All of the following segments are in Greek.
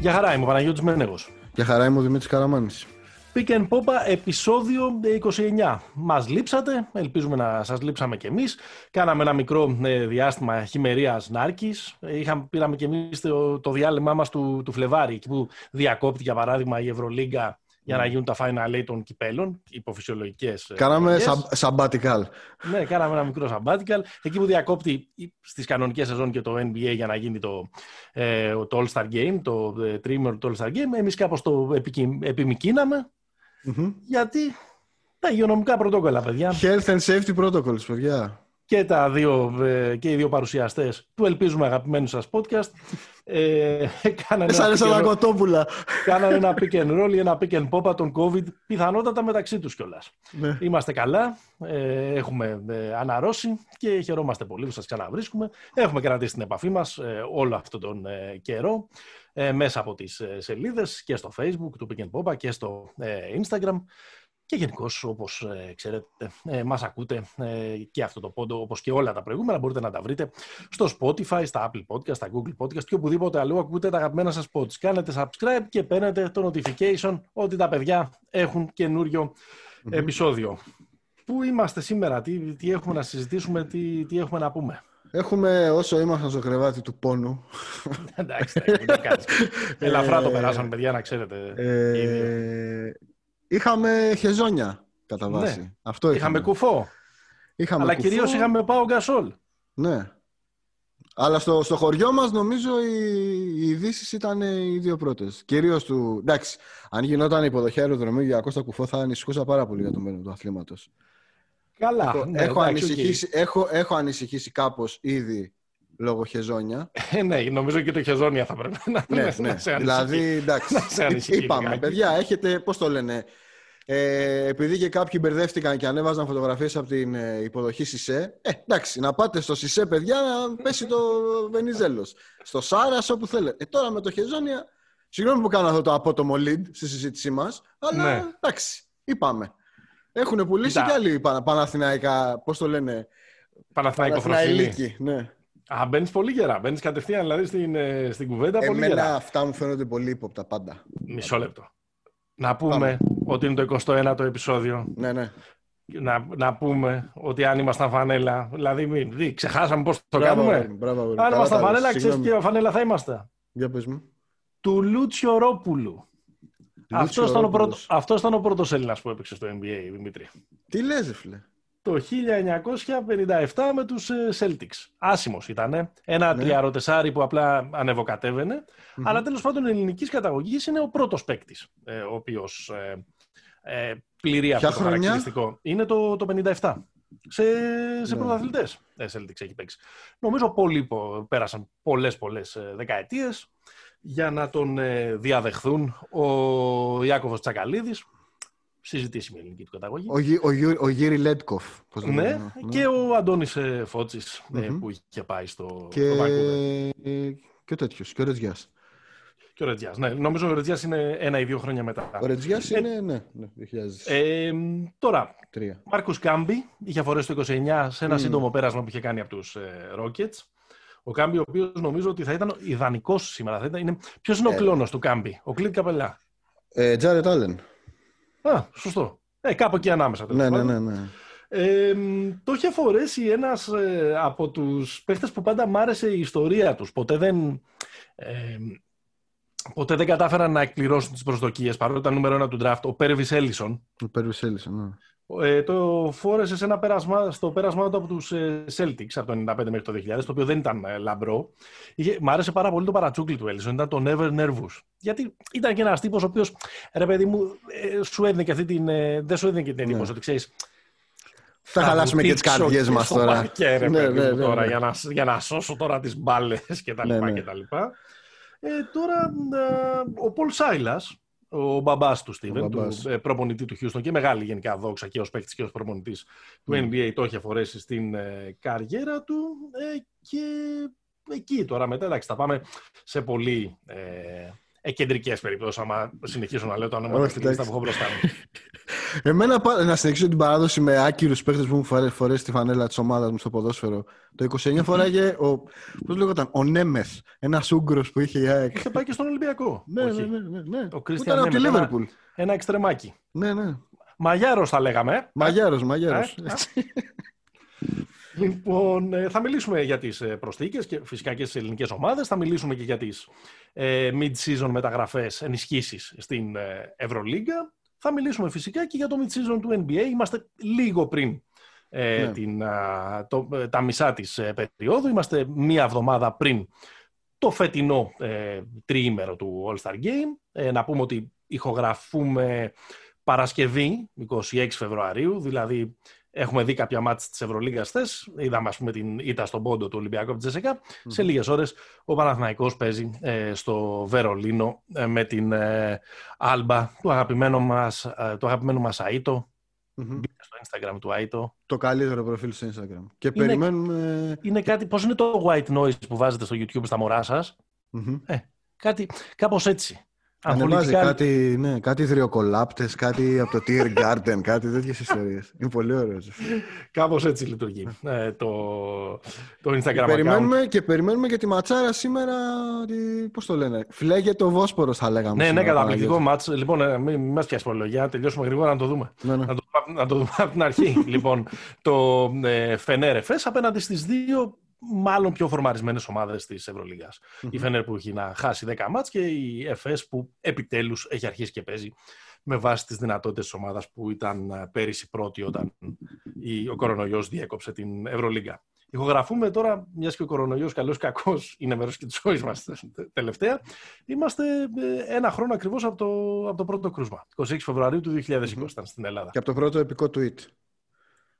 Για χαρά είμαι ο Παναγιώτης Μένεγος. Για χαρά είμαι ο Δημήτρης Καραμάνης. Pick and Popa, επεισόδιο 29. Μας λείψατε, ελπίζουμε να σας λείψαμε κι εμείς. Κάναμε ένα μικρό ε, διάστημα χειμερίας Νάρκης. Είχαμε, πήραμε κι εμείς το, το διάλειμμα μας του, του Φλεβάρι, εκεί που διακόπτει για παράδειγμα η Ευρωλίγκα για να γίνουν τα Final Eight των κυπέλων, υποφυσιολογικές. Ε, κάναμε sabbatical. Ναι, κάναμε ένα μικρό sabbatical. Εκεί που διακόπτει στις κανονικές σεζόν και το NBA για να γίνει το, ε, το All-Star Game, το ε, Dreamer το All-Star Game, εμείς κάπως το επιμικίναμε. Mm-hmm. Γιατί τα υγειονομικά πρωτόκολλα, παιδιά. Health and safety protocols, παιδιά και, τα δύο, ε, και οι δύο παρουσιαστές του ελπίζουμε αγαπημένου σας podcast ε, κάνανε, ένα ένα κοτόπουλα. κάνανε ένα pick and roll ή ένα pick and pop τον COVID πιθανότατα μεταξύ τους κιόλας. Ναι. Είμαστε καλά, ε, έχουμε ε, αναρρώσει και χαιρόμαστε πολύ που σας ξαναβρίσκουμε. Έχουμε κρατήσει την επαφή μας ε, όλο αυτόν τον ε, καιρό μέσα από τις σελίδες και στο facebook του pick and pop και στο instagram και γενικώ, όπως ε, ξέρετε, ε, μας ακούτε ε, και αυτό το πόντο, όπως και όλα τα προηγούμενα, μπορείτε να τα βρείτε στο Spotify, στα Apple Podcast, στα Google Podcast και οπουδήποτε αλλού ακούτε τα αγαπημένα σας pods. Κάνετε subscribe και παίρνετε το notification ότι τα παιδιά έχουν καινούριο επεισόδιο. Πού είμαστε σήμερα, τι, τι έχουμε να συζητήσουμε, τι, τι έχουμε να πούμε; Έχουμε όσο ήμασταν στο κρεβάτι του πόνου. Εντάξει, Ελαφρά το περάσαν, παιδιά, να ξέρετε. Είχαμε χεζόνια κατά ναι. βάση. Ναι. Αυτό είχαμε. είχαμε κουφό. Είχαμε Αλλά κυρίως είχαμε πάω γκασόλ. Ναι. Αλλά στο, στο χωριό μας νομίζω οι, οι ειδήσεις ήταν οι δύο πρώτες. Κυρίως του. Εντάξει, αν γινόταν υποδοχή αεροδρομίου για Κώστα Κουφό, θα ανησυχούσα πάρα πολύ για το μέλλον του αθλήματος. Καλά. Έχω, ναι, έχω, ανησυχήσει, έχω, έχω ανησυχήσει κάπως ήδη λόγω χεζόνια. Ε, ναι, νομίζω και το χεζόνια θα πρέπει να, ναι, ναι. να σε Δηλαδή, εντάξει, είπαμε, παιδιά, έχετε, πώς το λένε, ε, επειδή και κάποιοι μπερδεύτηκαν και ανέβαζαν φωτογραφίες από την ε, υποδοχή Σισε, ε, εντάξει, να πάτε στο Σισε, παιδιά, να πέσει το Βενιζέλος. Στο Σάρας, όπου θέλετε. Ε, τώρα με το χεζόνια, συγγνώμη που κάνω αυτό το απότομο lead στη συζήτησή μας, αλλά ναι. εντάξει, είπαμε. Έχουν πουλήσει και άλλοι Παναθηναϊκά, πώς το λένε, Παναθηναϊκό Ναι. Α, μπαίνεις πολύ γερά. Μπαίνεις κατευθείαν δηλαδή στην, ε, στην κουβέντα Εμένα πολύ γερά. αυτά μου φαίνονται πολύ ύποπτα πάντα. Μισό λεπτό. Να πούμε ότι είναι το 21ο επεισόδιο. Ναι, ναι. Να, να πούμε ότι αν ήμασταν φανέλα, δηλαδή μην, δει, ξεχάσαμε πώς το μπράβο, κάνουμε. Μπράβο, αν ήμασταν φανέλα, ξέρεις ποια φανέλα θα είμαστε; Για πες μου. Του Λούτσιο Ρόπουλου. Αυτός ήταν, ο πρώτο, αυτός ήταν ο πρώτος Έλληνας που έπαιξε στο NBA, Δημήτρη. Τι λες, φίλε το 1957 με τους ε, Celtics. Άσημος ήταν. Ένα ναι. τριαροτεσάρι που απλά ανεβοκατέβαινε. Mm-hmm. Αλλά τέλος πάντων ελληνικής καταγωγής είναι ο πρώτος παίκτης, ε, ο οποίος ε, ε, πληρεί αυτό το χαρακτηριστικό. Είναι το, το 57. Σε, σε ναι. πρωταθλητές ε, Celtics έχει παίξει. Νομίζω πολλοί πέρασαν πολλές πολλές ε, δεκαετίες για να τον διαδεχθούν ο Ιάκωβος Τσακαλίδης συζητήσιμη ελληνική του καταγωγή. Ο, ο, ο, Γύρι Λέντκοφ. Ναι, ναι, και ο Αντώνης ε, Φώτσης ε, που είχε πάει στο, και... στο Και ο τέτοιος, και ο Ρετζιάς. Και ο Ρετζιάς. Ναι, νομίζω ο Ρετζιάς είναι ένα ή δύο χρόνια μετά. Ο Ρετζιάς ε, είναι, ναι, ναι 2000. Ε, τώρα, Μάρκο Κάμπι είχε φορέσει το 29 σε ένα mm. σύντομο πέρασμα που είχε κάνει από τους ε, Rockets. Ο Κάμπι, ο οποίος νομίζω ότι θα ήταν ιδανικός σήμερα. Θα ήταν, είναι... Ποιος είναι ο κλόνος του Κάμπι, ο Κλίντ Καπελά; Τζάρετ Άλεν. Α, σωστό. Ε, κάπου εκεί ανάμεσα. Ναι, ναι, ναι, ναι. Ε, το είχε φορέσει ένας ε, από τους παίχτες που πάντα μ' άρεσε η ιστορία τους. Ποτέ δεν, ε, ποτέ δεν κατάφεραν να εκπληρώσουν τις προσδοκίες, παρότι ήταν νούμερο ένα του draft, ο Πέρβις Έλισον. Ο Πέρβις Έλισον, ναι. Ε, το φόρεσε σε ένα πέρασμα, στο πέρασμά του από τους ε, Celtics από το 1995 μέχρι το 2000, το οποίο δεν ήταν ε, λαμπρό. Είχε, μ' άρεσε πάρα πολύ το παρατσούκλι του Έλισον, ήταν το Never Nervous. Γιατί ήταν και ένας τύπος ο οποίος, ρε παιδί μου, ε, σου έδινε και αυτή την. Ε, δεν σου έδινε και την εντύπωση ναι. ότι ξέρεις. Θα χαλάσουμε και τις καρδιές μας τώρα. Και, ρε, ναι, ναι, ναι, τώρα ναι. για, να, για να σώσω τώρα τις μπάλες κτλ. Ναι, ναι. Ε, τώρα, ο Πολ Σάιλας, ο μπαμπάς του Στίβεν, του ε, προπονητή του Χιούστον και μεγάλη γενικά δόξα και ως παίκτης και ως προπονητής του NBA, το είχε φορέσει στην ε, καριέρα του. Ε, και εκεί τώρα μετά, εντάξει, θα πάμε σε πολύ ε, κεντρικές περιπτώσεις. Άμα συνεχίσω να λέω το όνομα τη λίστας που έχω μπροστά μου. Εμένα, να συνεχίσω την παράδοση με άκυρους παίχτες που μου φορέσει τη φανέλα της ομάδας μου στο ποδόσφαιρο. Το 29 φοράγε ο. Πώς λέγονταν, ο Νέμεθ. Ένας Ούγκρο που είχε η ΑΕΚ. Είχε πάει και στον Ολυμπιακό. Ναι, ναι, ναι, ναι, ναι. Ο Κρίστιαν από τη Λίβερπουλ. Ένα, ένα εξτρεμάκι. Ναι, ναι. Μαγιάρος θα λέγαμε. Μαγιάρος, μαγιάρος. Λοιπόν, ε, θα μιλήσουμε για τις ε, προσθήκες και φυσικά και στις ελληνικές ομάδες. Θα μιλήσουμε και για τις ε, mid-season μεταγραφές, ενισχύσεις στην Ευρωλίγκα. Θα μιλήσουμε φυσικά και για το mid-season του NBA. Είμαστε λίγο πριν ναι. την, το, τα μισά της περίοδου. Είμαστε μία εβδομάδα πριν το φετινό ε, τριήμερο του All-Star Game. να πούμε ότι ηχογραφούμε Παρασκευή, 26 Φεβρουαρίου, δηλαδή Έχουμε δει κάποια μάτια της Ευρωλίγα χθες. Είδαμε, ας πούμε, την ήττα στον πόντο του Ολυμπιακού από τη Σε λίγες ώρες ο Παναθηναϊκός παίζει ε, στο Βερολίνο ε, με την ε, Άλμπα του αγαπημένου μας του αγαπημένου μας Αίτο. Mm-hmm. στο Instagram του Αίτο. Το καλύτερο προφίλ στο Instagram. Και είναι, περιμένουμε. Είναι κάτι. Πώς είναι το white noise που βάζετε στο YouTube στα μωρά σας; Mm-hmm. Ε, κάτι κάπως έτσι. Ανεβάζει κάτι, ναι, κάτι δριοκολάπτες, κάτι από το Tier Garden, κάτι τέτοιες ιστορίες. Είναι πολύ ωραίος. Κάπως έτσι λειτουργεί ε, το, το Instagram και περιμένουμε, Και περιμένουμε και τη ματσάρα σήμερα, Πώς το λένε, φλέγεται ο Βόσπορος θα λέγαμε. Ναι, ναι, καταπληκτικό μάτς. Λοιπόν, ε, μην μας πιάσεις προλογιά, τελειώσουμε γρήγορα να το δούμε. Ναι, ναι. Να, το, να το δούμε από την αρχή. λοιπόν, το ε, Φενέρεφες απέναντι στις δύο μάλλον πιο φορμαρισμένες ομάδες της ευρωλιγας Η Φενέρ που έχει να χάσει 10 μάτς και η ΕΦΕΣ που επιτέλους έχει αρχίσει και παίζει με βάση τις δυνατότητες της ομάδας που ήταν ε, πέρυσι πρώτη όταν ο κορονοϊός διέκοψε την Ευρωλίγκα. Ηχογραφούμε τώρα, μιας και ο κορονοϊός καλός ή κακός είναι μέρος και της ζωής μας τελευταία. Είμαστε ε, ένα χρόνο ακριβώς από το, από το πρώτο κρούσμα. 26 Φεβρουαρίου του 2020 ήταν στην Ελλάδα. Και από το πρώτο επικό tweet.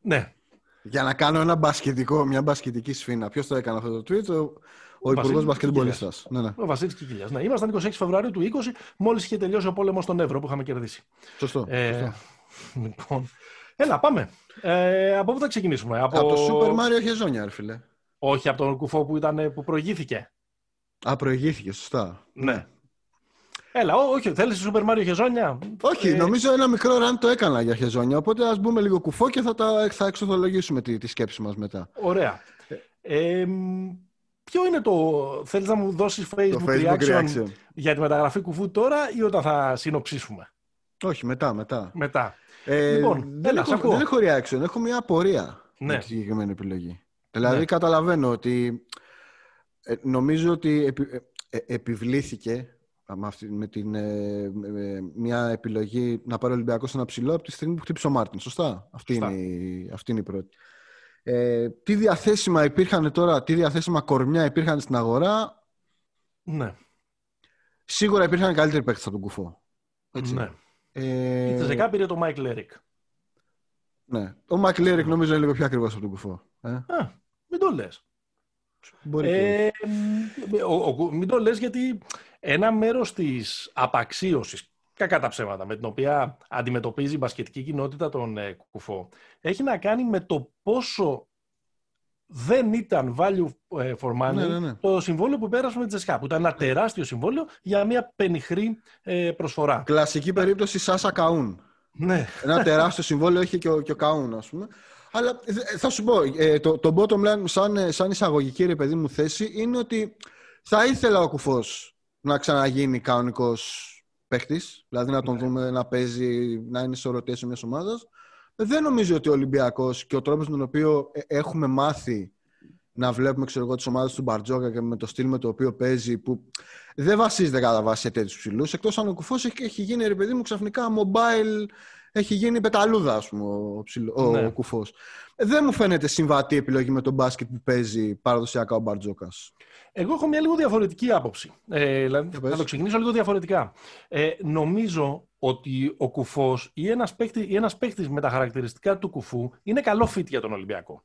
Ναι, για να κάνω ένα μπασκετικό, μια μπασκετική σφίνα. Ποιος το έκανε αυτό το tweet, ο, ο Υπουργός Μπασκετμπολίστα. Ναι, ναι. Ο Βασίλης Κικίλια. Ναι, ήμασταν 26 Φεβρουαρίου του 20, μόλις είχε τελειώσει ο πόλεμος στον Εύρο που είχαμε κερδίσει. Σωστό. Ε, σωστό. Λοιπόν, έλα, πάμε. Ε, από πού θα ξεκινήσουμε, Από, από το Super Mario Χεζόνια, ρε φίλε. Όχι, από τον κουφό που, ήταν, που προηγήθηκε. Α, προηγήθηκε, σωστά. Ναι. Έλα, όχι, θέλεις Super Mario χεζόνια; Όχι, ε... νομίζω ένα μικρό ραν το έκανα για χεζόνια. Οπότε ας μπούμε λίγο κουφό και θα, τα, θα εξοδολογήσουμε τη, τη σκέψη μας μετά. Ωραία. Ε, ποιο είναι το. Θέλεις να μου δώσεις Facebook, Facebook reaction, για τη μεταγραφή κουφού τώρα ή όταν θα συνοψίσουμε; Όχι, μετά, μετά. Μετά. Ε, λοιπόν, δεν, έλα, έχω, δεν έχω reaction, έχω μια απορία ναι. με τη συγκεκριμένη επιλογή. Δηλαδή, ναι. καταλαβαίνω ότι. Ε, νομίζω ότι επι, ε, ε επιβλήθηκε με, την, ε, μια επιλογή να πάρει ο Ολυμπιακός ένα ψηλό από τη στιγμή που χτύπησε ο Μάρτιν. Σωστά; Αυτή, Είναι, η, αυτή είναι η πρώτη. Ε, τι διαθέσιμα υπήρχαν τώρα, τι διαθέσιμα κορμιά υπήρχαν στην αγορά; Ναι. Σίγουρα υπήρχαν καλύτεροι παίκτες από τον Κουφό. Έτσι. Ναι. Ε... Η Τσεσεκά πήρε το Μάικλ Έρικ. Ναι. Ο Μάικλ Έρικ νομίζω είναι λίγο πιο ακριβός από τον Κουφό. Ε; Α, μην το λες. Μπορεί ε, μην το λες γιατί ένα μέρος της απαξίωσης, κακά τα ψέματα, με την οποία αντιμετωπίζει η μπασκετική κοινότητα τον ε, Κουφό, έχει να κάνει με το πόσο δεν ήταν value ε, for money ναι, ναι, ναι. το συμβόλαιο που πέρασε με τη Τζεσχά, που ήταν ένα τεράστιο συμβόλαιο για μια πενιχρή ε, προσφορά. Κλασική περίπτωση Σάσα Καούν. Ναι. Ένα τεράστιο συμβόλαιο έχει και ο, και ο Καούν, ας πούμε. Αλλά θα σου πω, το, το bottom line σαν, σαν εισαγωγική ρε παιδί μου θέση είναι ότι θα ήθελα ο Κουφός να ξαναγίνει κανονικός παίχτη, δηλαδή να τον ναι. δούμε να παίζει, να είναι σε rotation μιας ομάδας. Δεν νομίζω ότι ο Ολυμπιακός και ο τρόπος με τον οποίο ε, έχουμε μάθει να βλέπουμε ξέρω τις ομάδες του Μπαρτζόκα και με το στυλ με το οποίο παίζει, που δεν βασίζεται κατά βάση σε τέτοιους ψηλούς. Εκτός αν ο κουφός έχει, έχει γίνει, ρε παιδί μου, ξαφνικά mobile, έχει γίνει πεταλούδα, ας πούμε, ο, ψηλό, ο, ναι. κουφός. Δεν μου φαίνεται συμβατή επιλογή με τον μπάσκετ που παίζει παραδοσιακά ο Μπαρτζόκας. Εγώ έχω μια λίγο διαφορετική άποψη. Ε, δηλαδή, θα το ξεκινήσω λίγο διαφορετικά. Ε, νομίζω ότι ο κουφός ή ένας παίκτη, ένας παίκτης με τα χαρακτηριστικά του κουφού είναι καλό φίτ για τον Ολυμπιακό.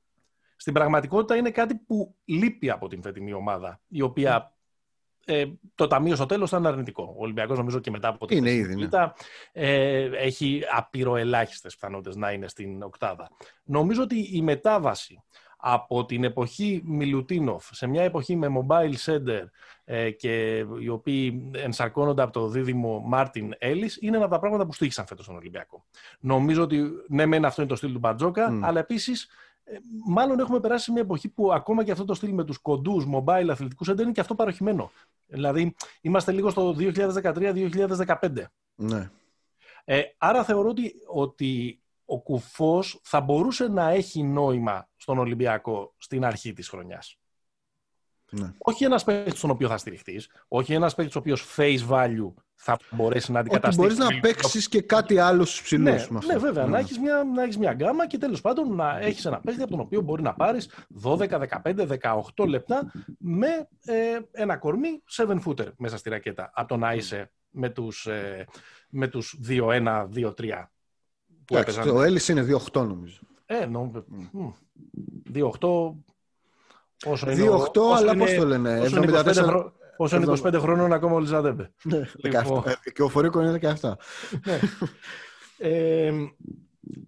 Στην πραγματικότητα είναι κάτι που λείπει από την φετινή ομάδα, η οποία ε, το ταμείο στο τέλος ήταν αρνητικό. Ο Ολυμπιακός νομίζω και μετά από την είναι ήδη, ναι. ε, έχει απειροελάχιστες πιθανότητες να είναι στην οκτάδα. Νομίζω ότι η μετάβαση από την εποχή Μιλουτίνοφ σε μια εποχή με mobile center ε, και οι οποίοι ενσαρκώνονται από το δίδυμο Μάρτιν Έλλης, είναι ένα από τα πράγματα που στήχησαν φέτος στον Ολυμπιακό. Νομίζω ότι ναι, μεν αυτό είναι το στυλ του Μπατζόκα, αλλά επίσης ε, μάλλον έχουμε περάσει σε μια εποχή που ακόμα και αυτό το στυλ με τους κοντούς mobile αθλητικούς center είναι και αυτό παροχημένο. Δηλαδή, είμαστε λίγο στο 2013-2015. Ναι. Ε, άρα θεωρώ ότι, ότι ο Κουφός θα μπορούσε να έχει νόημα στον Ολυμπιακό στην αρχή της χρονιάς. Ναι. Όχι ένας παίκτης στον οποίο θα στηριχτείς, όχι ένας παίκτης ο οποίος face value θα μπορέσει να αντικαταστήσει. Ότι μπορείς να παίξεις και κάτι άλλο στου ψηλούς. Ναι, ναι, βέβαια. Ναι. Να έχεις μια, να έχεις μια γκάμα και τέλος πάντων να έχεις ένα παίκτη από τον οποίο μπορεί να πάρεις 12, 15, 18 λεπτά με ε, ένα κορμί 7 footer μέσα στη ρακέτα. Από το να είσαι με τους ε, με τους 2-1, 2-3 που έπαιζαν. Ο Έλλης είναι 2-8 νομίζω. Ε, νο, 2-8 Όσο 2-8, αλλά πώς το λένε. Όσο είναι 25, χρο... όσο είναι 25 χρόνων ακόμα ο Λιζαδέμπε. Ναι, λοιπόν. Και ο Φορίκο είναι 17. ναι. ε,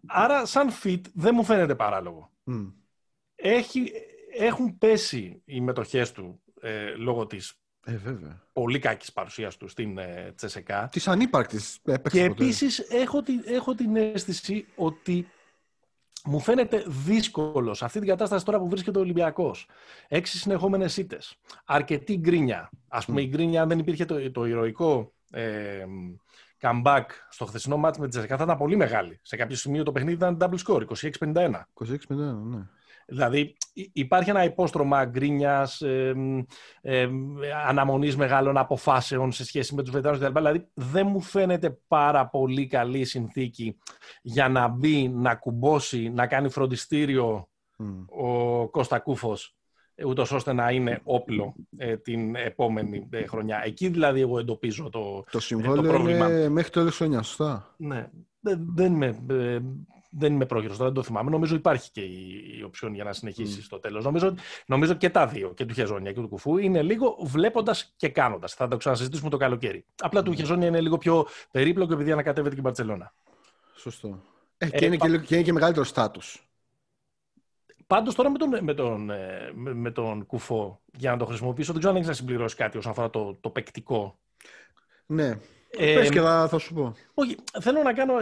άρα, σαν fit δεν μου φαίνεται παράλογο. Mm. Έχει, έχουν πέσει οι μετοχές του ε, λόγω της ε, βέβαια. πολύ κακής παρουσίας του στην ε, Τσεσεκά. Της ανύπαρκτης. Και επίσης έχω, την, έχω την αίσθηση ότι μου φαίνεται δύσκολος σε αυτή την κατάσταση τώρα που βρίσκεται ο Ολυμπιακός. Έξι συνεχόμενες ήττες. Αρκετή γκρίνια. Α πούμε, η γκρίνια, αν δεν υπήρχε το, το ηρωικό ε, comeback στο χθεσινό μάτι με τη Τζεσικά, θα ήταν πολύ μεγάλη. Σε κάποιο σημείο το παιχνίδι ήταν double score, 26-51. 26-51, ναι. Δηλαδή υπάρχει ένα υπόστρωμα γκρίνιας, ε, ε, αναμονής μεγάλων αποφάσεων σε σχέση με τους βετεράνου κτλ. Δηλαδή δεν μου φαίνεται πάρα πολύ καλή συνθήκη για να μπει, να κουμπώσει, να κάνει φροντιστήριο ο Κώστα Κούφος ούτως ώστε να είναι όπλο ε, την επόμενη ε, χρονιά. Εκεί δηλαδή εγώ εντοπίζω το, το συμβόλαιο το πρόβλημα. Είναι μέχρι το χρονιάς, σωστά; Ναι. Δεν, δεν είμαι, δεν είμαι πρόχειρος, δεν το θυμάμαι. Νομίζω υπάρχει και η, η οψιόν για να συνεχίσει mm. στο τέλος. Νομίζω, νομίζω και τα δύο, και του Χεζόνια και του Κουφού, είναι λίγο βλέποντας και κάνοντας. Θα το ξανασυζητήσουμε το καλοκαίρι. Απλά mm. του Χεζόνια είναι λίγο πιο περίπλοκο επειδή ανακατεύεται και η Μπαρσελόνα. Σωστό. Ε, και, είναι και, και είναι και μεγαλύτερο στάτους. Πάντως τώρα με τον, με, τον, ε, με, με τον Κουφό, για να το χρησιμοποιήσω, δεν ξέρω αν έχεις να συμπληρώσεις κάτι όσον αφορά το, το παικτικό. Ναι. Ε, Πες και θα, θα σου πω. Όχι, θέλω να κάνω,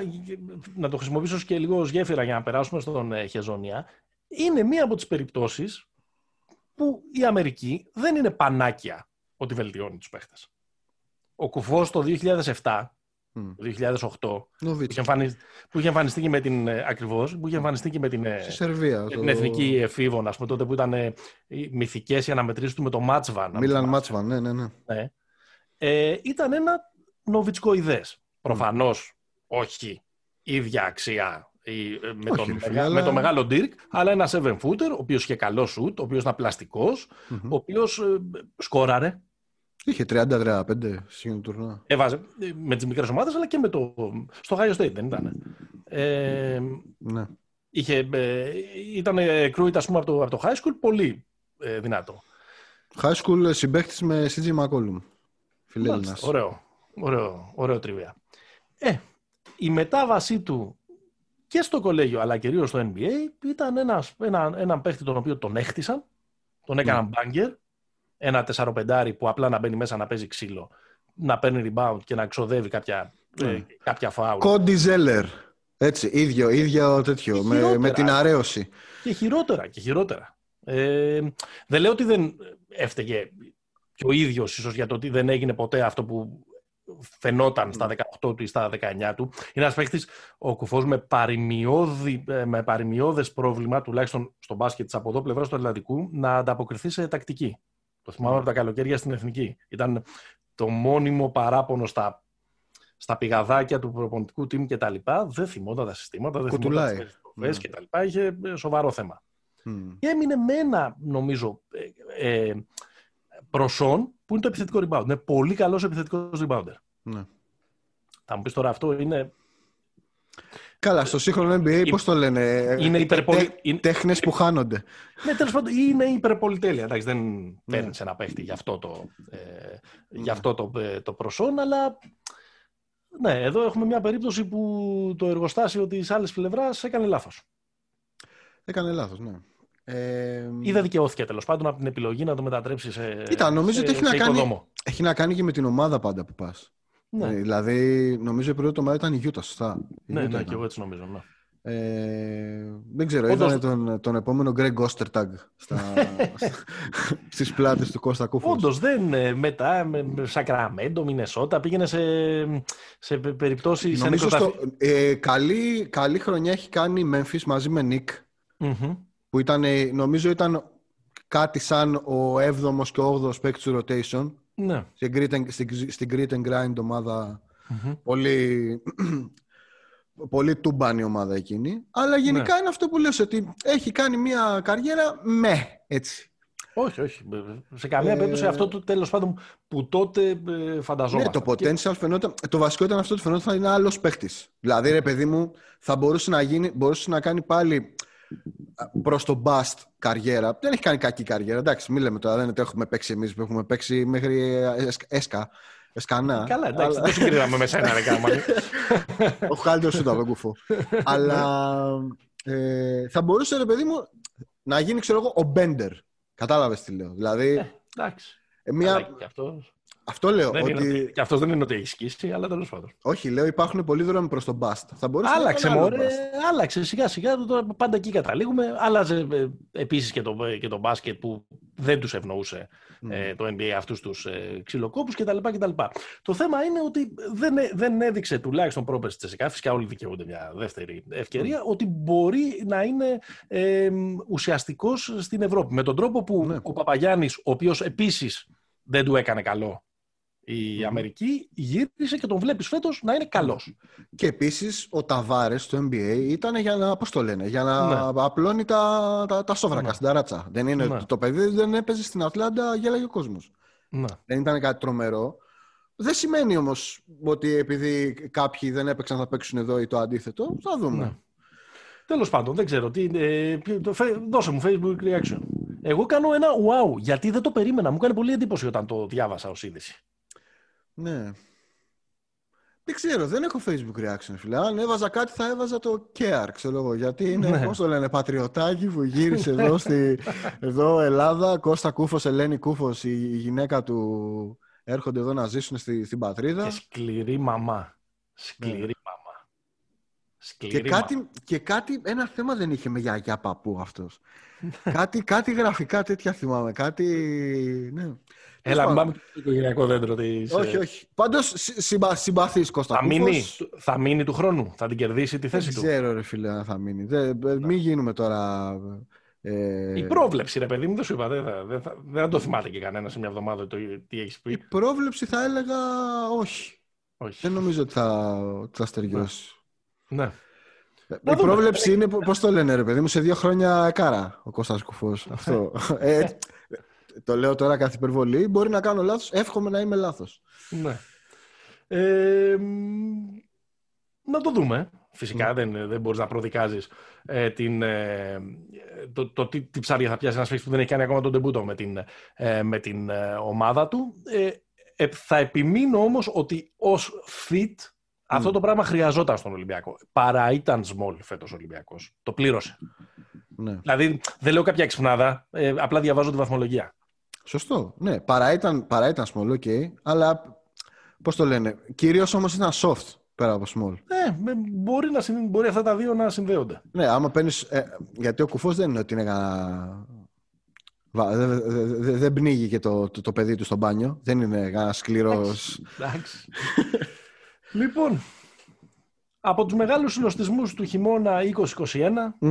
να το χρησιμοποιήσω και λίγο ως γέφυρα για να περάσουμε στον ε, Χεζόνια. Είναι μία από τις περιπτώσεις που η Αμερική δεν είναι πανάκια ότι βελτιώνει τους παίχτες. Ο Κουφός το 2007 το 2008 που είχε, εμφανιστεί, που είχε εμφανιστεί και με την ε, ακριβώς, που είχε εμφανιστεί και με την, ε, Σερβία, την εθνική εφήβων, ας πούμε, τότε που ήταν ε, οι μυθικές οι αναμετρήσεις του με το Μάτσβαν. Μίλαν Μάτσβαν, ναι, ναι, ναι. ναι. Ε, ήταν ένα νοβιτσκοειδές. Προφανώς όχι ίδια αξία με, όχι, τον, φίλε, με τον μεγάλο Ντύρκ, αλλά ένα 7 footer, ο οποίος είχε καλό σουτ, ο οποίος ήταν πλαστικός, mm-hmm. ο οποίος ε, σκόραρε, Είχε 30-35 στην τουρνά. Έβαζε με τις μικρές ομάδες, αλλά και με το. Στο Ohio State δεν ήταν. Ε, ναι. Είχε, ε, ήταν κρούιτ, ας πούμε, από το, από το high school πολύ ε, δυνατό. High school συμπαίχτης με CG McCollum. Φιλέλληνας. Ωραίο. Ωραίο, ωραίο τριβία. Ε, η μετάβασή του και στο κολέγιο, αλλά κυρίως στο NBA, ήταν ένας, ένα, έναν παίχτη τον οποίο τον έχτισαν, τον έκαναν mm. banger, ένα τεσσαροπεντάρι που απλά να μπαίνει μέσα να παίζει ξύλο, να παίρνει rebound και να ξοδεύει κάποια, mm. ε, κάποια φάουλ. Κόντι Ζέλερ. Έτσι, ίδιο, ίδιο τέτοιο, με, με την αρέωση. Και χειρότερα, και χειρότερα. Ε, δεν λέω ότι δεν έφταιγε και ο ίδιος ίσως για το ότι δεν έγινε ποτέ αυτό που φαινόταν στα 18 του ή στα 19 του. Είναι ένας παίχτη ο κουφός με, ε, με παρημιώδες πρόβλημα, τουλάχιστον στο μπάσκετ της από εδώ πλευράς του Ατλαντικού, να ανταποκριθεί σε τακτική. Το θυμάμαι από τα καλοκαίρια στην Εθνική. Ήταν το μόνιμο παράπονο στα, στα πηγαδάκια του προπονητικού team και τα λοιπά. Δεν θυμόταν τα συστήματα, δεν θυμόταν τις περιστροφές mm. και τα λοιπά. Είχε ε, σοβαρό θέμα. Mm. Και έμεινε με ένα, νομίζω, ε, ε, προσόν που είναι το επιθετικό rebound. Είναι πολύ καλός επιθετικός rebounder. Ναι. Θα μου πεις τώρα αυτό είναι Καλά, στο σύγχρονο NBA πώς το λένε. Είναι υπερπολι... Τέχνες που χάνονται. Ναι, τέλος πάντων είναι υπερπολιτέλεια. Εντάξει, δεν παίρνεις ναι. ένα παίχτη γι' αυτό, το, ε, γι αυτό το, ε, το προσόν, αλλά ναι, εδώ έχουμε μια περίπτωση που το εργοστάσιο της άλλης πλευράς έκανε λάθος. Έκανε λάθος, ναι. Ε, ή δεν δικαιώθηκε τέλος πάντων από την επιλογή να το μετατρέψει σε. Κοίτα, νομίζω ότι έχει να, κάνει, έχει να κάνει και με την ομάδα πάντα που πας. Ναι. Ε, δηλαδή, νομίζω η πρώτη ομάδα ήταν η Γιούτα, σωστά. Ναι, ναι, και εγώ έτσι νομίζω. Ναι. Ε, δεν ξέρω, Όντως... ήταν τον, τον επόμενο Greg Ostertag στα, στις πλάτες του Κώστα Κούφος. Όντως, δεν, ε, μετά με Σακραμέντο, Μινεσότα, πήγαινε σε, σε περιπτώσεις... Νομίζω στο, ε, καλή, καλή χρονιά έχει κάνει η Memphis μαζί με Nick, mm-hmm. Που ήταν, νομίζω ήταν κάτι σαν ο 7ος και ο 8ος παίκτης του rotation. Ναι. Στην, grit and, στην, στην grit and grind ομάδα mm-hmm. πολύ πολύ τούμπανη ομάδα εκείνη. Αλλά γενικά ναι. είναι αυτό που λες ότι έχει κάνει μια καριέρα με έτσι. Όχι, όχι. Σε καμία ε... περίπτωση αυτό το τέλος πάντων που τότε ε, φανταζόμαστε. Ναι, το potential φαινόταν. Το βασικό ήταν αυτό ότι φαινόταν θα είναι άλλος παίχτη. Δηλαδή, ρε παιδί μου, θα μπορούσε να, γίνει, μπορούσε να κάνει πάλι προς το bust καριέρα. Δεν έχει κάνει κακή καριέρα. Εντάξει, μην λέμε τώρα, δεν είναι ότι έχουμε παίξει εμείς που έχουμε παίξει μέχρι έσκα. Εσκανά. Καλά, εντάξει, δεν συγκρίναμε με σένα, ρε Ο καλύτερο σου ήταν, κουφό. Αλλά ε, θα μπορούσε, ρε παιδί μου, να γίνει, ξέρω εγώ, ο Μπέντερ. Κατάλαβες τι λέω. Δηλαδή. Ε, εντάξει. Ε, μια... Αυτός λέω. Δεν ότι... είναι, και αυτός δεν είναι ότι έχει σκίσει, αλλά τέλος πάντων. Όχι, λέω υπάρχουν πολλοί δρόμοι προς τον Μπάστ. Θα μπορούσε άλλαξε, να μωρέ, άλλαξε σιγά σιγά. Τώρα πάντα εκεί καταλήγουμε. Άλλαζε ε, επίσης και το, και το μπάσκετ που δεν τους ευνοούσε mm. ε, το NBA αυτούς τους ε, ξυλοκόπους κτλ, κτλ. Το θέμα είναι ότι δεν, δεν έδειξε τουλάχιστον πρόπερση τη ΕΣΕΚΑ, φυσικά όλοι δικαιούνται μια δεύτερη ευκαιρία, mm. ότι μπορεί να είναι ε, ουσιαστικός στην Ευρώπη. Με τον τρόπο που mm. ο Παπαγιάννης, ο οποίος επίσης δεν του έκανε καλό η Αμερική γύρισε και τον βλέπεις φέτος να είναι καλός. Και επίσης ο Ταβάρες στο NBA ήταν για να, πώς το λένε, για να ναι. απλώνει τα, τα, τα σόβρακα ναι. στην ταράτσα. Δεν είναι, ναι. Το παιδί δεν έπαιζε στην Ατλάντα, γέλαγε ο κόσμος. Ναι. Δεν ήταν κάτι τρομερό. Δεν σημαίνει όμως ότι επειδή κάποιοι δεν έπαιξαν θα παίξουν εδώ ή το αντίθετο. Θα δούμε. Ναι. Τέλος πάντων, δεν ξέρω. Τι, ε, δώσε μου Facebook reaction. Εγώ κάνω ένα wow, γιατί δεν το περίμενα. Μου έκανε πολύ εντύπωση όταν το διάβασα ως είδηση. Ναι. Δεν ξέρω, δεν έχω Facebook reaction, φίλε. Αν έβαζα κάτι θα έβαζα το care, ξέρω εγώ. Γιατί είναι, ναι. πώς το λένε, πατριωτάκι που γύρισε εδώ, στη, εδώ Ελλάδα. Κώστα Κούφος, Ελένη Κούφος, η, γυναίκα του έρχονται εδώ να ζήσουν στη, στην πατρίδα. Και σκληρή μαμά. Σκληρή ναι. μαμά. Σκληρή και, κάτι, και κάτι, ένα θέμα δεν είχε με γιαγιά παππού αυτός. κάτι, κάτι γραφικά τέτοια θυμάμαι. Κάτι, ναι. Έλα, μην πάμε στο οικογενειακό δέντρο της... Όχι, όχι. Πάντως συμπα, συμπαθείς Κώστα. Θα μείνει, θα μείνει του χρόνου, θα την κερδίσει τη θέση του. Δεν ξέρω, ρε φίλε, αν θα μείνει. Δεν, μην γίνουμε τώρα. Ε... Η πρόβλεψη, ρε παιδί μου, δεν σου είπα. Δεν, δεν, θα, δεν το θυμάται και κανένα σε μια εβδομάδα το τι έχεις πει. Η πρόβλεψη θα έλεγα όχι. όχι. Δεν νομίζω ότι θα, θα στεριώσει. Ναι. ναι. Η πρόβλεψη είναι, πώς το λένε, ρε παιδί μου, σε δύο χρόνια κάρα ο Κώστας Κουφός. Αυτό. ε, το λέω τώρα καθ' υπερβολή. Μπορεί να κάνω λάθος. Εύχομαι να είμαι λάθος. Ναι. Ε, να το δούμε. Φυσικά δεν, δεν μπορείς να προδικάζεις ε, την, ε, το, το, τι, τι ψάρια θα πιάσει ένας παίκτης που δεν έχει κάνει ακόμα τον τεμπούτο με την, ε, με την ομάδα του. θα επιμείνω όμως ότι ως fit αυτό το πράγμα χρειαζόταν στον Ολυμπιακό. Παρά ήταν small φέτος ο Ολυμπιακός. Το πλήρωσε. Ναι. Δηλαδή δεν λέω κάποια εξυπνάδα, απλά διαβάζω τη βαθμολογία. Σωστό. Ναι, παρά ήταν, παρά ήταν small, ok. Αλλά πώς το λένε. Κυρίως όμως ήταν soft πέρα από small. Ναι, μπορεί, να, μπορεί αυτά τα δύο να συνδέονται. Ναι, άμα παίρνεις. Ε, γιατί ο κουφός δεν είναι ότι είναι κανένα. Δεν δε, δε, πνίγει και το, το, το, παιδί του στο μπάνιο. Δεν είναι κανένα σκληρός. Εντάξει. λοιπόν, από τους μεγάλους συνοστισμούς του χειμώνα 2021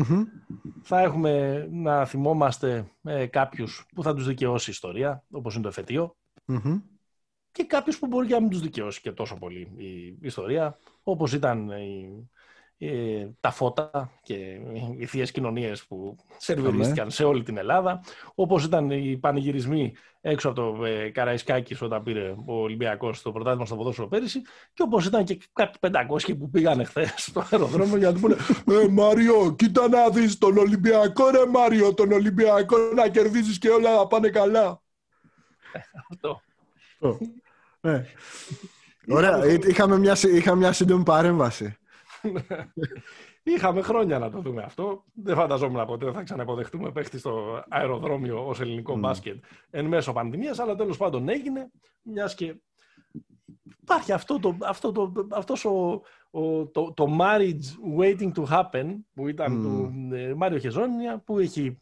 θα έχουμε να θυμόμαστε ε, κάποιους που θα τους δικαιώσει η ιστορία, όπως είναι το εφετείο, και κάποιους που μπορεί και να μην τους δικαιώσει και τόσο πολύ η ιστορία, όπως ήταν η ε, τα φώτα και οι θείες κοινωνίες που σερβιρίστηκαν σε όλη την Ελλάδα, όπως ήταν οι πανηγυρισμοί έξω από το ε, Καραϊσκάκης όταν πήρε ο Ολυμπιακός στο πρωτάθλημα στο ποδόσφαιρο πέρυσι και όπως ήταν και κάποιοι 500 που πήγαν χθες στο αεροδρόμιο για να του πούνε «Ε, Μάριο, κοίτα να δεις τον Ολυμπιακό ρε Μάριο, τον Ολυμπιακό να κερδίζεις και όλα να πάνε καλά». Ε, αυτό. Ναι. Ωραία, είχαμε μια, είχαμε μια σύντομη παρέμβαση. Είχαμε χρόνια να το δούμε αυτό. Δεν φανταζόμουν ποτέ θα ξαναποδεχτούμε παίχτη στο αεροδρόμιο ως ελληνικό mm. μπάσκετ εν μέσω πανδημίας, αλλά τέλος πάντων έγινε, μιας και υπάρχει αυτό το, αυτό το, αυτός ο, ο, το, το marriage waiting to happen που ήταν mm. του ε, Μάριο Χεζόνια που έχει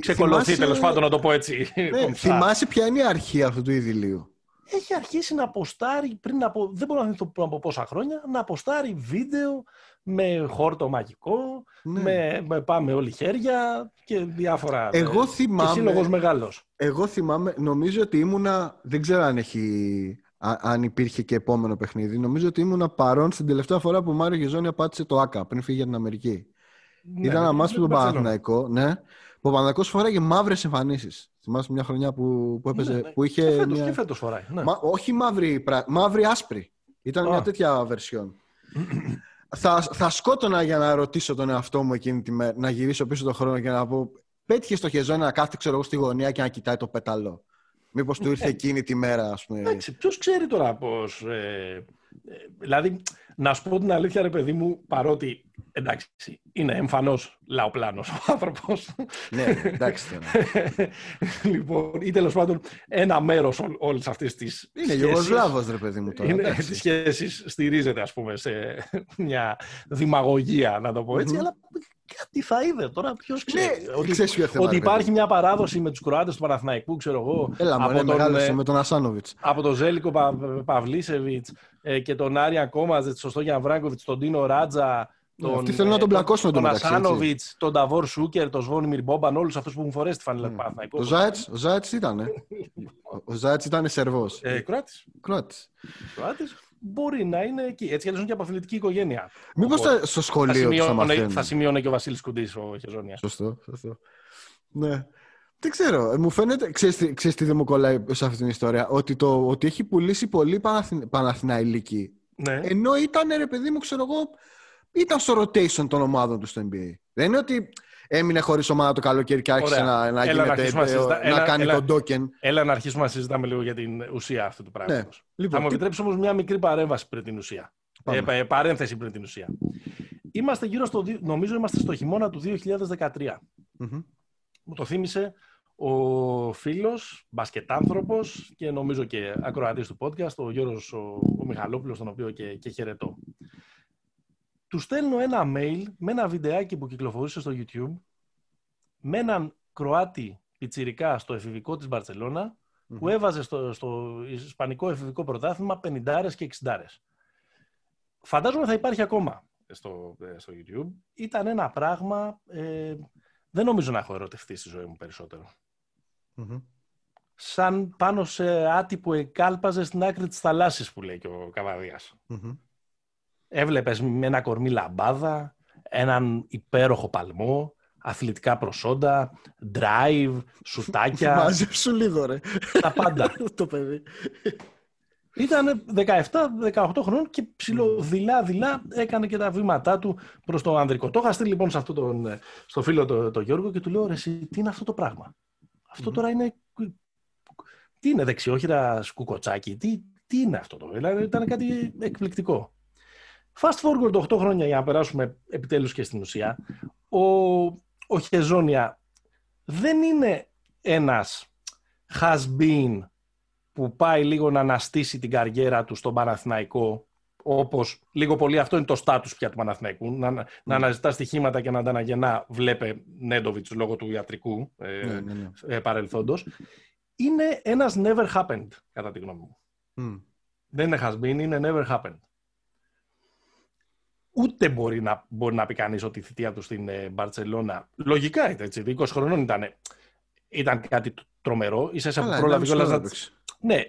ξεκολωθεί τέλος πάντων να το πω έτσι. Ναι, θυμάσαι ποια είναι η αρχή αυτού του ειδηλίου έχει αρχίσει να αποστάρει πριν από, δεν μπορώ να θυμηθώ πριν από πόσα χρόνια, να αποστάρει βίντεο με χόρτο μαγικό, ναι. με, με, πάμε όλοι χέρια και διάφορα. Εγώ θυμάμαι. Και σύλλογος μεγάλος. Εγώ θυμάμαι, νομίζω ότι ήμουνα, δεν ξέρω αν, έχει, αν υπήρχε και επόμενο παιχνίδι, νομίζω ότι ήμουνα παρόν στην τελευταία φορά που ο Μάριο Γεζόνια πάτησε το ΆΚΑ πριν φύγει για την Αμερική. Ναι, Ήταν ένα μάτι με τον Παναθηναϊκό, ναι. Που ο Παναθηναϊκός φοράγε μαύρες εμφανίσεις. Θυμάσαι μια χρονιά που, που έπαιζε. Ναι, ναι. Που είχε και φέτος, μια... και φέτος φοράει. Ναι. Μα, όχι μαύρη, μαύρη άσπρη. Ήταν μια τέτοια βερσιόν. θα, θα σκότωνα για να ρωτήσω τον εαυτό μου εκείνη τη μέρα, να γυρίσω πίσω τον χρόνο και να πω πέτυχες στο χεζόνι να κάθεται ξέρω εγώ στη γωνία και να κοιτάει το πεταλό. Μήπως του ήρθε εκείνη τη μέρα, ας πούμε. Εντάξει, ποιος ξέρει τώρα πώς... Ε, ε, δηλαδή, να σου πω την αλήθεια, ρε παιδί μου, παρότι εντάξει, είναι εμφανώ λαοπλάνος ο άνθρωπος. ναι, εντάξει. λοιπόν, ή τέλος πάντων ένα μέρος όλης αυτής της. Είναι Ιουγκοσλάβος, ρε παιδί μου τώρα. Τη σχέση στηρίζεται, ας πούμε, σε μια δημαγωγία, να το πω έτσι, αλλά κάτι θα είδε τώρα, ποιος ξέρει. Ναι, ότι, ξέρεις ότι υπάρχει μια παράδοση με τους Κροάτες του Παναθηναϊκού, ξέρω εγώ. Έλα, από τον, μεγάλωσε, με τον Ασάνοβιτς. Από τον Ζέλικο Πα, Παυλίσεβιτς ε, και τον Άρια Κόμαζετ, τον Στόγιαν Βράγκοβιτς, τον Τίνο Ράτζα. Ναι, τον, αυτοί θέλουν να τον πλακώσουν τον, τον Ασάνοβιτς, τον Ταβόρ Σούκερ, τον Σβόνιμιρ Μπόμπαν, όλους αυτούς που έχουν φορέσει τη φανέλα του Παναθηναϊκού. Ο Ζάετς ο Ζάετς ήταν. ο Ζάετς ήταν Σερβός. Ε, Κροάτης. Μπορεί να είναι εκεί. Έτσι κι και από αθλητική οικογένεια. Μήπως στο σχολείο θα σημειώνε, θα σημειώνε και ο Βασίλης Κουντής ο Χεζόνια. Σωστό, σωστό. Ναι. Δεν ξέρω. Μου φαίνεται, ξέρεις, ξέρεις τι δεν μου κολλάει σε αυτή την ιστορία, ότι, το, ότι έχει πουλήσει πολύ Παναθηναϊκή. Ναι. Ενώ ήταν, ρε παιδί μου, ξέρω εγώ, ήταν στο rotation των ομάδων του στο NBA. Δεν είναι ότι έμεινε χωρίς ομάδα το καλοκαίρι και άρχισε να, να, γίνεται, να, συζητά... να κάνει έλα, τον token. Έλα να αρχίσουμε να συζητάμε λίγο για την ουσία αυτού του πράγματος. Ναι. Λοιπόν, Θα μου επιτρέψεις όμως μια μικρή παρέμβαση πριν την ουσία. Ε, ε, παρένθεση πριν την ουσία. Είμαστε γύρω στο, νομίζω είμαστε στο χειμώνα του 2013. Mm-hmm. Μου το θύμισε ο φίλος, μπασκετάνθρωπος και νομίζω και ακροατής του podcast, ο Γιώργος ο, ο Μιχαλόπουλος, τον οποίο και, και χαιρετώ του στέλνω ένα mail με ένα βιντεάκι που κυκλοφορούσε στο YouTube με έναν Κροάτι πιτσιρικά στο εφηβικό της μπαρσελονα που έβαζε στο, στο Ισπανικό εφηβικό πρωτάθλημα 50 και 60 Φαντάζομαι θα υπάρχει ακόμα στο, ε, στο YouTube. Ήταν ένα πράγμα... Ε, δεν νομίζω να έχω ερωτευτεί στη ζωή μου περισσότερο. Σαν πάνω σε άτυπο εκάλπαζε στην άκρη της θαλάσσης που λέει και ο καβαδιας Έβλεπες με ένα κορμί λαμπάδα, έναν υπέροχο παλμό, αθλητικά προσόντα, drive, σουτάκια. Μάζεψου λίγο ρε. Τα πάντα. το παιδί. Ήταν 17-18 χρόνων και ψηλοδηλά-δειλά έκανε και τα βήματά του προς το ανδρικό. Το είχα στείλει λοιπόν σε αυτό τον, στο φίλο το, το Γιώργο και του λέω: Ρε, εσύ, τι είναι αυτό το πράγμα; Αυτό τώρα είναι. Τι είναι δεξιόχειρα σκουκοτσάκι, τι, τι είναι αυτό το. Δηλαδή ήταν κάτι εκπληκτικό. Fast forward 8 χρόνια για να περάσουμε επιτέλους και στην ουσία. Ο, ο Χεζόνια δεν είναι ένας has been που πάει λίγο να αναστήσει την καριέρα του στον Παναθηναϊκό όπως λίγο πολύ αυτό είναι το στάτους πια του Παναθηναϊκού να, να αναζητά στοιχήματα και να ανταναγεννά βλέπε Νέντοβιτς λόγω του ιατρικού ε, ναι, ναι, ναι. Ε, παρελθόντος είναι ένας never happened κατά τη γνώμη μου. Δεν είναι has been, είναι never happened ούτε μπορεί να, μπορεί να πει κανείς ότι η θητεία του στην ε, Μπαρσελόνα. Λογικά ήταν έτσι. 20 χρονών ήταν, ήταν κάτι τρομερό. σα ίσα που πρόλαβε κιόλας να. Ναι.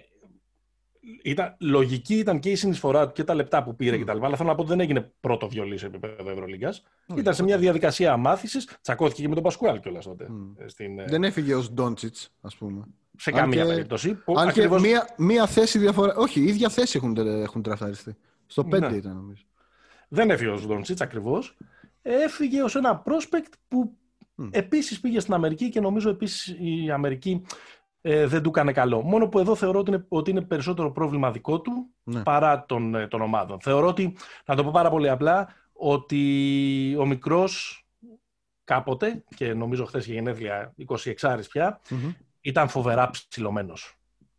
Ήταν, λογική ήταν και η συνεισφορά του και τα λεπτά που πήρε mm. κτλ. Αλλά θέλω να πω ότι δεν έγινε πρώτο βιολί σε επίπεδο Ευρωλίγκας. Mm. Ήταν σε μια διαδικασία μάθηση. Τσακώθηκε και με τον Πασκουάλ κιόλας τότε. Mm. Στην, ε, δεν έφυγε ως Ντόντσιτς, ας πούμε. Σε καμία και... περίπτωση. Αν ακριβώς... και μία, μία θέση διαφορά. Όχι, η ίδια θέση έχουν, έχουν τραφταριστεί. Στο 5 ναι. ήταν νομίζω. Δεν έφυγε ο Ντόντσιτ ακριβώς. Έφυγε ως ένα prospect που mm. επίσης πήγε στην Αμερική και νομίζω επίσης η Αμερική ε, δεν του έκανε καλό. Μόνο που εδώ θεωρώ ότι είναι, ότι είναι περισσότερο πρόβλημα δικό του ναι. παρά των, ε, των ομάδων. Θεωρώ ότι, να το πω πάρα πολύ απλά, ότι ο μικρός κάποτε, και νομίζω χθες είχε γενέθλια 26 πια, ήταν φοβερά ψηλωμένος.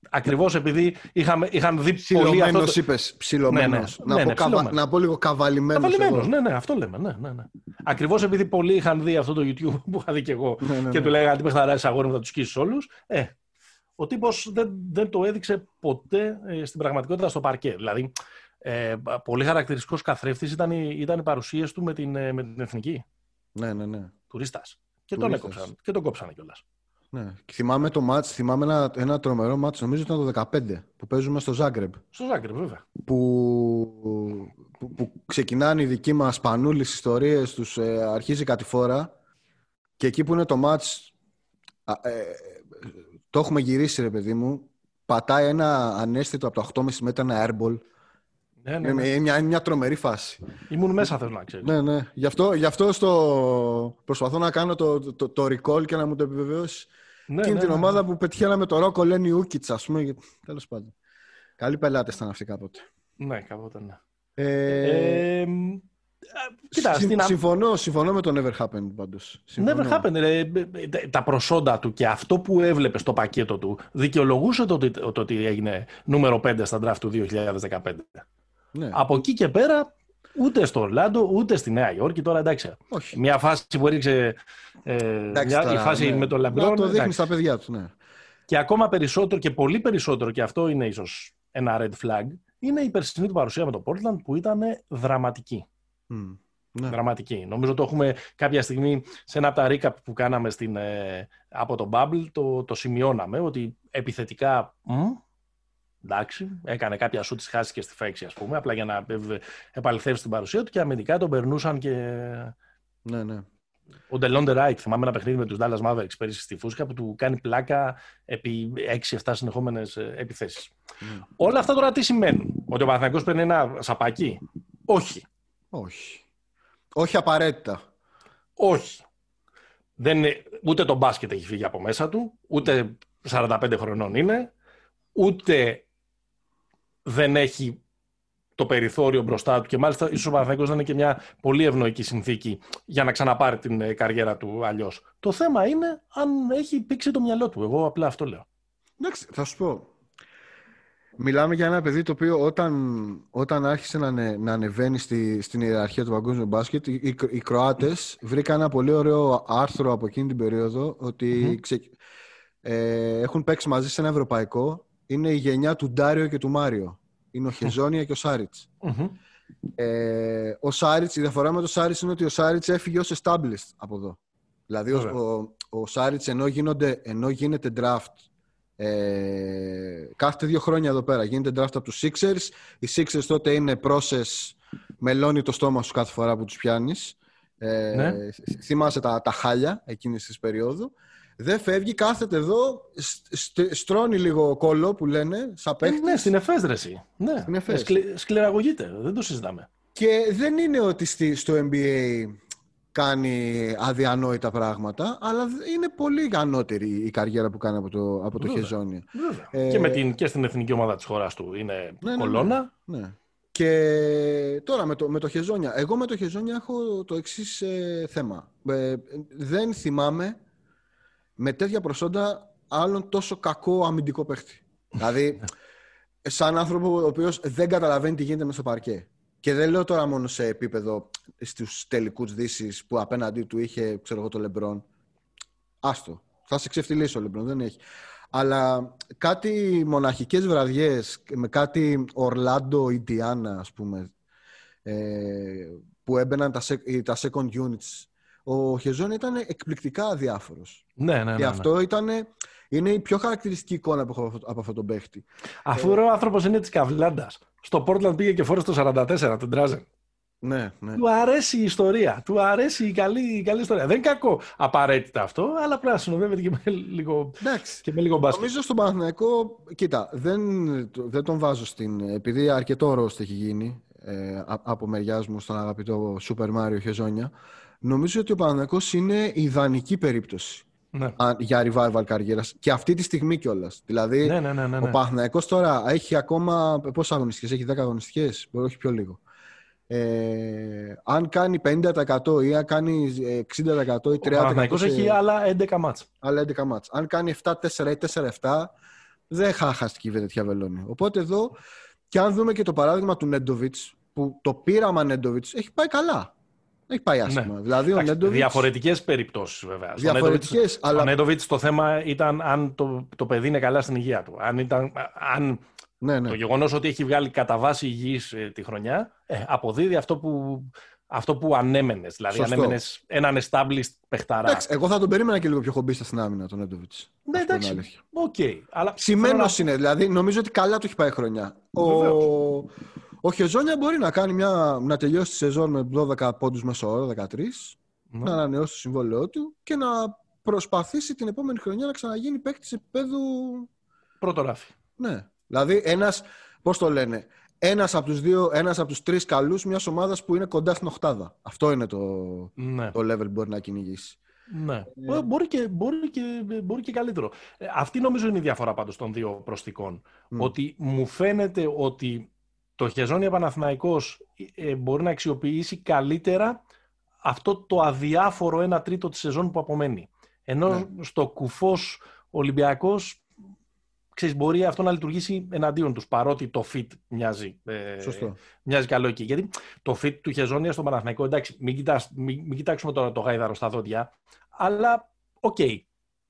Ακριβώς επειδή είχαμε, είχαν δει πολύ αυτό... Το... είπες, ψηλωμένος. Ναι, ναι, να, ναι, πω ναι, να πω λίγο καβαλημένος. Καβαλημένος, ναι, ναι, αυτό λέμε. Ναι, ναι, ναι. Ακριβώς επειδή πολλοί είχαν δει αυτό το YouTube που είχα δει και εγώ ναι, ναι, και του λέγανε τι παιχταράσεις αγόρι μου θα τους σκίσεις όλους. Ε, ο τύπος δεν, δεν το έδειξε ποτέ ε, στην πραγματικότητα στο παρκέ. Δηλαδή, ε, πολύ χαρακτηριστικός καθρέφτης ήταν, οι, ήταν οι παρουσίες του με την, ε, με την εθνική. Ναι, ναι, ναι. Τουρίστας. Και τον έκοψαν. Και τον κόψανε κιόλας. Ναι. θυμάμαι το μάτς, θυμάμαι ένα, ένα τρομερό μάτς, νομίζω ήταν το 2015, που παίζουμε στο Ζάγκρεπ. Στο Ζάγκρεπ, βέβαια. Που, που, που ξεκινάνε οι δικοί μας πανούλες ιστορίες, τους ε, αρχίζει κάτι φορά και εκεί που είναι το μάτς, ε, το έχουμε γυρίσει ρε παιδί μου, πατάει ένα ανέστητο από το 8,5 μέτρα ένα airball ναι, ναι, ναι. Είναι μια, μια τρομερή φάση. Ήμουν μέσα, θέλω να ξέρεις. Ναι, ναι. Γι' αυτό, γι αυτό στο... προσπαθώ να κάνω το, το, το, recall και να μου το επιβεβαιώσεις. Ναι, Εκείνη ναι, την ναι, ομάδα ναι. που πετυχαίναμε το Ρόκο Λένι Ούκιτ, ας πούμε. Τέλος πάντων. Καλοί πελάτες ήταν αυτοί κάποτε. Ναι, κάποτε ναι. Ε, ε, Κοίτα, Συ, συμφωνώ, συμφωνώ με το Never Happened πάντως. Never Happened. Ε, τα προσόντα του και αυτό που έβλεπες στο πακέτο του δικαιολογούσε το ότι, το ότι έγινε νούμερο 5 στα draft του 2015. Ναι. Από εκεί και πέρα, ούτε στο Ορλάντο, ούτε στη Νέα Υόρκη. Τώρα εντάξει. Όχι. Μια φάση που έριξε. Ε, εντάξει, μια, η φάση ναι. με τον Λεμπρόν. Να το δείχνει στα παιδιά τους, ναι. Και ακόμα περισσότερο και πολύ περισσότερο, και αυτό είναι ίσως ένα red flag, είναι η περσινή του παρουσία με το Portland που ήταν δραματική. Mm. Ναι. Δραματική. Νομίζω το έχουμε κάποια στιγμή σε ένα από τα recap που κάναμε στην, ε, από το Bubble, το, το σημειώναμε ότι επιθετικά εντάξει, έκανε κάποια σου τη χάσεις και στη φέξη, ας πούμε, απλά για να επαληθεύσει την παρουσία του και αμυντικά τον περνούσαν και. Ναι, ναι. Ο Ντελόντε Ράιτ, θυμάμαι ένα παιχνίδι με τους Dallas Mavericks πέρυσι στη Φούσκα που του κάνει πλάκα επί 6-7 συνεχόμενες επιθέσεις. Ναι. Όλα αυτά τώρα τι σημαίνουν, Ότι ο Παναθηναϊκός παίρνει ένα σαπάκι; Όχι. Όχι. Όχι απαραίτητα. Όχι. Δεν ούτε το μπάσκετ έχει φύγει από μέσα του, ούτε 45 χρονών είναι, ούτε δεν έχει το περιθώριο μπροστά του και μάλιστα ίσως ο Παναθηναϊκός δεν είναι και μια πολύ ευνοϊκή συνθήκη για να ξαναπάρει την ε, καριέρα του αλλιώς. Το θέμα είναι αν έχει πήξει το μυαλό του. Εγώ απλά αυτό λέω. Εντάξει, θα σου πω. Μιλάμε για ένα παιδί το οποίο όταν, όταν άρχισε να, να ανεβαίνει στη, στην ιεραρχία του παγκόσμιου μπάσκετ, οι, οι Κροάτες βρήκαν ένα πολύ ωραίο άρθρο από εκείνη την περίοδο ότι ε, έχουν παίξει μαζί σε ένα ευρωπαϊκό είναι η γενιά του Ντάριο και του Μάριο. Είναι ο Χεζόνια και ο σαριτς Ε, ο Σάριτς, η διαφορά με το Σάριτς είναι ότι ο Σάριτς έφυγε ως established από εδώ. Δηλαδή ο, ο, ο Σάριτς ενώ, ενώ γίνεται draft ε, κάθε δύο χρόνια εδώ πέρα γίνεται draft από τους Sixers. Οι Sixers τότε είναι process μελώνει το στόμα σου κάθε φορά που τους πιάνεις. Ε, ναι. Θυμάσαι τα, τα χάλια εκείνης της περίοδου δεν φεύγει, κάθεται εδώ, στρώνει λίγο κόλλο που λένε, σαν παίχτης. Ναι, στην εφέσδρεση. Ναι, στην εφές. σκληραγωγείται, δεν το συζητάμε. Και δεν είναι ότι στο NBA κάνει αδιανόητα πράγματα, αλλά είναι πολύ ανώτερη η καριέρα που κάνει από το, από το Χεζόνια. Ε, και, με την, και στην εθνική ομάδα της χώρας του είναι ναι, ναι κολόνα. Ναι, ναι. Και τώρα με το, με το Χεζόνια. Εγώ με το Χεζόνια έχω το εξής ε, θέμα. Ε, δεν θυμάμαι με τέτοια προσόντα άλλον τόσο κακό αμυντικό παίχτη. δηλαδή, σαν άνθρωπο ο οποίος δεν καταλαβαίνει τι γίνεται μες στο παρκέ. Και δεν λέω τώρα μόνο σε επίπεδο στους τελικούς δύσεις που απέναντί του είχε, ξέρω εγώ, το Λεμπρόν. Άστο. Θα σε ξεφτυλίσει ο Λεμπρόν, δεν έχει. Αλλά κάτι μοναχικές βραδιές με κάτι Ορλάντο Ιντιάνα, ας πούμε, ε, που έμπαιναν τα, τα second units ο Χεζόν ήταν εκπληκτικά αδιάφορος. Ναι, ναι, ναι. Και ναι. αυτό ήταν, είναι η πιο χαρακτηριστική εικόνα που έχω από αυτόν τον παίχτη. Αφού ε, ο άνθρωπος είναι της Καβλάντας. Στο Portland πήγε και φόρεσε το 44, τον Τράζεν. Ναι, ναι. Του αρέσει η ιστορία. Του αρέσει η καλή, η καλή ιστορία. Δεν είναι κακό απαραίτητα αυτό, αλλά πρέπει να συνοδεύεται και με λίγο, και με λίγο μπάσκετ. Νομίζω στον Παναθηναϊκό, κοίτα, δεν, δεν τον βάζω στην. Επειδή αρκετό ρόστ έχει γίνει ε, από μεριάς μου στον αγαπητό Super Mario Χεζόνια. Νομίζω ότι ο Παναθηναϊκός είναι ιδανική περίπτωση ναι. για revival καριέρας. Και αυτή τη στιγμή κιόλας. Δηλαδή, ναι, ναι, ναι, ο Παναθηναϊκός τώρα έχει ακόμα. Πόσες αγωνιστικές, έχει 10 αγωνιστικές, μπορεί όχι πιο λίγο. Ε, αν κάνει 50% ή αν κάνει 60% ή 30%. Ο Παναθηναϊκός έχει άλλα 11 μάτς. Άλλα 11 μάτς. Αν κάνει 7-4 ή 4-7, δεν χάχαστηκε η τέτοια βελόνι. Οπότε εδώ, και αν δούμε και το παράδειγμα του Νέντοβιτς, που το πείραμα Νέντοβιτς έχει πάει καλά. Έχει πάει άσχημα. Ναι. Δηλαδή, ο Νέντοβιτς... Διαφορετικές περιπτώσεις βέβαια. Διαφορετικές, αλλά... Ο Νέντοβιτς το θέμα ήταν αν το, το παιδί είναι καλά στην υγεία του. Αν, ήταν, αν ναι, ναι. Το γεγονός ότι έχει βγάλει κατά βάση υγιής ε, τη χρονιά ε, αποδίδει αυτό που, αυτό που ανέμενες. Δηλαδή, ανέμενες έναν established παιχταρά. Εντάξει, εγώ θα τον περίμενα και λίγο πιο χομπίστα στην άμυνα τον Νέντοβιτς. Ναι, εντάξει. OK. Okay. Αλλά... Σημαίνω είναι. Δηλαδή, νομίζω ότι καλά του έχει πάει χρονιά. Ο, ο Χεζόνια μπορεί να, κάνει μια, να τελειώσει τη σεζόν με 12 πόντους μέσο όρο, 13, ναι. να ανανεώσει το συμβόλαιό του και να προσπαθήσει την επόμενη χρονιά να ξαναγίνει παίκτης επίπεδου. Πρώτο ράφι. Ναι. Δηλαδή, ένας, πώς το λένε, ένας από τους δύο, ένας από τους τρεις καλούς μιας ομάδας που είναι κοντά στην οχτάδα. Αυτό είναι το, ναι. το level που μπορεί να κυνηγήσει. Ναι. Ε, μπορεί, και, μπορεί, και, μπορεί και καλύτερο. Ε, αυτή νομίζω είναι η διαφορά πάντως των δύο προστικών. Ότι μου φαίνεται ότι το Χεζόνια Παναθηναϊκός ε, μπορεί να αξιοποιήσει καλύτερα αυτό το αδιάφορο ένα τρίτο της σεζόν που απομένει. Ενώ ναι. στο κουφός Ολυμπιακός ξέρεις, μπορεί αυτό να λειτουργήσει εναντίον τους, παρότι το fit μοιάζει, ε, μοιάζει καλό εκεί. Γιατί το fit του Χεζόνια στο Παναθηναϊκό, εντάξει, μην, κοιτάς, μην, μην κοιτάξουμε τώρα το γάιδαρο στα δόντια, αλλά OK, okay,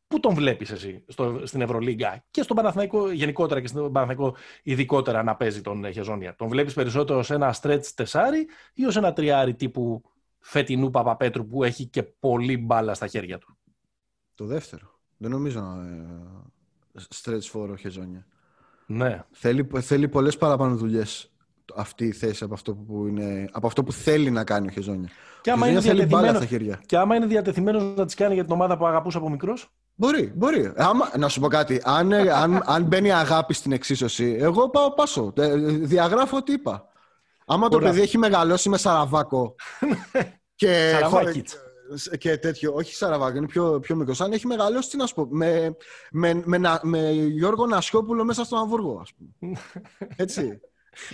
Πού τον βλέπεις εσύ στο, στην Ευρωλίγκα και στον Παναθηναϊκό γενικότερα και στον Παναθηναϊκό ειδικότερα να παίζει τον Χεζόνια. Τον βλέπεις περισσότερο σε ένα stretch τεσσάρι ή ως ένα τριάρι τύπου φετινού Παπαπέτρου που έχει και πολύ μπάλα στα χέρια του; Το δεύτερο. Δεν νομίζω να, stretch four ο Χεζόνια. Ναι. Θέλει, θέλει πολλές παραπάνω δουλειές αυτή η θέση από αυτό που, είναι, από αυτό που θέλει να κάνει ο Χεζόνια. Και άμα, είναι διατεθειμένο, και άμα είναι διατεθειμένος να τις κάνει για την ομάδα που αγαπούσε από μικρός; Μπορεί, μπορεί. Άμα, να σου πω κάτι. Αν, αν, αν μπαίνει αγάπη στην εξίσωση, εγώ πάω πάσο. Ε, διαγράφω ό,τι είπα. Άμα το παιδί έχει μεγαλώσει με Σαραβάκο. και, και τέτοιο. Όχι Σαραβάκη, είναι πιο, πιο μικρός. Αν έχει μεγαλώσει, τι να σου πω. Με, με, με, με Γιώργο Νασιόπουλο μέσα στο Αμβούργο, ας πούμε. Έτσι.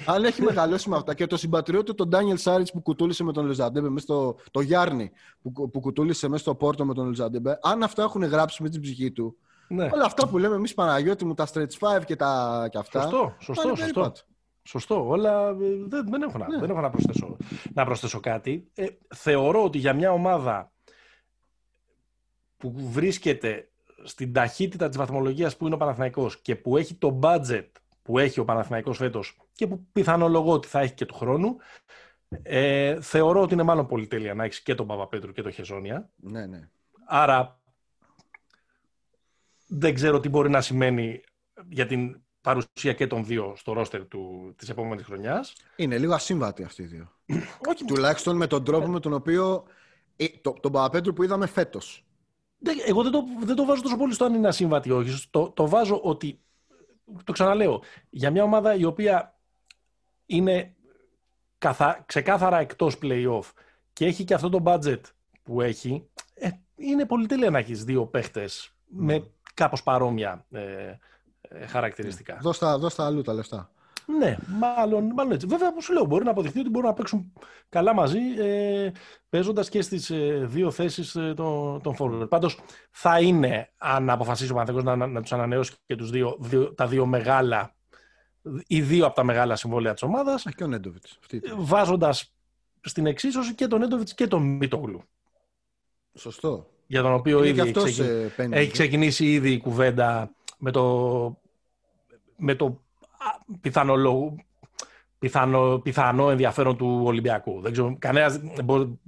Αν έχει μεγαλώσει με αυτά και το συμπατριώτη τον Ντάνιελ Σάριτς που κουτούλησε με τον Λουζαντέμπε, μέσα στο, το Γιάρνη που, που κουτούλησε μέσα στο Πόρτο με τον Λουζαντέμπε, αν αυτά έχουν γράψει με την ψυχή του, ναι. όλα αυτά που λέμε εμείς Παναγιώτη μου, τα Stretch 5 και, τα, και αυτά. Σωστό, σωστό, σωστό. Σωστό, όλα ε, δεν, δεν, έχω, να, ναι. δεν έχω να, προσθέσω, να προσθέσω κάτι. Ε, θεωρώ ότι για μια ομάδα που βρίσκεται στην ταχύτητα της βαθμολογίας που είναι ο Παναθηναϊκός και που έχει το budget που έχει ο Παναθηναϊκός φέτος και που πιθανολογώ ότι θα έχει και του χρόνου, ε, θεωρώ ότι είναι μάλλον πολύ τέλεια να έχεις και τον Παπαπέτρου και τον Χεζόνια. Ναι, ναι. Άρα δεν ξέρω τι μπορεί να σημαίνει για την παρουσία και των δύο στο ρόστερ του, της επόμενης χρονιάς. Είναι λίγο ασύμβατοι αυτοί οι δύο. Όχι. Τουλάχιστον με τον τρόπο με τον οποίο ε, το, τον Παπαπέτρου που είδαμε φέτος. Εγώ δεν το, δεν το βάζω τόσο πολύ στο αν είναι ασύμβατη ή όχι. Το, το βάζω ότι, το ξαναλέω, για μια ομάδα η οποία είναι καθα, ξεκάθαρα εκτός play-off και έχει και αυτό το budget που έχει, ε, είναι πολυτέλεια να έχει δύο παίχτες με κάπως παρόμοια ε, ε, χαρακτηριστικά. Δώσ' τα, δώσ τα αλλού τα λεφτά. Ναι, μάλλον, μάλλον έτσι. Βέβαια, όπως σου λέω, μπορεί να αποδειχθεί ότι μπορούν να παίξουν καλά μαζί, ε, παίζοντας και στις ε, δύο θέσεις ε, των, των forward. Πάντως, θα είναι, αν αποφασίσει ο Παναθέκο να, να, να τους ανανεώσει και τους δύο, δύο, τα δύο μεγάλα, ή δύο από τα μεγάλα συμβόλαια της ομάδας. Και ο Νέντοβιτς. Βάζοντας στην εξίσωση και τον Νέντοβιτς και τον Μίτογλου. Σωστό. Για τον οποίο ήδη έχει, ξεκινήσει, έχει ξεκινήσει ήδη η κουβέντα με το, με το πιθανό, πιθανό, πιθανό ενδιαφέρον του Ολυμπιακού. Δεν ξέρω, κανένας,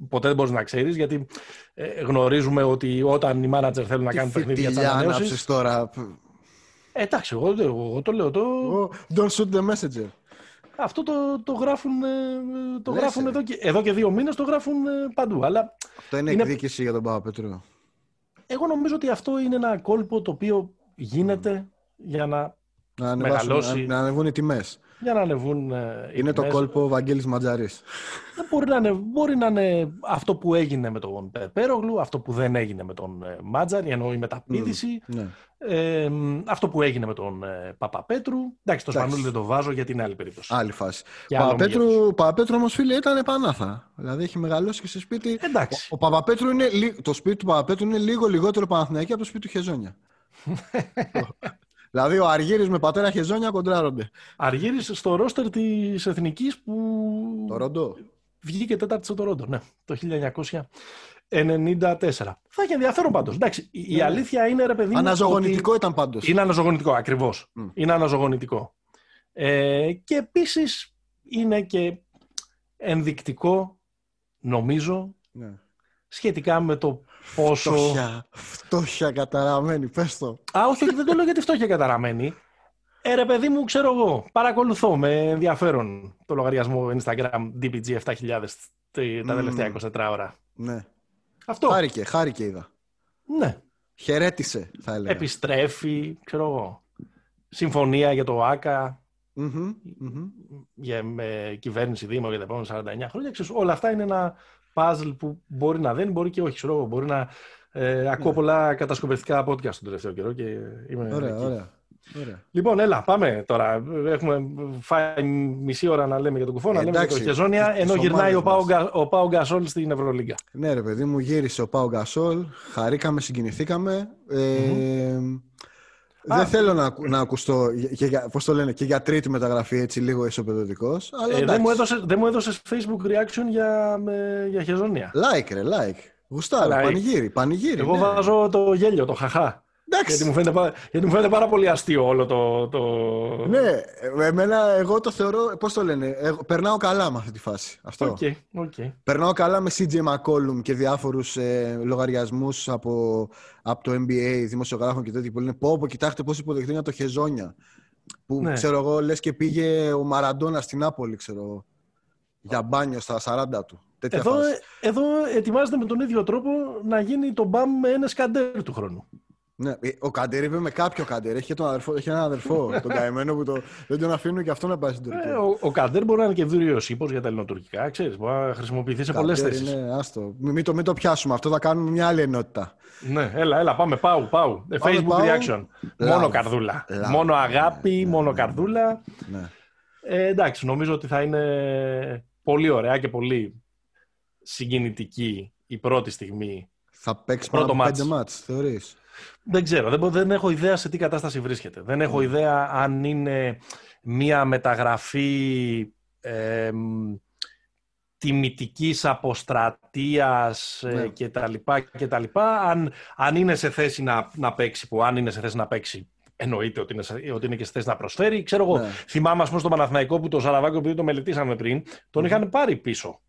ποτέ δεν μπορείς να ξέρεις, γιατί ε, γνωρίζουμε ότι όταν οι μάνατζερ θέλουν να κάνουν παιχνίδια της ανανέωση. τώρα; Ε, εντάξει, εγώ, εγώ, το λέω. Το... Don't shoot the messenger. Αυτό το, το γράφουν, ε, το γράφουν εδώ, και, εδώ και δύο μήνες, το γράφουν παντού. Αλλά αυτό είναι, είναι εκδίκηση για τον Παπαπέτρο. Εγώ νομίζω ότι αυτό είναι ένα κόλπο το οποίο γίνεται για να να μεγαλώσει. Να, να ανεβούν οι τιμές. Για να ανεβούν ε, οι Είναι το κόλπο Βαγγέλης Ματζαρής. Μπορεί να, είναι, μπορεί να είναι αυτό που έγινε με τον Πέρογλου, αυτό που δεν έγινε με τον ε, Μάτζαρη, ενώ η μεταπίδηση. ναι. ε, αυτό που έγινε με τον ε, Παπαπέτρου. Εντάξει, το Σπανούλη δεν το βάζω γιατί είναι άλλη περίπτωση. Άλλη φάση. Παπαπέτρου, Παπαπέτρου όμως, φίλε, ήταν επανάθα. Δηλαδή έχει μεγαλώσει και σε σπίτι. Εντάξει. Ο, ο Παπαπέτρου είναι, το σπίτι του Παπαπέτρου είναι λίγο λιγότερο Παναθηναϊκή από το σπίτι του Χεζόνια. Δηλαδή ο Αργύρης με πατέρα Χεζόνια κοντράρονται. Αργύρης στο ρόστερ της Εθνικής που... Το Ρόντο. Βγήκε τέταρτη στο Ρόντο, ναι, το 1994. Θα έχει ενδιαφέρον πάντως. Εντάξει, η ναι. αλήθεια είναι ρε παιδί. Αναζωογονητικό ότι... ήταν πάντως. Είναι αναζωογονητικό, ακριβώς. Είναι αναζωογονητικό. Ε, και επίσης είναι και ενδεικτικό, νομίζω, ναι. Σχετικά με το πόσο. Φτώχεια, φτώχεια καταραμένη, πες το. Α, όχι, δεν το λέω γιατί φτώχεια καταραμένη. Ε, ρε παιδί μου, ξέρω εγώ, παρακολουθώ με ενδιαφέρον το λογαριασμό Instagram DPG 7000 τα τελευταία 24 ώρα. Ναι. Αυτό. Χάρηκε, χάρηκε είδα. Ναι. Χαιρέτησε, θα έλεγα. Επιστρέφει, ξέρω εγώ. Συμφωνία για το ΑΚΑ. Mm-hmm, Για με κυβέρνηση Δήμο για τα επόμενα 49 χρόνια. Ξέρεις, όλα αυτά είναι ένα puzzle που μπορεί να δεν, μπορεί και όχι. Ξέρω, μπορεί να ε, ακούω ναι. πολλά κατασκοπευτικά podcast τον τελευταίο καιρό και είμαι ωραία, εκεί. Ωραία. Ωραία. Λοιπόν, έλα, πάμε τώρα. Έχουμε φάει μισή ώρα να λέμε για τον κουφό, να λέμε για το Χεζόνια, ενώ γυρνάει ο Πάο, ο Πάο Γκασόλ στην Ευρωλίγκα. Ναι, ρε παιδί μου, γύρισε ο Πάο Γκασόλ. Χαρήκαμε, συγκινηθήκαμε. Ε, δεν θέλω να, να ακουστώ και για, πώς το λένε, και για τρίτη μεταγραφή έτσι λίγο ισοπεδωτικός. Ε, δεν, μου έδωσες, δεν μου έδωσες Facebook reaction για, με, για χεζόνια. Like, ρε, like. Γουστάρα, like. πανηγύρι, πανηγύρι. Εγώ ναι. βάζω το γέλιο, το χαχά. Γιατί μου, φαίνεται, γιατί μου φαίνεται πάρα πολύ αστείο όλο το, το... Ναι, εμένα εγώ το θεωρώ, πώς το λένε, εγώ, περνάω καλά με αυτή τη φάση. Αυτό. Okay, okay. Περνάω καλά με CJ McCollum και διάφορους ε, λογαριασμούς από, από το NBA, δημοσιογράφων και τέτοια που λένε πω, πω κοιτάξτε πώς υποδεχτεί το Χεζόνια. Που ναι. ξέρω εγώ λες και πήγε ο Μαραντόνα στην Νάπολη, ξέρω για μπάνιο στα 40 του. Εδώ, εδώ ετοιμάζεται με τον ίδιο τρόπο να γίνει το μπαμ με ένα σκαντέρ του χρόνου. Ναι, ε, ο Κάντερ είπε με κάποιο Κάντερ. Έχει, τον αδερφό, έχει έναν αδερφό, τον καημένο που το, δεν τον αφήνουν και αυτό να πάει στην Τουρκία. Ε, ο, ο Κάντερ μπορεί να είναι και δούριο ύπος για τα ελληνοτουρκικά. Ξέρεις, μπορεί να χρησιμοποιηθεί σε πολλές θέσεις. Ναι, άστο. Μην το, μην το πιάσουμε. Αυτό θα κάνουμε μια άλλη ενότητα. Ναι, έλα, έλα, πάμε. Πάου, πάου. Ε, Facebook πάω. reaction. Μόνο καρδούλα. Μόνο αγάπη, ναι, μόνο ναι, καρδούλα. Ναι. Ε, εντάξει, νομίζω ότι θα είναι πολύ ωραία και πολύ συγκινητική η πρώτη στιγμή. Θα παίξεις πάνω από πέντε μάτς, θεωρείς; Δεν ξέρω. Δεν, δεν έχω ιδέα σε τι κατάσταση βρίσκεται. Δεν έχω mm. ιδέα αν είναι μία μεταγραφή ε, τιμητικής αποστρατείας ε, ναι. και τα λοιπά και τα λοιπά. Αν, αν είναι σε θέση να, να παίξει, που αν είναι σε θέση να παίξει εννοείται ότι είναι, ότι είναι και σε θέση να προσφέρει. Ξέρω εγώ, ναι. θυμάμαι ας πούμε στο Παναθηναϊκό που το Σαραβάκο, επειδή το μελετήσαμε πριν, τον mm. είχαν πάρει πίσω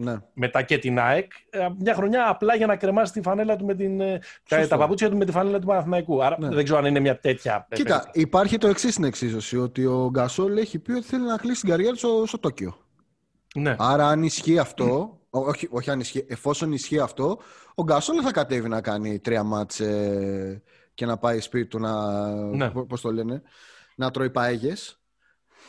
ναι. μετά και την ΑΕΚ, ε, μια χρονιά απλά για να κρεμάσει τη φανέλα του με την, ε, τα, τα παπούτσια του με τη φανέλα του Παναθηναϊκού. Άρα ναι. δεν ξέρω αν είναι μια τέτοια. Κοίτα, υπάρχει το εξής στην εξίσωση, ότι ο Γκασόλ έχει πει ότι θέλει να κλείσει την καριέρα του στο, στο Τόκιο. Ναι. Άρα αν ισχύει αυτό, όχι, όχι αν ισχύει, εφόσον ισχύει αυτό, ο Γκασόλ θα κατέβει να κάνει τρία μάτσε και να πάει σπίτι του να, ναι. πώς το λένε, να τρώει παέγες.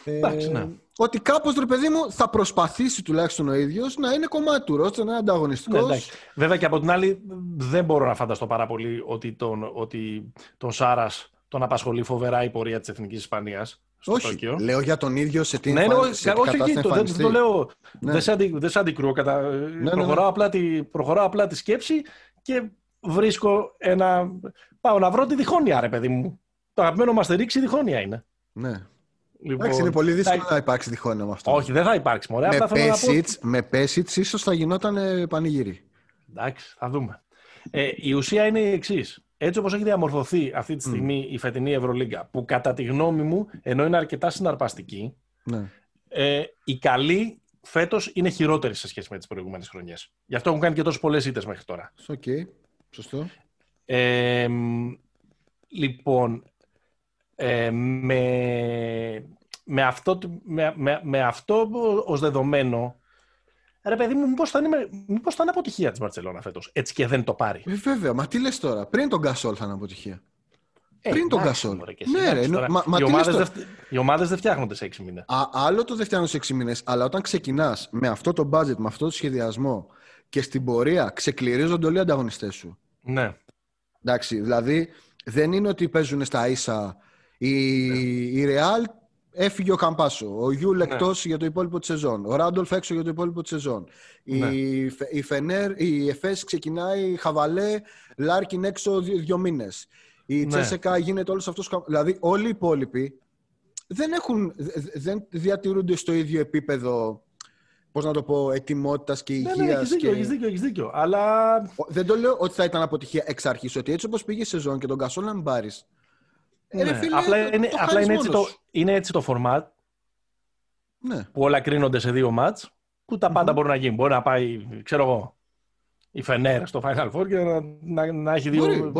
Εντάξει, ναι ότι κάπως ρε παιδί μου θα προσπαθήσει τουλάχιστον ο ίδιος να είναι κομμάτι του ρόστρα, να είναι ανταγωνιστικός. Ναι, Βέβαια και από την άλλη δεν μπορώ να φανταστώ πάρα πολύ ότι τον, ότι τον Σάρας τον απασχολεί φοβερά η πορεία της Εθνικής Ισπανίας. Στο όχι, Τόκιο. λέω για τον ίδιο σε τι ναι, ναι, όχι, όχι, το, δεν το λέω, ναι. δεν, σε αντι, δεν σε αντικρούω, κατα... ναι, ναι, προχωράω, απλά τη, προχωράω απλά τη σκέψη και βρίσκω ένα, πάω να βρω τη διχόνοια ρε παιδί μου. Το αγαπημένο μας ρίξει η διχόνοια είναι. Ναι. Λοιπόν, Εντάξει, είναι πολύ δύσκολο θα... να υπάρξει διχόνοια με αυτό. Όχι, δεν θα υπάρξει. Μωρέ, με, Πέσιτς, πω... με Πέσιτς ίσως θα γινόταν ε, πανηγύρι. Εντάξει, θα δούμε. Ε, η ουσία είναι η εξής. Έτσι όπως έχει διαμορφωθεί αυτή τη στιγμή mm. η φετινή Ευρωλίγκα, που κατά τη γνώμη μου, ενώ είναι αρκετά συναρπαστική, ναι. ε, οι καλοί φέτος είναι χειρότεροι σε σχέση με τις προηγούμενες χρονιές. Γι' αυτό έχουν κάνει και τόσο πολλές ήττες μέχρι τώρα. OK. Okay. Σωστό. Ε, λοιπόν, ε, με, με, αυτό, με, με, με αυτό ως δεδομένο, ρε παιδί μου, μήπως θα είναι, μήπως θα είναι αποτυχία της Μπαρτσελώνα φέτος, έτσι και δεν το πάρει. Ε, βέβαια, μα τι λες τώρα, πριν τον Γκασόλ θα είναι αποτυχία. Ε, πριν τον Γκασόλ. Ναι, ρε, μα, μα οι, ομάδες το... δε, οι ομάδες δεν φτιάχνονται σε 6 μήνες. Α, άλλο το δεν φτιάχνουν σε 6 μήνες, αλλά όταν ξεκινάς με αυτό το budget, με αυτό το σχεδιασμό και στην πορεία ξεκληρίζονται όλοι οι ανταγωνιστές σου. Ναι. Εντάξει, δηλαδή δεν είναι ότι παίζουν στα ίσα η, ναι. η Real έφυγε ο Καμπάσο. Ο Γιούλ ναι. εκτός για το υπόλοιπο της σεζόν. Ο Ράντολφ έξω για το υπόλοιπο της σεζόν. Ναι. Η, η, Φενέρ, η Εφές ξεκινάει χαβαλέ, Λάρκιν έξω δύο, δύο μήνες. Η ναι. Τσεσεκά γίνεται όλος αυτός. Δηλαδή, όλοι οι υπόλοιποι δεν, έχουν, δεν διατηρούνται στο ίδιο επίπεδο Πώς να το πω, ετοιμότητας και υγεία. Ναι, ναι, έχεις δίκιο, και... έχεις δίκιο, έχεις δίκιο. Αλλά... Δεν το λέω ότι θα ήταν αποτυχία εξ αρχής, ότι έτσι όπως πήγε η σεζόν και τον Κασόλ να μην πάρει. Ναι. Ε, απλά είναι, απλά είναι, έτσι το, είναι έτσι το format ναι. που όλα κρίνονται σε δύο μάτς που τα πάντα mm-hmm. μπορούν να γίνουν. Μπορεί να πάει, ξέρω εγώ, η Φενέρ στο Final Four και να, να, να έχει δύο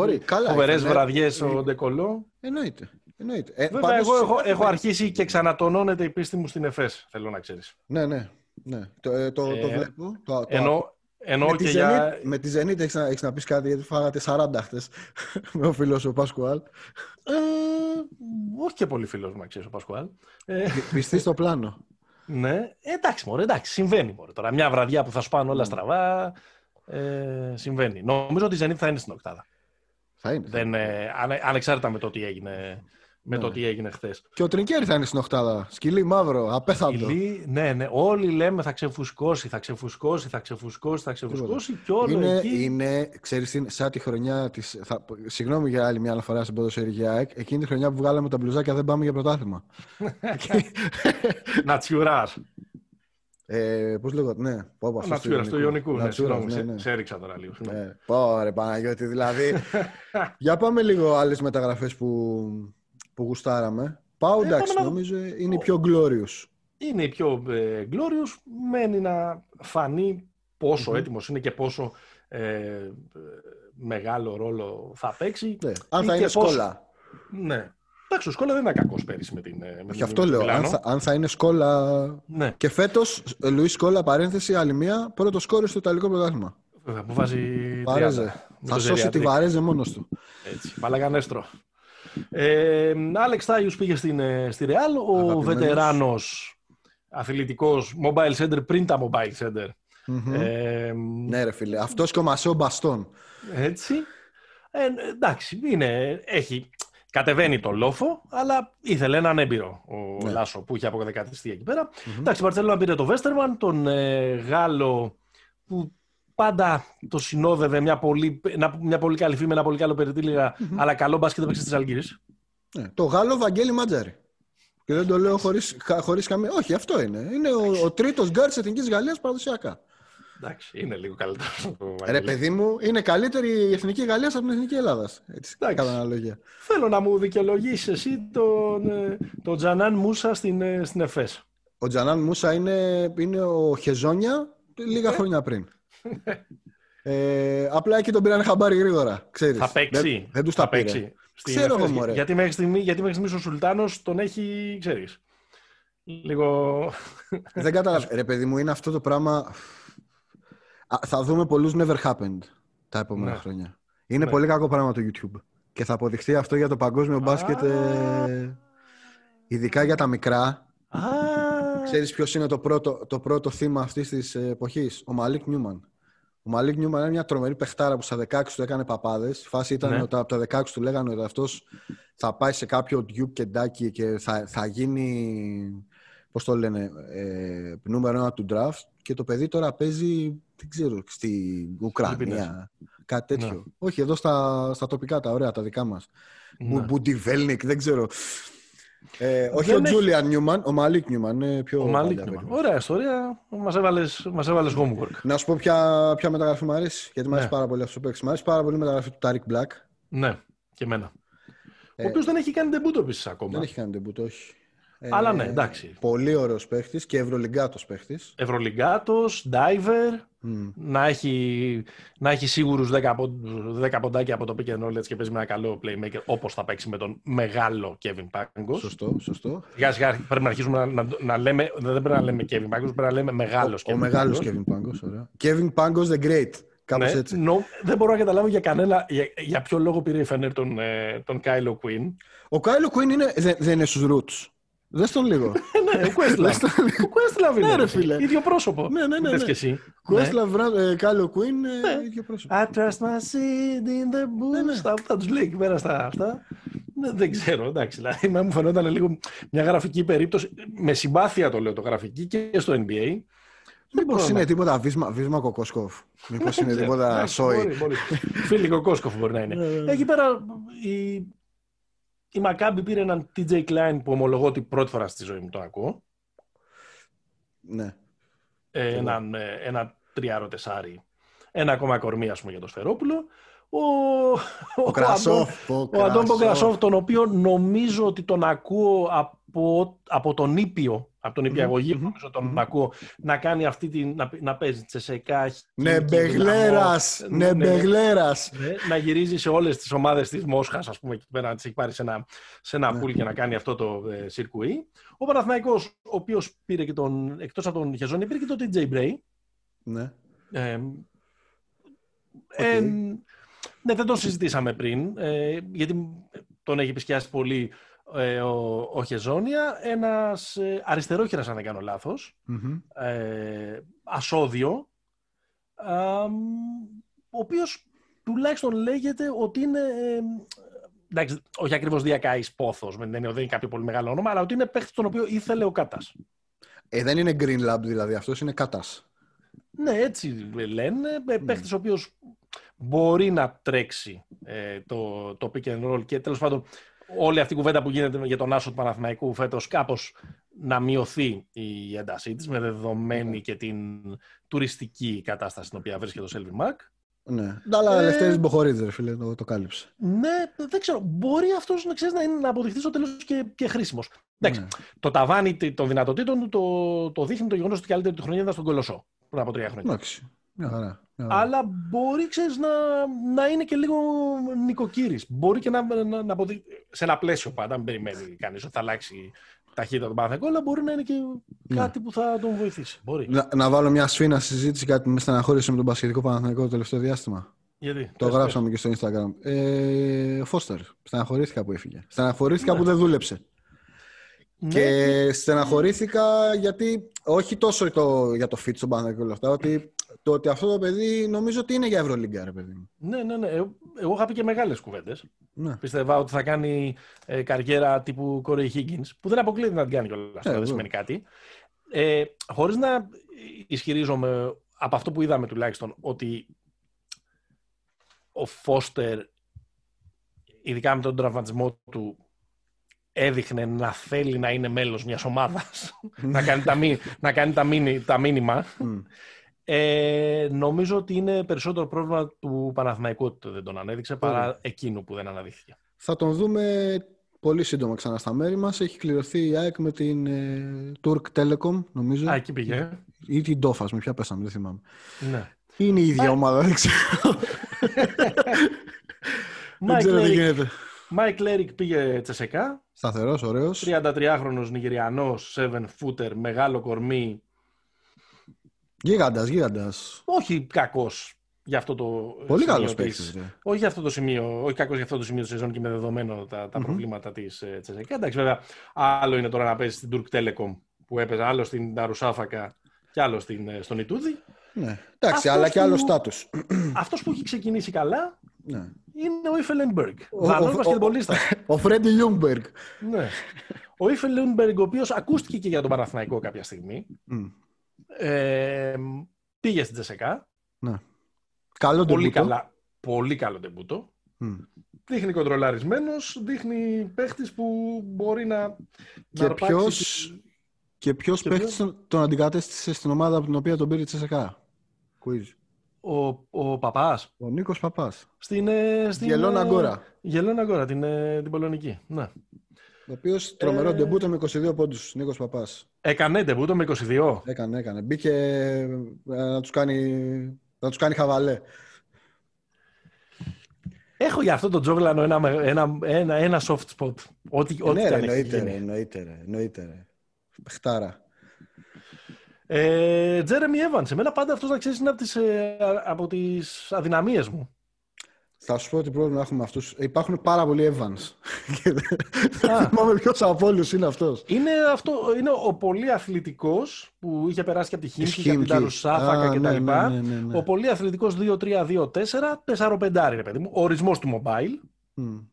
φοβερές βραδιές ο Ντεκολό. Εννοείται. Εννοείται. Ε, Βέβαια, εγώ έχω, έχω αρχίσει και ξανατονώνεται η πίστη μου στην ΕΦΕΣ, θέλω να ξέρεις. Ναι, ναι. ναι. Το, ε, το, το ε, βλέπω. Το, το, ενώ, ενώ με, και τη για... με τη Zenit έχεις, να, έχεις να πεις κάτι, γιατί φάγατε 40 χτες με ο φίλος ο Πασκουάλ. Ε, όχι και πολύ φίλος μου, ξέρεις, ο Πασκουάλ. Ε, Πιστή στο πλάνο. Ναι, εντάξει μωρέ, εντάξει, συμβαίνει μωρέ. Τώρα μια βραδιά που θα σου πάνε όλα στραβά, ε, συμβαίνει. Νομίζω ότι η Zenit θα είναι στην οκτάδα. Θα είναι. Δεν, ε, ανεξάρτητα με το τι έγινε με το ναι. τι έγινε χθες. Και ο Τρινκέρι θα είναι στην Οχτάδα. Σκυλί μαύρο, απέθαντο. Σκυλί, ναι, ναι. Όλοι λέμε θα ξεφουσκώσει, θα ξεφουσκώσει, θα ξεφουσκώσει, θα ξεφουσκώσει και όλο είναι, εκεί... Είναι, ξέρεις, σαν τη χρονιά της... Θα, συγγνώμη για άλλη μια φορά στην ποδοσφαιρική ΑΕΚ, εκείνη τη χρονιά που βγάλαμε τα μπλουζάκια δεν πάμε για πρωτάθλημα. Νατσιουράς. Ε, Πώς λέγω, ναι. Νατσιούρα, του Ιωνικού. Ναι, ναι, ναι. Σε έριξα τώρα λίγο. Ναι. Πόρε Παναγιώτη, δηλαδή. για πάμε λίγο άλλες μεταγραφές που, που γουστάραμε. Πάω, ε, εντάξει, νομίζω είναι η πιο glorious. Είναι η πιο ε, glorious. Μένει να φανεί πόσο mm-hmm. έτοιμος είναι και πόσο ε, μεγάλο ρόλο θα παίξει. Ναι. Αν θα είναι πόσο... σκόλα. Ναι. Εντάξει, ο Σκόλα δεν είναι κακός πέρυσι με την. Ε, με την αυτό λέω. Αν θα, αν θα, είναι σκόλα. Ναι. Και φέτος, Λουίς Σκόλα, παρένθεση, άλλη μία, πρώτο σκόρε στο Ιταλικό πρωτάθλημα. Που βάζει. Βαρέζε. Θα σώσει τη Βαρέζε μόνος του. Έτσι. Μαλαγανέστρο. Ε, Άλεξ Τάγιους πήγε στην, ε, στη Ρεάλ, ο βετεράνος αθλητικός mobile center πριν τα mobile center. Ε, ναι ρε φίλε, αυτός και ο Μασέο Μπαστόν. Έτσι. Ε, εντάξει, είναι, έχει, κατεβαίνει το λόφο, αλλά ήθελε έναν έμπειρο ο ναι. Λάσο που είχε αποκατεκατιστεί εκεί πέρα. Mm-hmm. Εντάξει, η Μπαρτσελόνα πήρε το Βέστερμαν, τον ε, Γάλλο που πάντα το συνόδευε μια πολύ, μια πολύ καλή φήμη, ένα πολύ καλό αλλά καλό μπάσκετ παίξει τη Αλγύρη. Ναι. Το Γάλλο Βαγγέλη Μάτζαρη. Και δεν το λέω χωρίς καμία. Όχι, αυτό είναι. Είναι ο, ο τρίτος γκάρ της Εθνικής Γαλλίας παραδοσιακά. Εντάξει, είναι λίγο καλύτερος. Ρε παιδί μου, είναι καλύτερη η Εθνική Γαλλίας από την Εθνική Ελλάδας. Έτσι, κατά αναλογία. Θέλω να μου δικαιολογήσει εσύ τον, ε, τον Τζανάν Μούσα στην, ε, στην ΕΦΕΣ. Ο Τζανάν Μούσα είναι, είναι ο Χεζόνια λίγα ε. χρόνια πριν. Ε, απλά εκεί τον πήραν χαμπάρι γρήγορα. Ξέρεις. Θα παίξει. Δεν, δεν τους θα παίξει. Ξέρω εγώ, μωρέ. Γιατί μέχρι στιγμή, γιατί μέχρι στιγμής ο Σουλτάνος τον έχει, ξέρεις, λίγο... Δεν κατάλαβα. Ρε παιδί μου, είναι αυτό το πράγμα... θα δούμε πολλούς never happened τα επόμενα ναι. χρόνια. Είναι ναι. πολύ κακό πράγμα το YouTube. Και θα αποδειχθεί αυτό για το παγκόσμιο μπάσκετ, ε, ειδικά για τα μικρά. Α, Ξέρεις ποιος είναι το πρώτο, το πρώτο θύμα αυτής της εποχής; Ο Μαλίκ Νιούμαν. Ο Μαλίκ Νιούμαν είναι μια τρομερή παιχτάρα που στα 16 του έκανε παπάδες. Η φάση ήταν ναι. ότι από τα 16 του λέγανε ότι αυτός θα πάει σε κάποιο Duke Kentucky και θα, θα γίνει. Πώς το λένε, ε, νούμερο ένα του draft. Και το παιδί τώρα παίζει, δεν ξέρω, στη Ουκρανία. Κάτι τέτοιο. Ναι. Όχι, εδώ στα, στα τοπικά τα ωραία, τα δικά μας. Ναι. Μπουντιβέλνικ, δεν ξέρω. Ε, όχι ο Τζούλιαν Νιούμαν, ο Μαλίκ Νιούμαν. Είναι πιο ο Μαλίκ Νιούμαν. Ωραία ιστορία. Μας έβαλε μας έβαλες homework. Να σου πω ποια, ποια μεταγραφή μου αρέσει. Γιατί μου αρέσει ναι. πάρα πολύ αυτός που παίχτης. Μου αρέσει πάρα πολύ η μεταγραφή του Τάρικ Μπλακ. Ναι, και εμένα. Ε, ο οποίος δεν έχει κάνει ντεμπούτο επίσης ακόμα. Δεν έχει κάνει ντεμπούτο, όχι. Αλλά ναι, εντάξει. Πολύ ωραίος παίχτης και ευρωλιγκάτος παίχτης. Ευρωλιγκάτος, diver. Mm. Να έχει, να έχει σίγουρους 10, 10 ποντάκια από το pick and roll και παίζει με ένα καλό playmaker όπως θα παίξει με τον μεγάλο Kevin Pangos. Σωστό, σωστό. Σιγά σιγά πρέπει να αρχίσουμε να, να, να λέμε. Δεν πρέπει να λέμε Kevin Pangos, πρέπει να λέμε μεγάλος Kevin Ο μεγάλος Kevin Pangos, ωραία. Kevin Pangos the Great. Κάπως ναι, έτσι. Νο, δεν μπορώ να καταλάβω για κανένα. Για, για ποιο λόγο πήρε η Φενέρ τον, ε, τον Κάιλο Κουίν. Ο Κάιλο Κουίν είναι, δεν, δεν είναι στους Roots. Δεν στον λίγο. ναι, ο Questlove. ο Questlove είναι. Ναι, ρε φίλε. Ίδιο πρόσωπο. Ναι, ναι, ναι. ναι. και εσύ. Questlove, ναι. Κάιλο Κουίν, ναι. ίδιο πρόσωπο. I trust my seed in the boots. Ναι, ναι. Θα τους λέει εκεί πέρα στα αυτά. Ναι, δεν ξέρω, εντάξει. Δηλαδή, μου φαινόταν λίγο μια γραφική περίπτωση. Με συμπάθεια το λέω το γραφική και στο NBA. Μήπως είναι τίποτα βίσμα, βίσμα Κοκόσκοφ. Μήπως είναι τίποτα Σόι. Φίλοι Κοκόσκοφ μπορεί να είναι. Ναι, ναι. Εκεί πέρα η, η Μακάμπη πήρε έναν TJ Klein που ομολογώ ότι πρώτη φορά στη ζωή μου το ακούω. Ναι. Ε, έναν, ε, ένα τριάρο τεσάρι. Ένα ακόμα κορμί, ας πούμε, για το Σφερόπουλο. Ο, ο, ο, Κρασόφ, ο, ο Αντών Κρασόφ, τον οποίο νομίζω ότι τον ακούω από, από τον Ήπιο από τον υπηαγωγή, mm-hmm. νομίζω τον mm-hmm. ακούω, να κάνει αυτή την, να, να παίζει τσεσεκά. Ναι, μπεγλέρας, ναι, μπεγλέρας. Ναι, να γυρίζει σε όλες τις ομάδες της Μόσχας, ας πούμε, εκεί πέρα να τις έχει πάρει σε ένα, σε ένα ναι. πουλ και να κάνει αυτό το ε, σιρκουί. Ο Παναθηναϊκός, ο οποίος πήρε και τον, εκτός από τον Χεζόνι, πήρε και τον TJ Bray. Ναι. Ε, okay. ε, ναι, δεν τον συζητήσαμε πριν, ε, γιατί τον έχει επισκιάσει πολύ ε, ο, ο Χεζόνια, ένας ε, αριστερόχειρας, αν δεν κάνω ε, ασώδιο, ο οποίος τουλάχιστον λέγεται ότι είναι, ε, εντάξει, όχι ακριβώς διακάης πόθος, δεν είναι, δεν είναι κάποιο πολύ μεγάλο όνομα, αλλά ότι είναι παίχτης τον οποίο ήθελε ο Κάτας. Ε, δεν είναι Green Lab δηλαδή, αυτός είναι Κάτας. Ναι, έτσι λένε, mm. παίχτης ο οποίος μπορεί να τρέξει ε, το, το pick and roll και τέλος πάντων όλη αυτή η κουβέντα που γίνεται για τον Άσο του Παναθηναϊκού φέτος κάπως να μειωθεί η έντασή της με δεδομένη ναι. και την τουριστική κατάσταση στην οποία βρίσκεται ο Σέλβιν Μακ. Ναι. Αλλά ε... ελευθερίες μποχορίδες, φίλε, το, το κάλυψε. Ναι, δεν ξέρω. Μπορεί αυτός να, να, να αποδειχθεί στο τέλος και, και χρήσιμος. Ναι. Το ταβάνι των δυνατοτήτων το, το δείχνει το γεγονός ότι η καλύτερη του χρονιά ήταν στον Κολοσσό πριν από τρία χρόνια. Εντάξει. Μια χαρά. Αλλά μπορεί, ξέρεις, να, να είναι και λίγο νοικοκύρης. Μπορεί και να, να, να αποδει... σε ένα πλαίσιο πάντα, μην περιμένει κανείς ότι θα αλλάξει ταχύτητα τον Παναθηναϊκό, αλλά μπορεί να είναι και ναι. κάτι που θα τον βοηθήσει. Μπορεί. Να, να βάλω μια σφίνα συζήτηση κάτι με στεναχώρησε με τον Πασχετικό Παναθηναϊκό το τελευταίο διάστημα. Γιατί, το πες, γράψαμε πες. και στο Instagram. Ε, ο Φώστερ. Στεναχωρήθηκα που έφυγε. Στεναχωρήθηκα ναι. που δεν δούλεψε. Ναι. Και στεναχωρήθηκα γιατί, όχι τόσο το, για το fit στον Παναθηναϊκό όλα αυτά, ότι το ότι αυτό το παιδί νομίζω ότι είναι για Ευρωλίγκα, ρε παιδί Ναι, ναι, ναι. Εγώ είχα πει και μεγάλες κουβέντες. Ναι. Πίστευα ότι θα κάνει ε, καριέρα τύπου Κόρεϊ Higgins, που δεν αποκλείεται να την κάνει κιόλας. Ε, δεν σημαίνει κάτι. Ε, Χωρίς να ισχυρίζομαι από αυτό που είδαμε τουλάχιστον ότι ο Φώστερ, ειδικά με τον τραυματισμό του, έδειχνε να θέλει να είναι μέλος μιας ομάδας, να κάνει τα, να κάνει τα, τα μήνυμα. Ε, νομίζω ότι είναι περισσότερο πρόβλημα του Παναθηναϊκού ότι δεν τον ανέδειξε παρά εκείνου που δεν αναδείχθηκε. Θα τον δούμε πολύ σύντομα ξανά στα μέρη μας. Έχει κληρωθεί η ΑΕΚ με την ε, Turk Telecom, νομίζω. Α, εκεί πήγε. Ή την Tofas, με ποια πέσαμε, δεν θυμάμαι. Ναι. Είναι η ίδια ομάδα, δεν ξέρω. δεν ξέρω τι γίνεται. Μάικλ Έρικ πήγε Τσεσεκά. Σταθερός, ωραίος. 33χρονος Νιγηριανός, 7 footer, μεγάλο κορμί, Γίγαντας, γίγαντας. Όχι κακός για αυτό το Πολύ καλός Όχι για αυτό το σημείο, όχι κακός για αυτό το σημείο της σεζόν και με δεδομένο τα, τα mm-hmm. προβλήματα της ε, Τσεσεκά. Εντάξει, βέβαια, άλλο είναι τώρα να παίζεις στην Turk Telecom που έπαιζε, άλλο στην Νταρουσάφακα και άλλο στην, ε, στον Ιτούδη. Ναι, εντάξει, αλλά και άλλο στάτους. Αυτός που έχει ξεκινήσει καλά ναι. είναι ο Ίφε Λούντμπεργκ. Δανό μπασκετμπολίστα. Ο Φρέντι Λιούμπεργκ. Ναι. Ο Ίφε Λούντμπεργκ, ο οποίος ακούστηκε και για τον Παναθηναϊκό κάποια στιγμή. Mm. Ε, πήγε στην Τζεσεκά. Ναι. Καλό πολύ καλά, πολύ καλό τεμπούτο. Mm. Δείχνει κοντρολαρισμένος, δείχνει παίχτης που μπορεί να Και να ποιος, και ποιος παίχτης τον, τον αντικατέστησε στην ομάδα από την οποία τον πήρε η Τσεσεκά. Quiz. Ο, ο Παπάς. Ο Νίκος Παπάς. Στην, ε, στην Γελώνα ε, Αγκόρα. Γελώνα Αγκόρα, την, την Πολωνική. Ναι. Ο οποίος τρομερό ε... ντεμπούτο με 22 πόντους, Νίκος Παπάς. Έκανε ντεμπούτο με 22. Έκανε, έκανε. Μπήκε ε, να τους κάνει, να τους κάνει χαβαλέ. Έχω για αυτό το Τζόγλανο ένα, ένα, ένα, ένα soft spot. Ό,τι, ε, ό,τι ναι, εννοείται, εννοείται, εννοείται, εννοείται. Χτάρα. Τζέρεμι Evans. Εμένα πάντα αυτός να ξέρεις είναι από τις, ε, από τις αδυναμίες μου. Θα σου πω ότι πρόβλημα έχουμε αυτούς. Υπάρχουν πάρα πολλοί Evans. Δεν θυμάμαι ποιος από όλους είναι αυτός. Είναι, αυτό, είναι ο πολύ αθλητικός που είχε περάσει και από τη Χίμκι και από την Ταρουσάφακα κτλ. Ναι, ναι, ναι, ναι, ναι. Ο πολύ αθλητικός 2-3-2-4, 4-5 ρε παιδί μου. Ο ορισμός του mobile. Mm.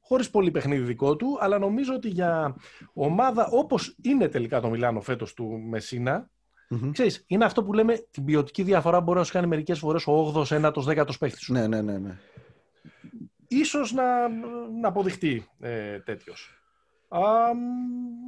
Χωρίς πολύ παιχνίδι δικό του, αλλά νομίζω ότι για ομάδα όπως είναι τελικά το Μιλάνο φέτος του Μεσίνα, Mm-hmm. Ξέρεις, είναι αυτό που λέμε την ποιοτική διαφορά μπορεί να σου κάνει μερικές φορές ο 8ος, 9ος, 10ος παίχτης σου. Ναι, ναι, ναι. ναι ίσως να, να αποδειχτεί ε, τέτοιος. Α,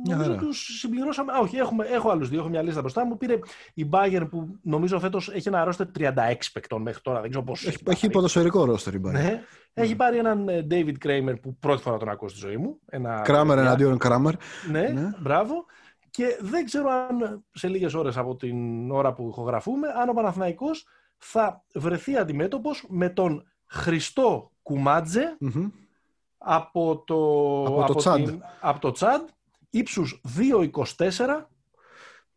νομίζω yeah, τους συμπληρώσαμε. Α, όχι, έχουμε, έχω άλλους δύο. Έχω μια λίστα μπροστά μου. Πήρε η Bayern που νομίζω φέτος έχει ένα ρόστερ 36 παικτών μέχρι τώρα. Δεν ξέρω πώς. Έχει, έχει ποδοσφαιρικό ρόστερ η Bayern. Ναι. Έχει πάρει έναν ε, David Kramer που πρώτη φορά τον ακούω στη ζωή μου. Ένα, Kramer εναντίον Kramer. Ναι, ναι, μπράβο. Και δεν ξέρω αν σε λίγες ώρες από την ώρα που ηχογραφούμε, αν ο Παναθηναϊκός θα βρεθεί αντιμέτωπος με τον Χριστό κουματζε από το, από, από, το Τσάντ. από το Τσάντ ύψους 2.24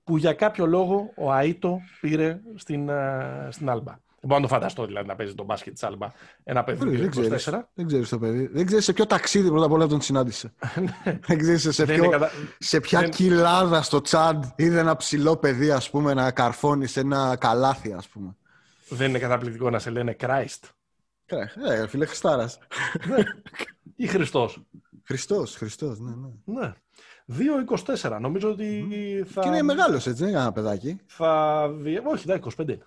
που για κάποιο λόγο ο Αΐτο πήρε στην, uh, στην Άλμπα. Δεν μπορώ να το φανταστώ δηλαδή να παίζει το μπάσκετ της Άλμπα ένα παιδί δεν, ξέρεις, δεν ξέρεις το παιδί. Δεν ξέρεις σε ποιο ταξίδι πρώτα απ' όλα τον συνάντησε. Ναι. δεν ξέρεις σε, ποιο, κατα... σε ποια δεν... κοιλάδα στο Τσάντ είδε ένα ψηλό παιδί ας πούμε, να καρφώνει σε ένα καλάθι, ας πούμε. Δεν είναι καταπληκτικό να σε λένε Christ. Ε, φίλε Χριστάρας. Ναι. Ή Χριστός. Χριστός, Χριστός, ναι, ναι. ναι. 2-24. Νομίζω ότι θα. Και είναι μεγάλος έτσι, δεν είναι ένα παιδάκι. Θα... Όχι, δεν 25.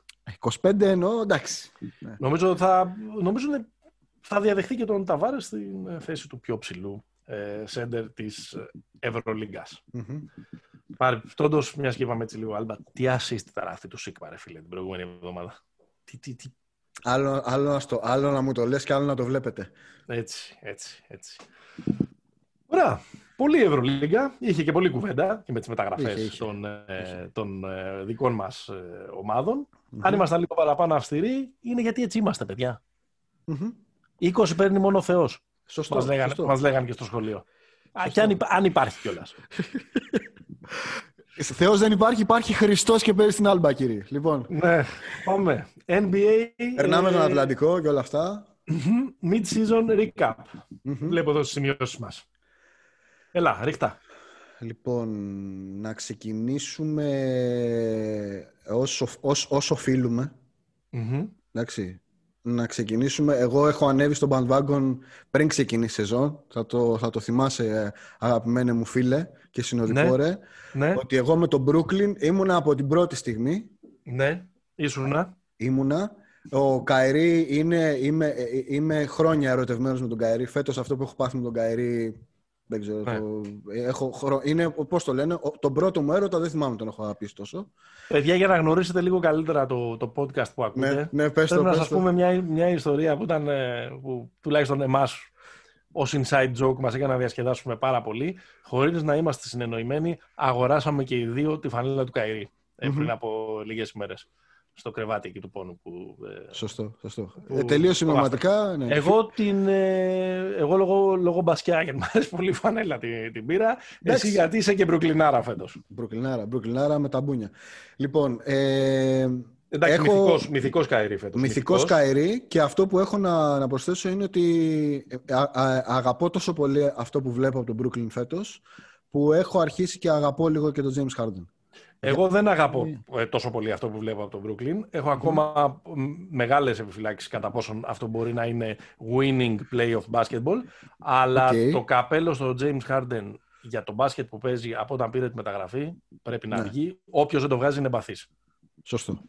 25 εννοώ, εντάξει. Ναι. Νομίζω, θα... Νομίζω θα διαδεχθεί και τον Ταβάρες στην θέση του πιο ψηλού ε, σέντερ της Ευρωλίγκας. Mm-hmm. Παρεπτόντω, μιας και είπαμε έτσι λίγο, Άλμπα, τι ασίστη ταράφτη του Σίγμα, ρε φίλε, την προηγούμενη εβδομάδα. Τι, τι, τι Άλλο, άλλο, στο, άλλο να μου το λες και άλλο να το βλέπετε. Έτσι, έτσι, έτσι. Ωραία. Πολύ Ευρωλίγκα. Είχε και πολλή κουβέντα και με τις μεταγραφές των, ε, των ε, δικών μας ε, ομαδων Αν ήμασταν λίγο παραπάνω αυστηροί, είναι γιατί έτσι είμαστε, παιδιά. Mm-hmm. 20 παίρνει μόνο ο Θεός. Σωστό. Μας λέγανε, Μας λέγανε και στο σχολείο. Και αν, αν υπάρχει κιόλας. Θεός δεν υπάρχει, υπάρχει Χριστός και παίζει στην Άλμπα, κύριε. Λοιπόν. Ναι, πάμε. NBA... Περνάμε τον Ατλαντικό και όλα αυτά. Mid-season recap. Βλέπω εδώ στις σημειώσεις μας. Έλα, ρίχτα. Λοιπόν, να ξεκινήσουμε όσο, όσο, όσο οφείλουμε. Εντάξει. Να ξεκινήσουμε. Εγώ έχω ανέβει στο bandwagon πριν ξεκινήσει η σεζόν. Θα το, θα το θυμάσαι, αγαπημένε μου φίλε και συνοδοιπόρε. Ναι. ναι. Ότι εγώ με τον Brooklyn ήμουνα από την πρώτη στιγμή. Ναι, ήσουνα. Ήμουνα. Ο Καηρή είναι, είμαι, είμαι χρόνια ερωτευμένος με τον Καηρή. Φέτος αυτό που έχω πάθει με τον Καηρή δεν ξέρω. Ναι. Το, έχω, είναι, πώς το λένε, τον πρώτο μου έρωτα δεν θυμάμαι τον έχω αγαπήσει τόσο. Παιδιά, για να γνωρίσετε λίγο καλύτερα το, το podcast που ακούτε, ναι, ναι, πες θέλω το, να σας πούμε μια, μια ιστορία που, ήταν, ε, που τουλάχιστον εμάς ως inside joke μας έκανε να διασκεδάσουμε πάρα πολύ. Χωρίς να είμαστε συνεννοημένοι, αγοράσαμε και οι δύο τη φανέλα του Καϊρή mm-hmm. πριν από λίγες ημέρες στο κρεβάτι εκεί του πόνου. Που, ε, σωστό, σωστό. Που, ε, τελείως συμπληρωματικά. Ναι. Εγώ, την, ε, εγώ λόγω, λόγω μπασκιά, γιατί μου αρέσει πολύ φανέλα την, την πήρα. Εσύ γιατί είσαι και μπρουκλινάρα φέτος. Μπρουκλινάρα, μπρουκλινάρα με τα μπούνια. Λοιπόν, ε, Εντάξει, έχω... μυθικός, μυθικός Καηρή φέτος. Μυθικός, Καηρή και αυτό που έχω να, να προσθέσω είναι ότι ε, α, α, αγαπώ τόσο πολύ αυτό που βλέπω από τον Brooklyn φέτος που έχω αρχίσει και αγαπώ λίγο και τον James Harden. Εγώ δεν αγαπώ ναι. ε, τόσο πολύ αυτό που βλέπω από τον Brooklyn. Έχω ακόμα μεγάλες επιφυλάξεις κατά πόσον αυτό μπορεί να είναι winning play of basketball. Αλλά το καπέλο στο James Harden για το μπάσκετ που παίζει από όταν πήρε τη μεταγραφή πρέπει να ναι. βγει. Όποιος δεν το βγάζει είναι μπαθής. Σωστό.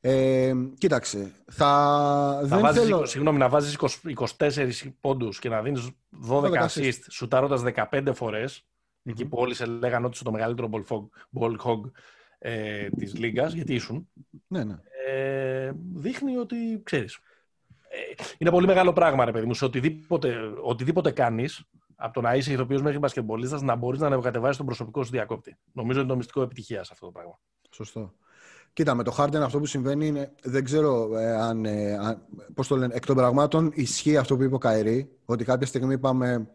Ε, κοίταξε. Θα, θα δεν βάζεις, θέλω... Συγγνώμη, να βάζεις 24 πόντους και να δίνεις 12 assist σουτάροντας 15 φορές Εκεί που όλοι σε λέγανε ότι είσαι το μεγαλύτερο ball hog ε, της Λίγκας, γιατί ήσουν. Ναι, ναι. Ε, δείχνει ότι ξέρεις. Ε, είναι πολύ μεγάλο πράγμα, ρε παιδί μου, σε οτιδήποτε, οτιδήποτε κάνεις, από το να είσαι ηθοποιός μέχρι μπασκετμπολίστας, να μπορείς να ανεβοκατεβάσεις τον προσωπικό σου διακόπτη. Νομίζω είναι το μυστικό επιτυχίας σε αυτό το πράγμα. Σωστό. Κοίτα, με το Harden αυτό που συμβαίνει είναι, δεν ξέρω ε, αν, ε, αν, πώς το λένε, εκ των πραγμάτων ισχύει αυτό που είπε ο Καηρή, ότι κάποια στιγμή είπαμε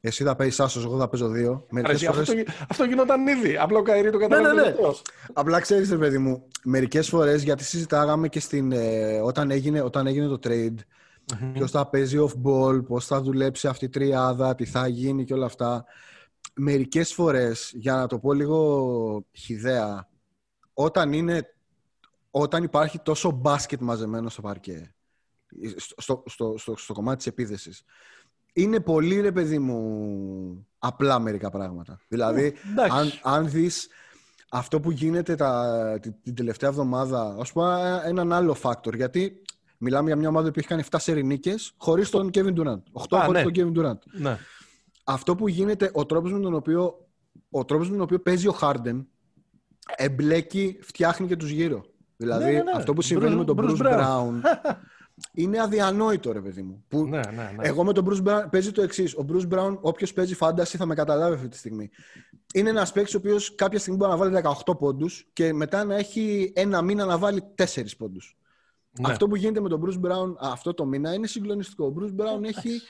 Εσύ θα παίζεις άσος, εγώ θα παίζω δύο. Φορές... Αυτό, αυτό γινόταν ήδη. Απλά ο Καϊρή το καταλαβαίνει. Ναι, ναι, ναι. Απλά ξέρεις, ρε παιδί μου, μερικές φορές γιατί συζητάγαμε και στην, ε, όταν, έγινε, όταν έγινε το trade. Mm-hmm. Ποιος θα παίζει off-ball, πώς θα δουλέψει αυτή η τριάδα, τι θα γίνει και όλα αυτά. Μερικές φορές, για να το πω λίγο χιδέα, όταν, είναι, όταν υπάρχει τόσο μπάσκετ μαζεμένο στο παρκέ, στο, στο, στο, στο κομμάτι της επίθεσης, είναι πολύ, ρε παιδί μου, απλά μερικά πράγματα. Δηλαδή, αν, αν δεις αυτό που γίνεται τα, την, τελευταία εβδομάδα, ας πούμε έναν άλλο factor, γιατί μιλάμε για μια ομάδα που έχει κάνει 7 σερινίκες χωρίς τον Kevin Durant. 8 χωρίς ναι. τον Kevin Durant. Ναι. Αυτό που γίνεται, ο τρόπος με τον οποίο, ο τρόπος με τον οποίο παίζει ο Harden εμπλέκει, φτιάχνει και τους γύρω. Δηλαδή, ναι, ναι, αυτό που συμβαίνει με τον Bruce, Bruce Brown είναι αδιανόητο, ρε παιδί μου. Που ναι, ναι, ναι. Εγώ με τον Bruce Brown παίζει το εξής. Ο Bruce Brown, όποιος παίζει φάνταση, θα με καταλάβει αυτή τη στιγμή. Είναι ένας παίκτης ο οποίος κάποια στιγμή μπορεί να βάλει 18 πόντους και μετά να έχει ένα μήνα να βάλει 4 πόντους. Ναι. Αυτό που γίνεται με τον Bruce Brown αυτό το μήνα είναι συγκλονιστικό. Ο Bruce Brown έχει,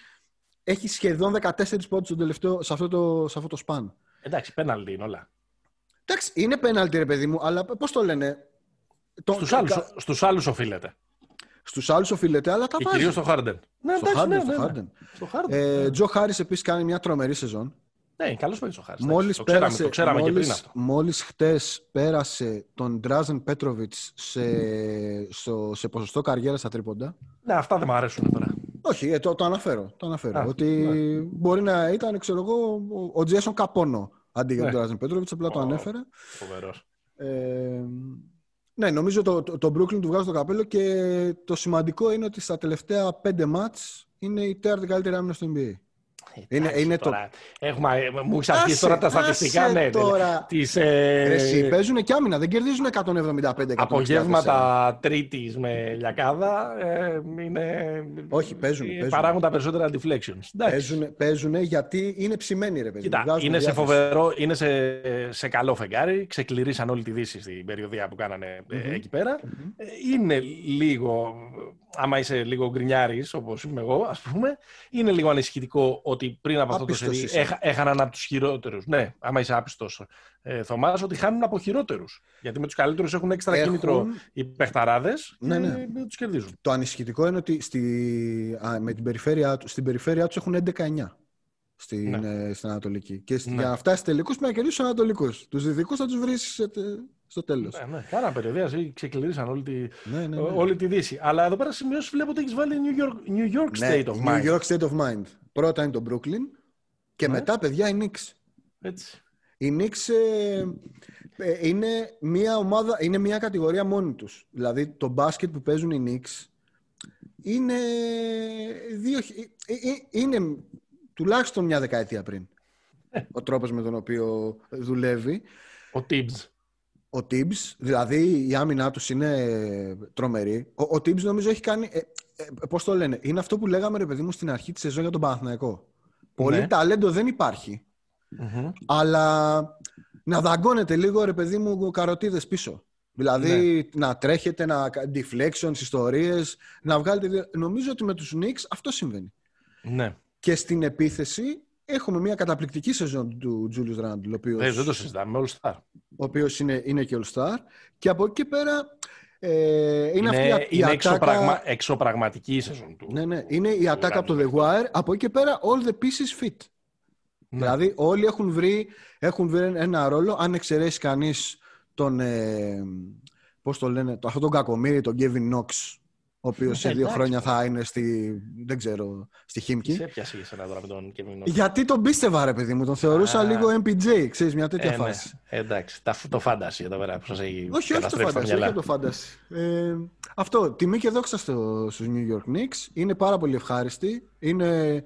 έχει σχεδόν 14 πόντους σε, αυτό το, σε αυτό το σπαν. Εντάξει, πέναλτι είναι όλα. Εντάξει, είναι πέναλτι, ρε παιδί μου, αλλά πώς το λένε; Στους, άλλους, στους άλλους οφείλεται. Στους άλλους οφείλεται, αλλά τα βάζει. Κυρίως στο Χάρντεν. Ναι, στο Χάρντεν. Ναι, ναι, ναι. Ε, Τζο Χάρη επίσης κάνει μια τρομερή σεζόν. Ναι, καλό παίζει ο Χάρη. Μόλις το πέρασε, το ξέραμε μόλις, και πριν αυτό. Μόλις χτες πέρασε τον Ντράζεν Πέτροβιτ σε, σε ποσοστό καριέρας στα τρίποντα. Ναι, αυτά δεν μου αρέσουν τώρα. Όχι, ε, το, το αναφέρω. Το αναφέρω. Α, ότι ναι. μπορεί να ήταν, ξέρω εγώ, ο Τζέσον Καπόνο αντί για τον Ντράζεν Πέτροβιτ. Απλά το ανέφερα. Φοβερός. Ε, ναι, νομίζω το, το, το Brooklyn του βγάζω το καπέλο και το σημαντικό είναι ότι στα τελευταία πέντε μάτς είναι η τέταρτη καλύτερη άμυνα στο NBA. Είναι, είναι τώρα. το... Έχουμε, μου έχεις αρχίσει τώρα τα στατιστικά. Ναι, τώρα. Τις, ε... Εσύ, παίζουν και άμυνα, δεν κερδίζουν 175 Απογεύματα τρίτης με λιακάδα ε, είναι. Όχι, παίζουν. παίζουν. Παράγουν περισσότερα deflections. Παίζουν, παίζουν γιατί είναι ψημένοι, ρε παιδί. Κοίτα, είναι σε φοβερό, είναι σε, σε καλό φεγγάρι. Ξεκληρίσαν όλη τη δύση στην περιοδία που κάνανε mm-hmm. εκεί πέρα. Mm-hmm. Είναι λίγο άμα είσαι λίγο γκρινιάρης, όπως είμαι εγώ, ας πούμε, είναι λίγο ανησυχητικό ότι πριν από αυτό το σερί έχαναν από τους χειρότερους. Ναι, άμα είσαι άπιστος, ε, Θωμάς, ότι χάνουν από χειρότερους. Γιατί με τους καλύτερους έχουν έξτρα έχουν... κίνητρο οι παιχταράδες ναι, ναι. και τους κερδίζουν. Το ανησυχητικό είναι ότι στη, α, με την περιφέρεια, στην περιφέρεια τους έχουν 11-9 στην, ναι. ε, στην Ανατολική. Και ναι. για να φτάσει τελικούς πρέπει να κερδίσεις του Ανατολικούς. Τους Δυτικούς θα τους βρεις στο τέλος. Ναι, ναι. Κάνα περιοδία, ξεκληρίσαν όλη τη, ναι, ναι, ναι. όλη τη Δύση. Αλλά εδώ πέρα σημειώσει βλέπω ότι έχεις βάλει New York, New York ναι, State of Mind. New York State of Mind. Πρώτα είναι το Brooklyn και ναι. μετά, παιδιά, η Knicks. Έτσι. Η Knicks ε, ε, είναι, μια ομάδα, είναι μια κατηγορία μόνη τους. Δηλαδή, το μπάσκετ που παίζουν οι Knicks είναι, δύο, ε, είναι τουλάχιστον μια δεκαετία πριν. ο τρόπος με τον οποίο δουλεύει. Ο Tibbs ο Tibbs, δηλαδή η άμυνά τους είναι τρομερή. Ο, ο Tibbs νομίζω έχει κάνει. Ε, ε, Πώς το λένε, είναι αυτό που λέγαμε ρε παιδί μου στην αρχή της σεζόν για τον Παναθηναϊκό. Πολύ ναι. ταλέντο δεν υπαρχει Αλλά να δαγκώνετε λίγο ρε παιδί μου καροτίδες πίσω. Δηλαδή ναι. να τρέχετε, να deflections, ιστορίες, να βγάλετε. Νομίζω ότι με τους Knicks αυτό συμβαίνει. Ναι. Και στην επίθεση έχουμε μια καταπληκτική σεζόν του Julius Randle. Οποίος, ε, δεν το συζητάμε, All Star. Ο οποίος είναι, είναι και All Star. Και από εκεί και πέρα ε, είναι, είναι, αυτή η είναι ατάκα... εξωπραγμα... εξωπραγματική η σεζόν του. Ναι, ναι. Είναι η ατάκα από το The Wire. Από εκεί και πέρα all the pieces fit. Ναι. Δηλαδή όλοι έχουν βρει, έχουν βρει ένα ρόλο. Αν εξαιρέσει κανείς τον. Ε, πώς το λένε, το, αυτόν τον κακομίρι, τον Kevin Knox, ο οποίος σε δύο χρόνια θα είναι στη, δεν ξέρω, στη Χίμκι. Σε έπιασε εσένα τώρα με τον Kevin Γιατί τον πίστευα, ρε παιδί μου. Τον θεωρούσα λίγο MPJ, ξέρεις, μια τέτοια ε, ναι. φάση. Ναι. Εντάξει, το fantasy εδώ πέρα που σα έχει Όχι, όχι το fantasy. Όχι το fantasy. Ε, αυτό, τιμή και δόξα στο, στους New York Knicks. Είναι πάρα πολύ ευχάριστη. Είναι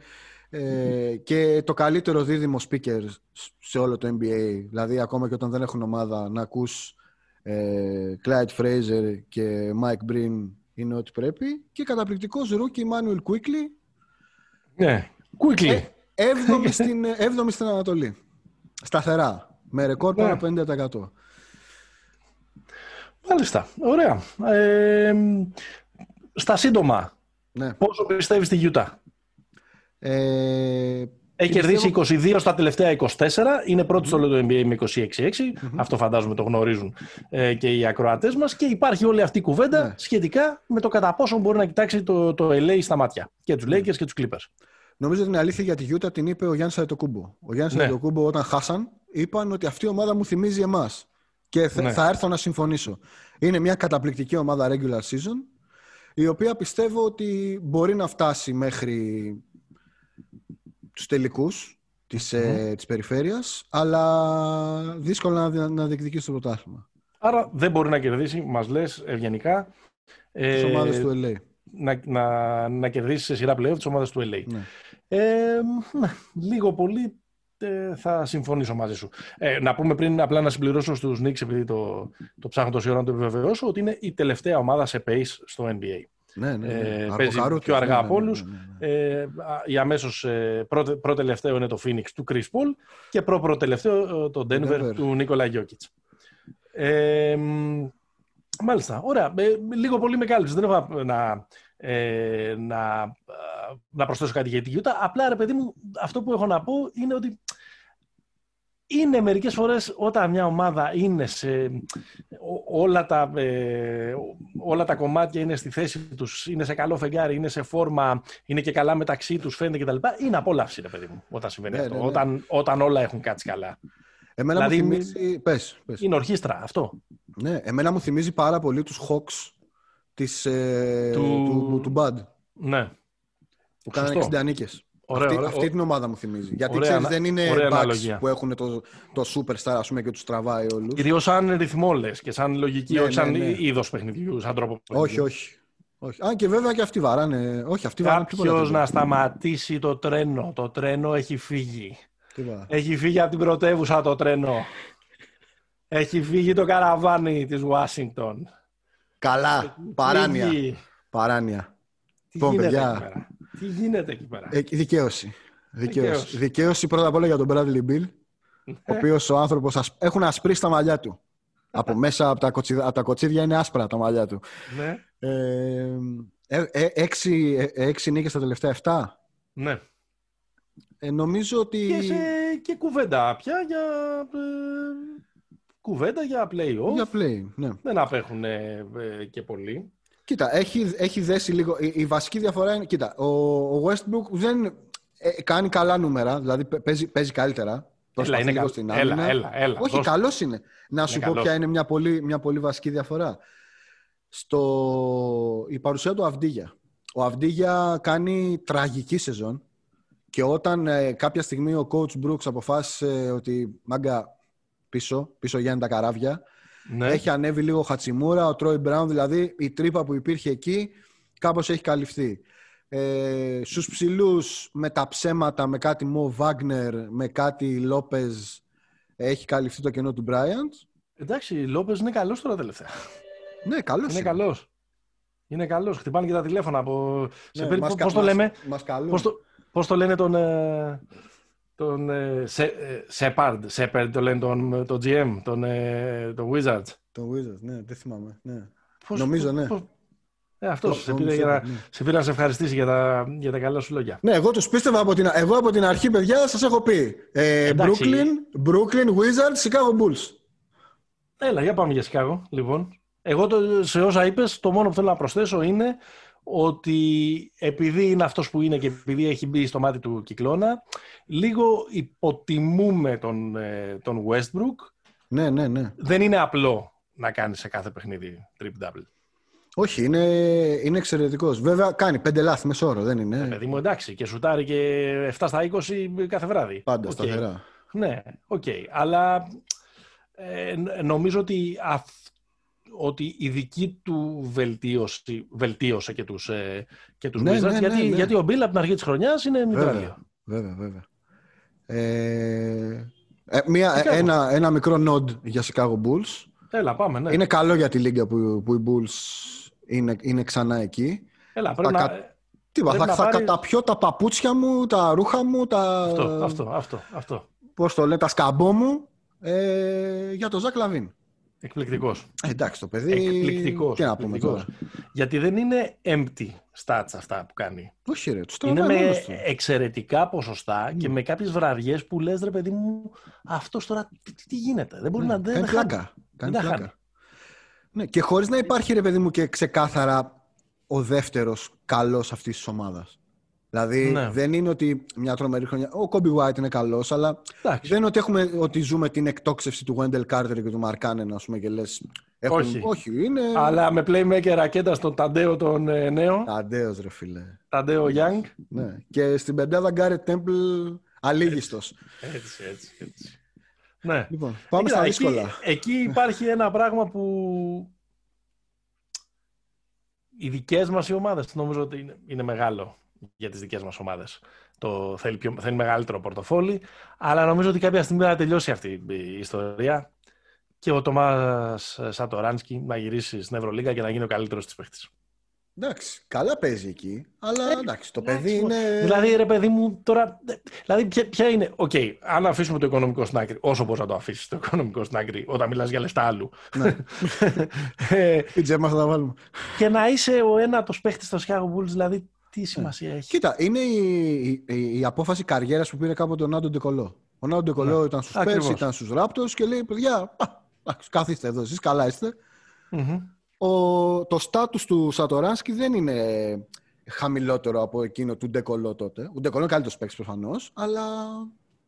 ε, και το καλύτερο δίδυμο speaker σε όλο το NBA. Δηλαδή, ακόμα και όταν δεν έχουν ομάδα, να ακούς ε, Clyde Frazier και Mike Breen είναι ό,τι πρέπει. Και καταπληκτικός rookie Ιμάνουελ Κουίκλι. Ναι, Κουίκλι. Ε, έβδομη, στην, έβδομη στην Ανατολή. Σταθερά. Με ρεκόρ πάνω ναι. 50%. Μάλιστα. Ωραία. Ε, στα σύντομα, ναι. πόσο πιστεύεις στη Γιούτα; Ε, Έχει κερδίσει 22 στα τελευταία 24. Είναι πρώτο στο όλο το NBA με 26-6. Αυτό φαντάζομαι το γνωρίζουν ε, και οι ακροατές μας. Και υπάρχει όλη αυτή η κουβέντα ναι. σχετικά με το κατά πόσο μπορεί να κοιτάξει το, το LA στα μάτια. Και τους Lakers και τους Clippers. Νομίζω ότι είναι αλήθεια για τη Γιούτα την είπε ο Γιάννης Αετοκούμπο. Ο Γιάννης ναι. Αετοκούμπο όταν χάσαν είπαν ότι αυτή η ομάδα μου θυμίζει εμάς. Και ναι. θα έρθω να συμφωνήσω. Είναι μια καταπληκτική ομάδα regular season η οποία πιστεύω ότι μπορεί να φτάσει μέχρι τους τελικούς της, mm. της περιφέρειας, αλλά δύσκολα να, να διεκδικήσει το πρωτάθλημα. Άρα δεν μπορεί να κερδίσει, μας λες ευγενικά, τις ε, ομάδες του LA. Να, να, να κερδίσει σε σειρά πλέον τις ομάδες του LA. Ναι. Ε, ναι, λίγο πολύ ε, θα συμφωνήσω μαζί σου. Ε, να πούμε πριν, απλά να συμπληρώσω στους Knicks, επειδή το, το ψάχνω τόση ώρα να το επιβεβαιώσω, ότι είναι η τελευταία ομάδα σε pace στο NBA. Ναι, ναι, ναι. Ε, παίζει πιο αργά ναι, από όλους. Ναι, ε, η αμέσως ε, πρώτο, τελευταίο είναι το Phoenix του Chris Paul και πρώτο τελευταίο το Denver, του Νίκολα Γιώκητς. Ε, μάλιστα. Ωραία. Ε, λίγο πολύ με κάλυψες. Δεν έχω να, ε, να, να προσθέσω κάτι για την Γιούτα. Απλά, ρε παιδί μου, αυτό που έχω να πω είναι ότι είναι μερικές φορές όταν μια ομάδα είναι σε όλα τα, ε, όλα τα κομμάτια είναι στη θέση τους, είναι σε καλό φεγγάρι, είναι σε φόρμα, είναι και καλά μεταξύ τους, φαίνεται κτλ. Είναι απόλαυση, ρε παιδί μου, όταν συμβαίνει ναι, αυτό, ναι, ναι. Όταν, όταν όλα έχουν κάτσει καλά. Εμένα δηλαδή, μου θυμίζει... Πες, πες. Είναι ορχήστρα, αυτό. Ναι, εμένα μου θυμίζει πάρα πολύ τους Hawks της, ε, του... του, του Bud. Ναι. Που κάνανε 60 νίκες. Ωραία, αυτή, ωραία, αυτή την ομάδα μου θυμίζει. Γιατί ωραία, ξέρεις, δεν είναι Bucks που έχουν το, το superstar ας πούμε, και τους τραβάει όλους. Κυρίως σαν ρυθμό λες και σαν λογική, ναι, όχι σαν ναι, ναι. είδος παιχνιδιού, σαν τρόπο Όχι, όχι. όχι. Αν και βέβαια και αυτοί βαράνε. Όχι, αυτοί βαράνε Κάποιος να σταματήσει το τρένο. Το τρένο έχει φύγει. Έχει φύγει από την πρωτεύουσα το τρένο. Έχει φύγει το καραβάνι της Ουάσιγκτον. Καλά. Παράνοια. Παράνοια. Τι λοιπόν, παιδιά, τι γίνεται εκεί πέρα; Ε, δικαίωση. Δικαίωση. δικαίωση. πρώτα απ' όλα για τον Bradley Bill, ο ναι. οποίος ο άνθρωπος έχουν ασπρίσει τα μαλλιά του. από μέσα, από τα, κοτσίδια, από τα κοτσίδια είναι άσπρα τα μαλλιά του. Ναι. Ε, ε, ε έξι, ε, έξι νίκες στα τελευταία εφτά. Ναι. Ε, νομίζω ότι... Και, σε, και κουβέντα πια για... κουβέντα για play-off. Για play, ναι. Δεν απέχουν και πολύ. Κοίτα, έχει, έχει δέσει λίγο. Η, η, βασική διαφορά είναι. Κοίτα, ο, ο Westbrook δεν ε, κάνει καλά νούμερα, δηλαδή παίζει, παίζει καλύτερα. Έλα, είναι λίγο στην έλα, έλα, έλα, Όχι, δώσ... καλός είναι. Να σου πω ποια είναι μια πολύ, μια πολύ βασική διαφορά. Στο... Η παρουσία του Αυντίγια. Ο Αυντίγια κάνει τραγική σεζόν και όταν ε, κάποια στιγμή ο coach Brooks αποφάσισε ότι μάγκα πίσω, πίσω Γιάννη τα καράβια, ναι. Έχει ανέβει λίγο ο Χατσιμούρα, ο Τρόι Μπράουν, δηλαδή η τρύπα που υπήρχε εκεί κάπως έχει καλυφθεί. Ε, στους ψηλούς με τα ψέματα, με κάτι Μο Βάγνερ, με κάτι Λόπεζ έχει καλυφθεί το κενό του Μπράιαντ. Εντάξει, Λόπεζ είναι καλός τώρα τελευταία. Ναι, καλός είναι. Είναι καλός. Είναι καλός. Χτυπάνε και τα τηλέφωνα από... Ναι, πώς, πώς, το λέμε, πώς, το, πώς το λένε τον... Ε τον ε, Σεπάρντ, Σεπάρντ το λένε τον, τον GM, τον, ε, τον Wizards. Τον Wizards, ναι, δεν θυμάμαι. Ναι. Πώς, Νομίζω, ναι. Πώς, ε, αυτός σε, πήρε για να, ναι. σε πήρε να σε ευχαριστήσει για τα, για τα καλά σου λόγια. Ναι, εγώ τους πίστευα από την, εγώ από την αρχή, παιδιά, σας έχω πει. Ε, Brooklyn, Brooklyn Wizards, Chicago Bulls. Έλα, για πάμε για Chicago, λοιπόν. Εγώ το, σε όσα είπες, το μόνο που θέλω να προσθέσω είναι ότι επειδή είναι αυτός που είναι και επειδή έχει μπει στο μάτι του κυκλώνα, λίγο υποτιμούμε τον, ε, τον Westbrook. Ναι, ναι, ναι. Δεν είναι απλό να κάνει σε κάθε παιχνίδι triple-double. Όχι, είναι, είναι εξαιρετικός. Βέβαια, κάνει πέντε λάθη μεσόωρο, δεν είναι; Ε, παιδί μου, εντάξει, και σουτάρει και 7 στα 20 κάθε βράδυ. Πάντα okay. σταθερά. Ναι, OK. Okay. Αλλά ε, νομίζω ότι ότι η δική του βελτίωση, βελτίωσε και τους, ε, και τους ναι, Wizards, ναι, γιατί, ναι, γιατί ο Μπίλ από την αρχή της χρονιάς είναι βέβαια, βέβαια, βέβαια. Ε, ε, μια, ένα, ένα μικρό nod για Chicago Bulls. Έλα, πάμε, ναι. Είναι καλό για τη λίγκα που, που οι Bulls είναι, είναι ξανά εκεί. Έλα, πρέπει θα, να... Τι θα, θα πάρει... καταπιώ τα παπούτσια μου, τα ρούχα μου, τα... Αυτό, αυτό, αυτό. αυτό. Πώς το λένε, τα σκαμπό μου ε, για το Ζακ Λαβίν. Εκπληκτικός. Ε, εντάξει, το παιδί. Εκπληκτικός. Τι να πούμε τώρα. Γιατί δεν είναι empty stats αυτά που κάνει. Όχι, ρε, τους Είναι με εξαιρετικά ποσοστά mm. και με κάποιες βραδιές που λες, ρε παιδί μου, αυτός τώρα τι, τι, γίνεται. Δεν μπορεί mm. να. Δεν κάνει πλάκα. Κάνει πλάκα. Ναι, και χωρίς να υπάρχει, ρε παιδί μου, και ξεκάθαρα ο δεύτερος καλός αυτής της ομάδας. Δηλαδή ναι. δεν είναι ότι μια τρομερή χρονιά. Ο Κόμπι White είναι καλός, αλλά Εντάξει. δεν είναι ότι, έχουμε, ότι ζούμε την εκτόξευση του Wendell Carter και του Μαρκάνεν, ας πούμε, και λες. Όχι. Όχι, είναι. Αλλά με playmaker ρακέτα στον Ταντέο τον ε, νέο. Ταντέο, ρε φίλε. Ταντέο Young. Ναι. Και στην πεντάδα Γκάρετ Τέμπλ αλήγιστος. Έτσι, έτσι, έτσι. Ναι. Λοιπόν, πάμε στα δύσκολα. Εκεί, εκεί υπάρχει ένα πράγμα που οι δικές μας οι ομάδες νομίζω ότι είναι, είναι μεγάλο για τις δικές μας ομάδες. Το θέλει, πιο, θέλει μεγαλύτερο πορτοφόλι, αλλά νομίζω ότι κάποια στιγμή θα τελειώσει αυτή η ιστορία και ο Τομάς Σατοράνσκι να γυρίσει στην Ευρωλίγκα και να γίνει ο καλύτερος της παίχτης. Εντάξει, καλά παίζει εκεί, αλλά ε, εντάξει, το παιδί είναι. Δηλαδή, ρε παιδί μου, τώρα. Δηλαδή, ποια, ποια είναι. OK, okay, αν αφήσουμε το οικονομικό στην άκρη, όσο μπορείς να το αφήσεις το οικονομικό στην άκρη, όταν μιλάς για λεφτά άλλου. Ναι. Τι τζέμα θα τα βάλουμε. Και να είσαι ο ένατος παίχτη στο Chicago Bulls, δηλαδή, τι ναι. σημασία έχει; Κοίτα, είναι η, η, η απόφαση καριέρας που πήρε κάποτε ο Νάντο Ντεκολό. Ο Νάντο Ντεκολό ναι. ήταν στους Πέρσι, ήταν στους Ράπτο και λέει: Παιδιά, καθίστε εδώ, εσείς καλά Ο, το στάτους του Σατοράνσκι δεν είναι χαμηλότερο από εκείνο του Ντεκολό τότε. Ο Ντεκολό είναι καλύτερος παίκτης προφανώς, αλλά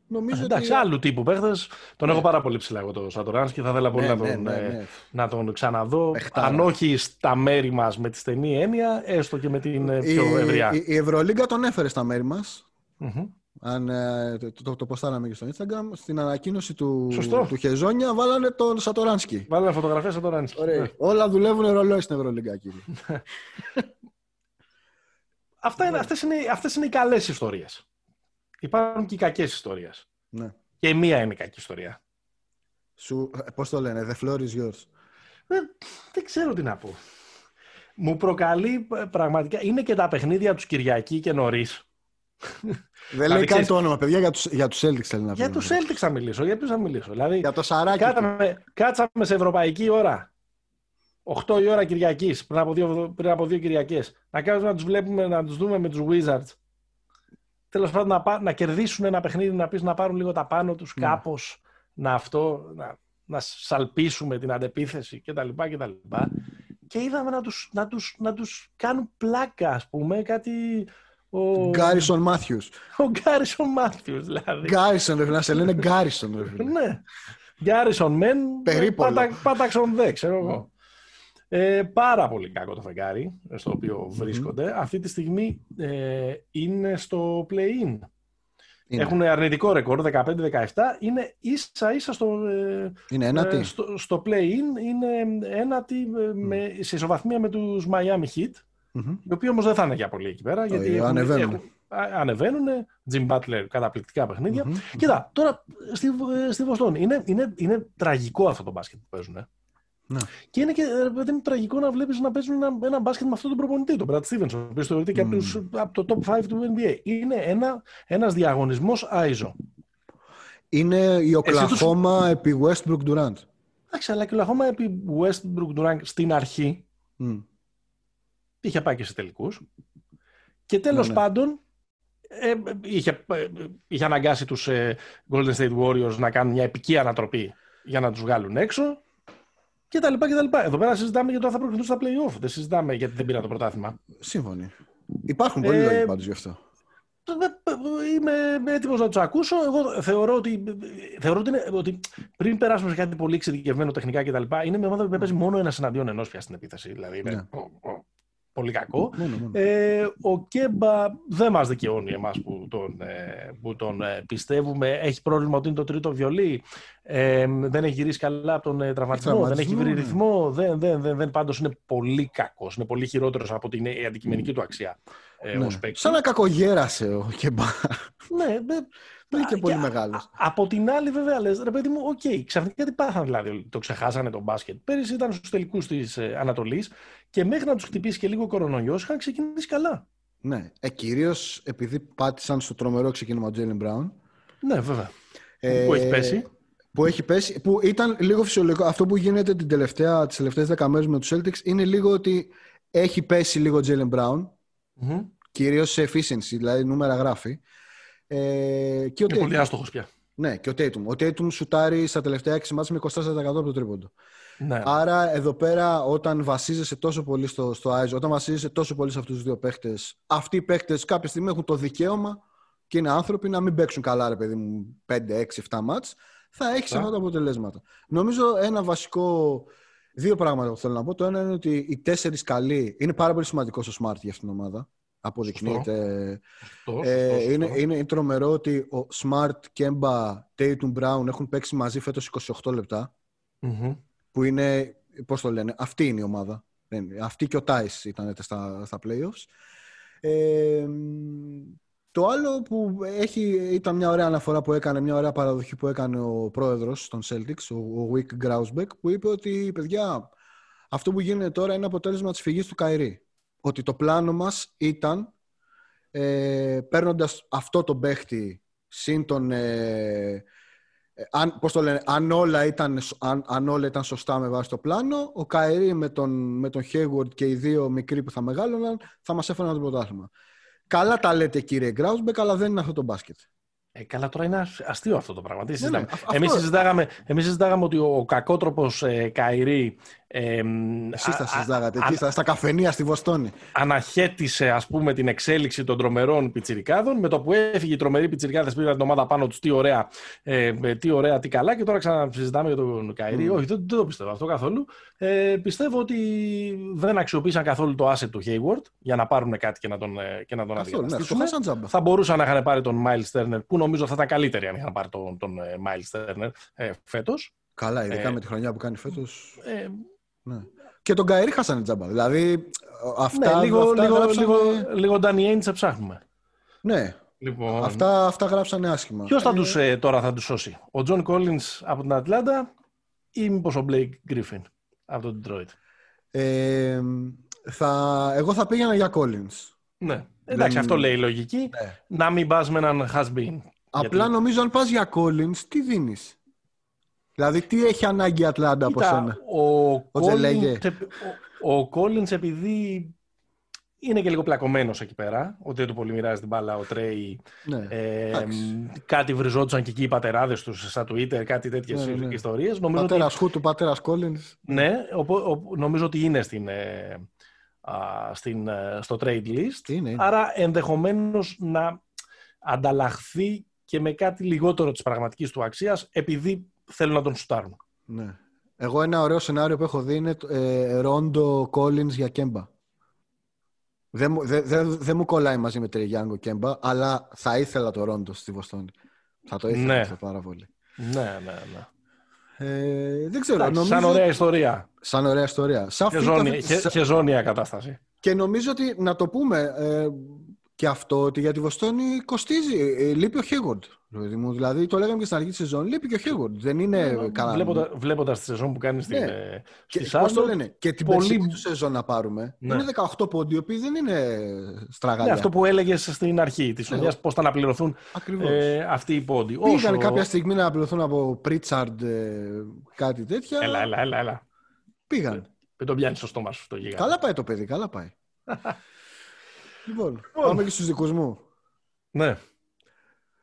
Νομίζω Εντάξει, ότι... άλλου τύπου παίχτες. Τον ναι. έχω πάρα πολύ ψηλά εγώ τον Σατοράν και θα ήθελα πολύ ναι, να, τον, ναι, ναι, ε, ναι. να τον ξαναδώ. Εχτάρα. Αν όχι στα μέρη μας με τη στενή έννοια, έστω και με την ε, πιο η, ευρεία. Η, η Ευρωλίγκα τον έφερε στα μέρη μας. Mm-hmm. Αν ε, το, το, το ποστάραμε και στο Instagram, στην ανακοίνωση του, του Χεζόνια βάλανε τον Σατοράνσκι. Βάλανε φωτογραφία Σατοράνσκι. Ναι. Όλα δουλεύουν ρολόι στην Ευρωλίγκα, κύριε. Αυτά είναι, αυτές, είναι, αυτές είναι οι καλές ιστορίες. Υπάρχουν και οι κακές ιστορίες. Ναι. Και μία είναι η κακή ιστορία. Σου, πώς το λένε, the floor is yours. Δεν, δεν ξέρω τι να πω. Μου προκαλεί ε, πραγματικά. Είναι και τα παιχνίδια τους Κυριακή και νωρίς. Δεν λέει καν το όνομα, παιδιά, για τους, για τους Celtics θέλει να Για τους Celtics θα μιλήσω, για ποιους θα μιλήσω. Δηλαδή, για το σαράκι. Κάτσαμε, κάτσαμε σε ευρωπαϊκή ώρα. 8 η ώρα Κυριακής, πριν από δύο, πριν από δύο Κυριακές. Να κάνουμε να τους βλέπουμε, να τους δούμε με τους Wizards τέλος πάντων να, να κερδίσουν ένα παιχνίδι, να πεις να πάρουν λίγο τα πάνω τους mm. κάπως, να αυτό, να, να σαλπίσουμε την αντεπίθεση κτλ. κτλ. Και είδαμε να τους, να, τους, να τους κάνουν πλάκα, ας πούμε, κάτι... Ο Γκάρισον Μάθιους. Ο Γκάρισον Μάθιους, δηλαδή. Γκάρισον, να σε λένε Γκάρισον. ναι. Γκάρισον μεν, πάταξον δε, ξέρω εγώ. Ε, πάρα πολύ κακό το φεγγάρι στο οποίο βρίσκονται. Αυτή τη στιγμή ε, είναι στο play-in. Έχουν αρνητικό ρεκόρ, 15-17. Είναι ίσα ίσα στο, ε, είναι ένατη. Ε, στο, στο play-in. Είναι ένατη με, σε ισοβαθμία με τους Miami Heat. Mm-hmm. Οι οποίοι όμως δεν θα είναι για πολύ εκεί πέρα. γιατί έχουν, ανεβαίνουν. Έχουν, ανεβαίνουν. Jim Butler, καταπληκτικά παιχνίδια. Mm-hmm. Κοίτα, τώρα στη, στη Βοστόνη είναι, είναι, είναι τραγικό αυτό το μπάσκετ που παίζουν. Ναι. Και είναι και δεν είναι τραγικό να βλέπεις να παίζουν ένα, ένα μπάσκετ με αυτόν τον προπονητή, τον Brad Stevens, ο οποίος θεωρείται και από, από, το top 5 του NBA. Είναι ένα ένας διαγωνισμός ISO. Είναι η Οκλαχώμα τους... επί Westbrook Durant. Εντάξει, αλλά και η Οκλαχώμα επί Westbrook Durant στην αρχή mm. είχε πάει και σε τελικούς. Και τέλος ναι, ναι. πάντων ε, είχε, ε, είχε αναγκάσει τους ε, Golden State Warriors να κάνουν μια επική ανατροπή για να τους βγάλουν έξω και τα λοιπά και τα λοιπά. Εδώ πέρα συζητάμε για το αν θα προκριθούν στα playoff. Δεν συζητάμε γιατί δεν πήρα το πρωτάθλημα. Σύμφωνοι. Υπάρχουν πολλοί ε, λόγοι πάντως γι' αυτό. Είμαι έτοιμος να τους ακούσω. Εγώ θεωρώ ότι, θεωρώ ότι, είναι, ότι πριν περάσουμε σε κάτι πολύ εξειδικευμένο τεχνικά κτλ., είναι μια ομάδα που παίζει μόνο ένας εναντίον ενός πια στην επίθεση. Δηλαδή είναι, ναι πολύ κακό. Ναι, ναι, ναι. Ε, ο Κέμπα δεν μας δικαιώνει εμάς που τον, ε, που τον ε, πιστεύουμε. Έχει πρόβλημα ότι είναι το τρίτο βιολί. Ε, δεν έχει γυρίσει καλά από τον τραυματισμό. Δεν έχει βρει ρυθμό. Δεν, δεν, δεν, δεν, πάντως είναι πολύ κακός. Είναι πολύ χειρότερος από την αντικειμενική του αξία. Ε, ναι. Σαν να κακογέρασε ο Κέμπα. ναι, δεν είναι και πολύ μεγάλος. Από την άλλη, βέβαια, λες, ρε παιδί μου, OK, okay, ξαφνικά τι πάθαν δηλαδή, το ξεχάσανε το μπάσκετ. Πέρυσι ήταν στους τελικούς της ε, Ανατολής και μέχρι να τους χτυπήσει και λίγο κορονοϊός είχαν ξεκινήσει καλά. Ναι, ε, κυρίως επειδή πάτησαν στο τρομερό ξεκίνημα ο Τζέιλιν Μπράουν. Ναι, βέβαια. Ε, που έχει πέσει. που έχει πέσει, που ήταν λίγο φυσιολογικό. Αυτό που γίνεται την τελευταία, τις τελευταίες δέκα μέρες με τους Celtics είναι λίγο ότι έχει πέσει λίγο Jalen Brown, mm-hmm. κυρίως σε efficiency, δηλαδή νούμερα γράφει. Ε, και είναι πολύ άστοχος πια. Ναι, και ο Tatum. Ο Tatum σουτάρει στα τελευταία 6 μάτια με 24% από το τρίποντο. Ναι. Άρα εδώ πέρα όταν βασίζεσαι τόσο πολύ στο, στο όταν βασίζεσαι τόσο πολύ σε αυτούς τους δύο παίχτες, αυτοί οι παίχτες κάποια στιγμή έχουν το δικαίωμα και είναι άνθρωποι να μην παίξουν καλά ρε παιδί μου 5, 6, 7 μάτς, θα έχεις αυτά τα αποτελέσματα. Νομίζω ένα βασικό, δύο πράγματα που θέλω να πω. Το ένα είναι ότι οι τέσσερις καλοί, είναι πάρα πολύ σημαντικός στο Smart για αυτήν την ομάδα. Αποδεικνύεται. ε, είναι, είναι, είναι τρομερό ότι ο Smart, Kemba, Tatum, Brown έχουν παίξει μαζί φέτος 28 λεπτα που είναι, πώς το λένε, αυτή είναι η ομάδα. Αυτή και ο Τάις ήταν στα, στα playoffs. Ε, το άλλο που έχει, ήταν μια ωραία αναφορά που έκανε, μια ωραία παραδοχή που έκανε ο πρόεδρος των Celtics, ο Wick Grausbeck, που είπε ότι, παιδιά, αυτό που γίνεται τώρα είναι αποτέλεσμα της φυγής του Κάιρι. Ότι το πλάνο μας ήταν, ε, παίρνοντας αυτό το παίχτη, συν τον... Ε, αν, πώς το λένε, αν, όλα ήταν, αν, αν όλα ήταν σωστά με βάση το πλάνο, ο Κάιρι με τον, με τον Hayward και οι δύο μικροί που θα μεγάλωναν θα μας έφεραν το πρωτάθλημα. Καλά τα λέτε κύριε Γκράουσμπεκ, αλλά δεν είναι αυτό το μπάσκετ. Ε, καλά, τώρα είναι αστείο αυτό το πράγμα. Ναι, ναι, εμείς, συζητάγαμε, εμείς συζητάγαμε ότι ο κακότροπος ε, Καϊρή ε, Εσείς τα συζητάγατε εκεί στα, καφενεία στη Βοστόνη. Αναχέτησε ας πούμε την εξέλιξη των τρομερών πιτσιρικάδων. Με το που έφυγε η τρομερή πιτσιρικάδες πήραν την ομάδα πάνω τους. Τι ωραία, ε, τι ωραία, τι καλά. Και τώρα ξανασυζητάμε για τον Καϊρή. Mm. Όχι, δεν, δεν, το πιστεύω αυτό καθόλου. Ε, πιστεύω ότι δεν αξιοποίησαν καθόλου το asset του Hayward για να πάρουν κάτι και να τον, ε, και να τον καθόλου, ναι, θα μπορούσαν να είχαν πάρει τον Miles Turner που νομίζω θα ήταν καλύτεροι αν είχαν πάρει τον, τον ε, Miles Turner ε, φέτος. Καλά, ειδικά ε, με τη χρονιά που κάνει φέτος. Ε, ναι. Και τον Κάιρι χάσανε τζάμπα. Δηλαδή, αυτά, ναι, λίγο, αυτά λίγο, γράψανε... λίγο, λίγο Danny ψάχνουμε. Ναι. Λοιπόν... Αυτά, αυτά γράψανε άσχημα. Ποιος θα ε... τους, ε, τώρα θα τους σώσει, ο Τζον Collins από την Ατλάντα ή μήπως ο Blake Griffin από το Detroit; Ε, θα, εγώ θα πήγαινα για Collins. Ναι. Εντάξει, αυτό λέει η λογική. Ναι. Να μην πας με έναν has been. Απλά Γιατί... νομίζω αν πας για Collins, τι δίνεις; Δηλαδή, τι έχει ανάγκη η Ατλάντα από σένα; Ο, ο, Collins, επειδή είναι και λίγο πλακωμένος εκεί πέρα, ότι δεν του πολύ μοιράζει την μπάλα ο Τρέι. Ναι, ε, κάτι βριζόντουσαν και εκεί οι πατεράδες τους στα Twitter, κάτι τέτοιες ναι, ναι. ιστορίες. Πατέρα ότι... του πατέρας Collins. Ναι, ο, ο, νομίζω ότι είναι στην, ε, στην, ε, στο trade list. Είναι, είναι. Άρα ενδεχομένως να ανταλλαχθεί και με κάτι λιγότερο της πραγματικής του αξίας, επειδή θέλουν να τον σουτάρουν. Ναι. Εγώ ένα ωραίο σενάριο που έχω δει είναι ε, Ρόντο Κόλλινς για Κέμπα. Δεν μου, δε, δε, δε μου κολλάει μαζί με Τριγιάνγκο Κέμπα, αλλά θα ήθελα το Ρόντο στη Βοστόνη. Θα το ήθελα ναι. αυτό πάρα πολύ. Ναι, ναι, ναι. Ε, δεν ξέρω. νομίζω... Σαν ωραία ιστορία. Σαν ωραία ιστορία. Σαν και, ζώνη, κατάσταση. Και νομίζω ότι να το πούμε ε, και αυτό ότι για τη Βοστόνη κοστίζει. Ε, λείπει ο Χέγοντ. Δηλαδή το λέγαμε και στην αρχή της σεζόν. Λείπει και ο Χέγοντ. Δεν είναι ναι, καλά. Βλέποντα βλέποντας τη σεζόν που κάνει στην, ναι. Ε, και, πώς το λένε. Και την πολύ... περσινή του σεζόν να πάρουμε. Ναι. Είναι 18 πόντι, οι οποίοι δεν είναι στραγάλια. Ναι, αυτό που έλεγες στην αρχή της χρονιά, ναι. πώς θα αναπληρωθούν ε, αυτοί οι πόντι. Πήγαν Όσο... κάποια στιγμή να αναπληρωθούν από Πρίτσαρντ, ε, κάτι τέτοια. Έλα, έλα, έλα. έλα. Πήγαν. Δεν το πιάνεις στο στόμα σου το γίγαντα. Καλά πάει το παιδί, καλά πάει. λοιπόν, πάμε και στους δικούς μου. Ναι.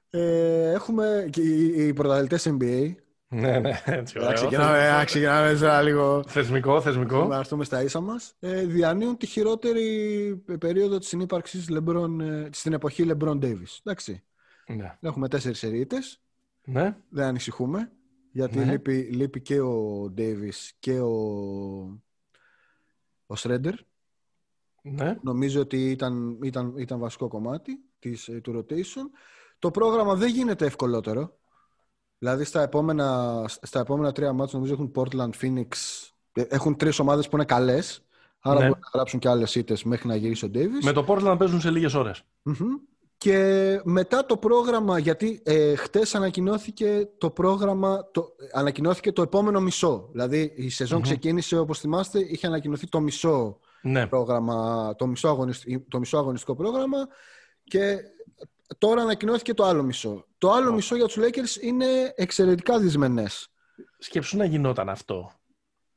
Ε, έχουμε και οι, οι πρωταθλητές NBA. Ναι, ναι, έτσι ωραία. Ξεκινάμε, ξεκινάμε σε λίγο... Θεσμικό, θεσμικό. Να έρθουμε στα ίσα μας. Ε, διανύουν τη χειρότερη περίοδο της συνύπαρξης LeBron, ε, στην εποχή LeBron Davis. Εντάξει. Ναι. Έχουμε τέσσερις σερίτες. Ναι. Δεν ανησυχούμε. Γιατί ναι. λείπει, λείπει και ο Davis και ο, ο Schroeder. Ναι. Νομίζω ότι ήταν, ήταν, ήταν βασικό κομμάτι της, ε, του rotation. Το πρόγραμμα δεν γίνεται ευκολότερο. Δηλαδή στα επόμενα, στα επόμενα τρία μάτια νομίζω έχουν Portland, Phoenix. Ε, έχουν τρεις ομάδες που είναι καλές. Άρα ναι. μπορούν να γράψουν και άλλες ήττες μέχρι να γυρίσει ο Davis. Με το Portland παίζουν σε λίγες Και μετά το πρόγραμμα, γιατί ε, χτες ανακοινώθηκε το πρόγραμμα, το, ανακοινώθηκε το επόμενο μισό. Δηλαδή η σεζον ξεκίνησε, όπως θυμάστε, είχε ανακοινωθεί το μισό ναι. πρόγραμμα, το μισό, το μισό αγωνιστικό πρόγραμμα και τώρα ανακοινώθηκε το άλλο μισό. Το άλλο μισό για τους Lakers είναι εξαιρετικά δυσμενές. Σκέψου να γινόταν αυτό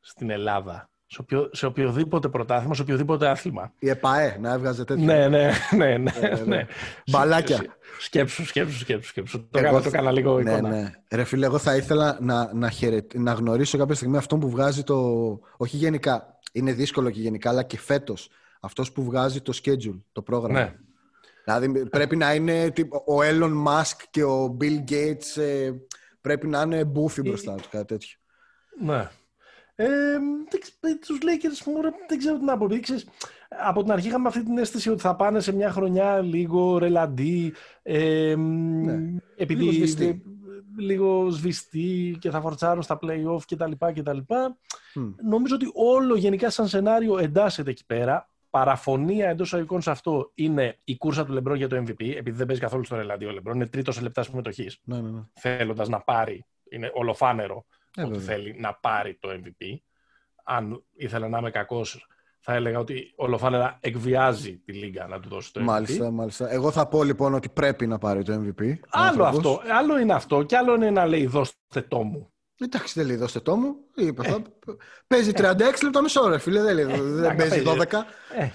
στην Ελλάδα σε, οποιο, σε οποιοδήποτε πρωτάθλημα, σε οποιοδήποτε άθλημα. Η ΕΠΑΕ να έβγαζε τέτοια. Ναι, ναι, ναι. ναι, ναι. ναι. Μπαλάκια. Σκέψου, σκέψου, σκέψου. σκέψου. Το, έκανα, το έκανα λίγο ναι, εικόνα. Ναι. Ρε φίλε, εγώ θα ήθελα να, να, χαιρετ... να γνωρίσω κάποια στιγμή αυτόν που βγάζει το... Όχι γενικά, είναι δύσκολο και γενικά, αλλά και φέτος. Αυτός που βγάζει το schedule, το πρόγραμμα. Ναι. Δηλαδή πρέπει να είναι ο Elon Musk και ο Bill Gates ε, πρέπει να είναι μπούφι μπροστά τους, κάτι τέτοιο. Ναι. Ε, τους Lakers δεν ξέρω τι να πω. από την αρχή είχαμε αυτή την αίσθηση ότι θα πάνε σε μια χρονιά λίγο ρελαντί, ε, ναι. επειδή λίγο σβηστή. λίγο σβηστή και θα φορτσάρουν στα play-off κτλ. κτλ. Mm. Νομίζω ότι όλο γενικά σαν σενάριο εντάσσεται εκεί πέρα. Παραφωνία εντός αγικών σε αυτό είναι η κούρσα του Λεμπρό για το MVP, επειδή δεν παίζει καθόλου στο ρελαντί ο Λεμπρό. Είναι τρίτος σε λεπτά συμμετοχή. Ναι, ναι, ναι. Θέλοντας να πάρει, είναι ολοφάνερο ε, ότι θέλει να πάρει το MVP. Αν ήθελα να είμαι κακός, θα έλεγα ότι ολοφάνερα εκβιάζει τη Λίγκα να του δώσει το MVP. Μάλιστα, μάλιστα. Εγώ θα πω λοιπόν ότι πρέπει να πάρει το MVP. Άλλο αυτό. Άλλο είναι αυτό. Και άλλο είναι να λέει δώστε το μου. Εντάξει, δεν λέει δώστε το μου. Είπε, ε. Παίζει 36 λεπτά μισό, ρε φίλε. Δεν, λέει, ε, δεν παίζει 12. Ε.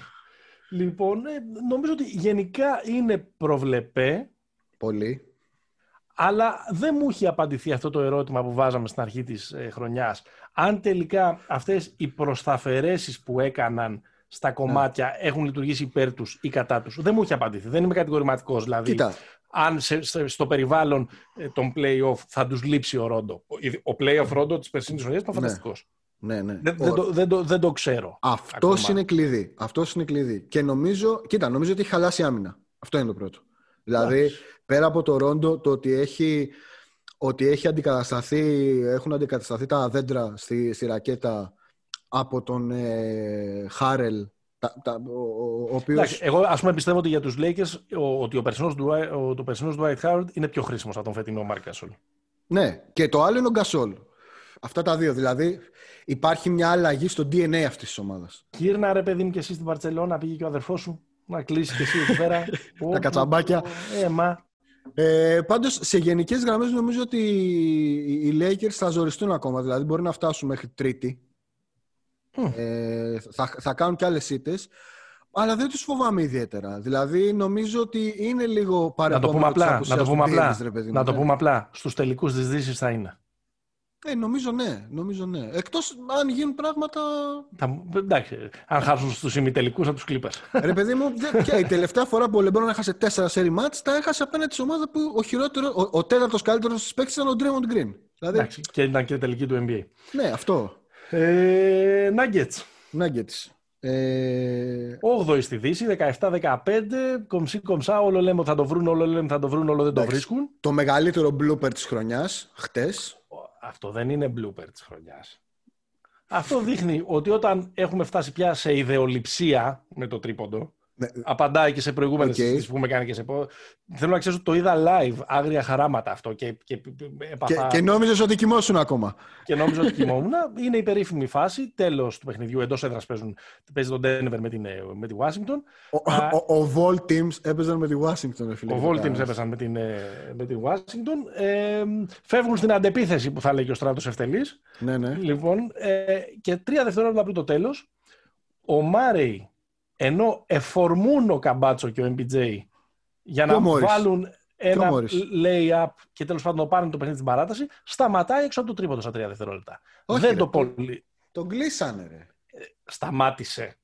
Λοιπόν, ε, νομίζω ότι γενικά είναι προβλεπέ. Πολύ αλλά δεν μου είχε απαντηθεί αυτό το ερώτημα που βάζαμε στην αρχή της ε, χρονιάς. Αν τελικά αυτές οι προσταφαιρέσεις που έκαναν στα ναι. κομμάτια έχουν λειτουργήσει υπέρ τους ή κατά τους; Δεν μου είχε απαντηθεί. Δεν είμαι κατηγορηματικός. Δηλαδή, Κοίτα. αν στο περιβάλλον ε, των play-off θα τους λείψει ο Ρόντο. Ο play-off Ρόντο της περσίνης χρονιάς ήταν ναι. φανταστικός. Ναι, ναι. Δεν, δεν, το, δεν, το, δεν το ξέρω. Αυτός είναι κλειδί. Αυτός είναι κλειδί. Και νομίζω, κοίτα, νομίζω ότι έχει χαλάσει άμυνα. Αυτό είναι το πρώτο. Δηλαδή, πέρα από το Ρόντο, το ότι έχει, ότι έχει αντικατασταθεί, έχουν αντικατασταθεί τα δέντρα στη, στη ρακέτα από τον ε, Χάρελ, τα, τα, ο, ο οποίος... εγώ ας πούμε πιστεύω ότι για τους Lakers ο, ότι ο περσινός, ο, το περσινός Dwight Howard είναι πιο χρήσιμος από τον φετινό Μάρκ Gasol. Ναι, και το άλλο είναι ο Γκασόλ. Αυτά τα δύο. Δηλαδή υπάρχει μια αλλαγή στο DNA αυτής της ομάδας. Κύρνα ρε παιδί μου και εσύ στην Βαρτσελώνα πήγε και ο αδερφός σου. Να κλείσεις και εσύ εκεί πέρα. τα κατσαμπάκια. Ε, μα. Ε, Πάντως, σε γενικές γραμμές, νομίζω ότι οι Lakers θα ζοριστούν ακόμα. Δηλαδή, μπορεί να φτάσουν μέχρι Τρίτη. Ε, θα, θα κάνουν και άλλες ήττες. Αλλά δεν τους φοβάμαι ιδιαίτερα. Δηλαδή, νομίζω ότι είναι λίγο παρεμβολικό. Να το πούμε απλά. Να το πούμε απλά. να το πούμε απλά. Στους τελικούς της Δύσης θα είναι. Ε, νομίζω ναι, νομίζω ναι. Εκτός αν γίνουν πράγματα. Θα, εντάξει, αν χάσουν στους ημιτελικούς από τους κλείπε. Ρε παιδί μου, και η τελευταία φορά που ο Λεμπρόν έχασε τέσσερα σερι μάτς, τα έχασε απέναντι σε ομάδα που ο χειρότερο, ο, ο τέταρτος καλύτερος της παίκτης ήταν ο Draymond Green. Δηλαδή... Εντάξει, και ήταν και τελική του NBA. Ναι, αυτό. Ε, Nuggets. Nuggets. Ε... 8η στη Δύση, 17-15, κομψή κομψά, όλο λέμε ότι θα το βρουν, όλο λέμε θα το βρουν, όλο δεν το βρίσκουν. Το μεγαλύτερο blooper της χρονιάς, χτες, αυτό δεν είναι blooper της χρονιάς. Αυτό δείχνει ότι όταν έχουμε φτάσει πια σε ιδεολειψία με το τρίποντο, ναι. Απαντάει και σε προηγούμενες okay. συζητήσεις που έχουμε κάνει και σε. Θέλω να ξέρω ότι το είδα live, άγρια χαράματα αυτό. Και, και, έπαθα... και, και νόμιζες ότι κοιμόσουν ακόμα. Και νόμιζα ότι κοιμόμουν. Είναι η περίφημη φάση. Τέλος του παιχνιδιού. Εντός έδρας παίζει τον Denver με, την, με τη Washington. Ο, uh, ο, ο Vol Teams έπαιζαν με τη Washington. Φίλε, ο Vol Teams έπαιζαν με την, ε, με τη Washington. Ε, φεύγουν στην αντεπίθεση που θα λέει και ο στράτος Ευτελής. Ναι, ναι. Λοιπόν, ε, και τρία δευτερόλεπτα πριν το τέλος, ο Μάρεϊ ενώ εφορμούν ο Καμπάτσο και ο MPJ για να βάλουν ένα lay-up και τέλος πάντων να πάρουν το παιχνίδι στην παράταση, σταματάει έξω από το τρίποντο στα τρία δευτερόλεπτα. Όχι, Δεν ρε, το πολύ. Τον κλείσανε, ρε. Σταμάτησε.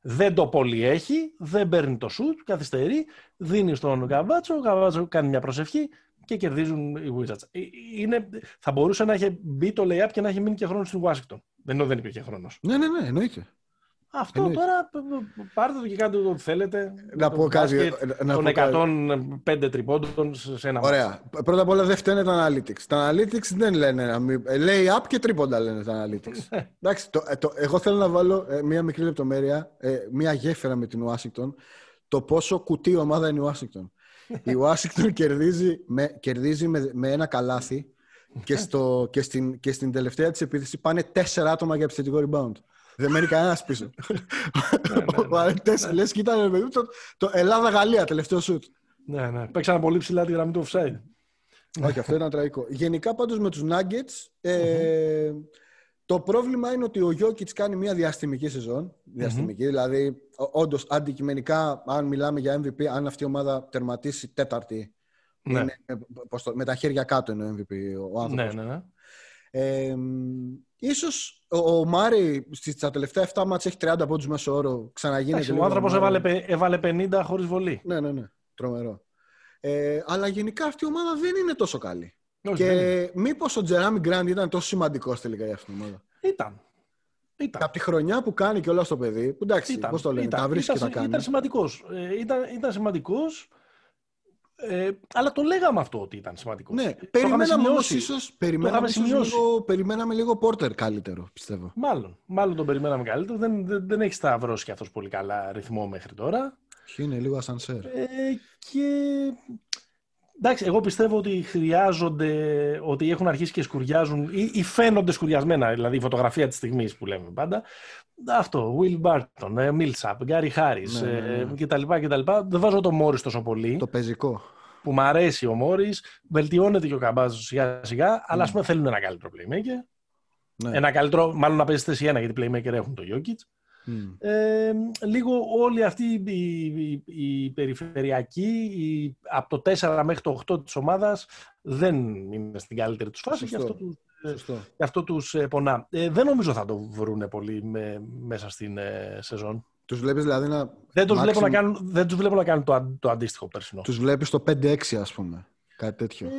Δεν το πολύ έχει, δεν παίρνει το σουτ, καθυστερεί, δίνει στον Καμπάτσο, ο Καμπάτσο κάνει μια προσευχή και κερδίζουν οι Wizards. Ε, είναι, θα μπορούσε να έχει μπει το lay-up και να έχει μείνει και χρόνος στην Washington. Δεν, δεν υπήρχε χρόνος. Ναι, ναι, ναι, εννοείται. Αυτό τώρα πάρτε το και κάντε το ό,τι θέλετε. Να πω κάτι. Των 105 τριπώντων σε ένα Ωραία. Πρώτα απ' όλα δεν φταίνε τα analytics. Τα analytics δεν λένε. Λέει up και τρίποντα λένε τα analytics. Ναι. Εντάξει, το, το, εγώ θέλω να βάλω ε, μία μικρή λεπτομέρεια, ε, μία γέφυρα με την Ουάσιγκτον. Το πόσο κουτί ομάδα είναι η Ουάσιγκτον. η Ουάσιγκτον κερδίζει, με, κερδίζει με, με ένα καλάθι και, στο, και, στην, και στην τελευταία της επίθεση πάνε τέσσερα άτομα για επιθετικό rebound. Δεν μένει κανένας πίσω. Ναι, ναι, ναι. Λες, κοίτα, το Ελλάδα-Γαλλία, τελευταίο σουτ. Ναι, ναι. Παίξανε πολύ ψηλά τη γραμμή του offside. Όχι, αυτό ήταν τραγικό. Γενικά πάντως με τους Nuggets ε, το πρόβλημα είναι ότι ο Γιώκητς κάνει μια διαστημική σεζόν. δηλαδή όντως αντικειμενικά αν μιλάμε για MVP, αν αυτή η ομάδα τερματίσει τέταρτη ναι. είναι, με τα χέρια κάτω είναι ο MVP ο άνθρωπος. Ναι, ναι, ναι. Ε, ίσως ο, ο Μάρι στα τελευταία 7 μάτς έχει 30 πόντους μέσω όρο. Ξαναγίνεται. Ο άνθρωπος έβαλε, έβαλε 50 χωρίς βολή. Ναι, ναι, ναι. Τρομερό. Ε, αλλά γενικά αυτή η ομάδα δεν είναι τόσο καλή. Όχι, και μήπως ο Τζεράμι Γκραντ ήταν τόσο σημαντικός τελικά για αυτήν την ομάδα; Ήταν. Ήταν. Από τη χρονιά που κάνει και όλα στο παιδί, που εντάξει, πώς το λένε, τα βρίσκει και τα κάνει. Ήταν σημαντικός. Ε, ήταν, ήταν σημαντικός. Ε, αλλά το λέγαμε αυτό ότι ήταν σημαντικός. Ναι, περιμέναμε όμως ίσω. Περιμέναμε, λίγο, περιμέναμε λίγο Πόρτερ καλύτερο, πιστεύω. Μάλλον. Μάλλον τον περιμέναμε καλύτερο. Δεν, δεν, δεν έχει σταυρώσει κι αυτός πολύ καλά ρυθμό μέχρι τώρα. Είναι λίγο ασανσέρ. Ε, και Εντάξει, εγώ πιστεύω ότι χρειάζονται, ότι έχουν αρχίσει και σκουριάζουν ή, ή φαίνονται σκουριασμένα, δηλαδή η φωτογραφία της στιγμής που λέμε πάντα. Αυτό, Will Barton, ε, Millsap, Gary Harris ναι, ναι, ναι. κτλ, κτλ. Δεν βάζω το Μόρις τόσο πολύ. Το πεζικό. Που μου αρέσει ο Μόρις, βελτιώνεται και ο Καμπάζος σιγά σιγά, αλλά ας πούμε θέλουν ένα καλύτερο playmaker. Ναι. Ένα καλύτερο, μάλλον να παίζεις θέση ένα, γιατί playmaker έχουν το Jokic. Ε, λίγο όλη αυτή η, η, η περιφερειακή, η, από το 4 μέχρι το 8 της ομάδας δεν είναι στην καλύτερη τους φάση και αυτό, τους, και αυτό τους ε, πονά. Ε, δεν νομίζω θα το βρούνε πολύ με, μέσα στην ε, σεζόν. Τους βλέπεις δηλαδή να... Δεν τους, βλέπω, να κάνουν, δεν τους βλέπω να κάνουν το, το αντίστοιχο περσινό. Τους βλέπεις το 5-6 ας πούμε. Κάτι τέτοιο. Ε,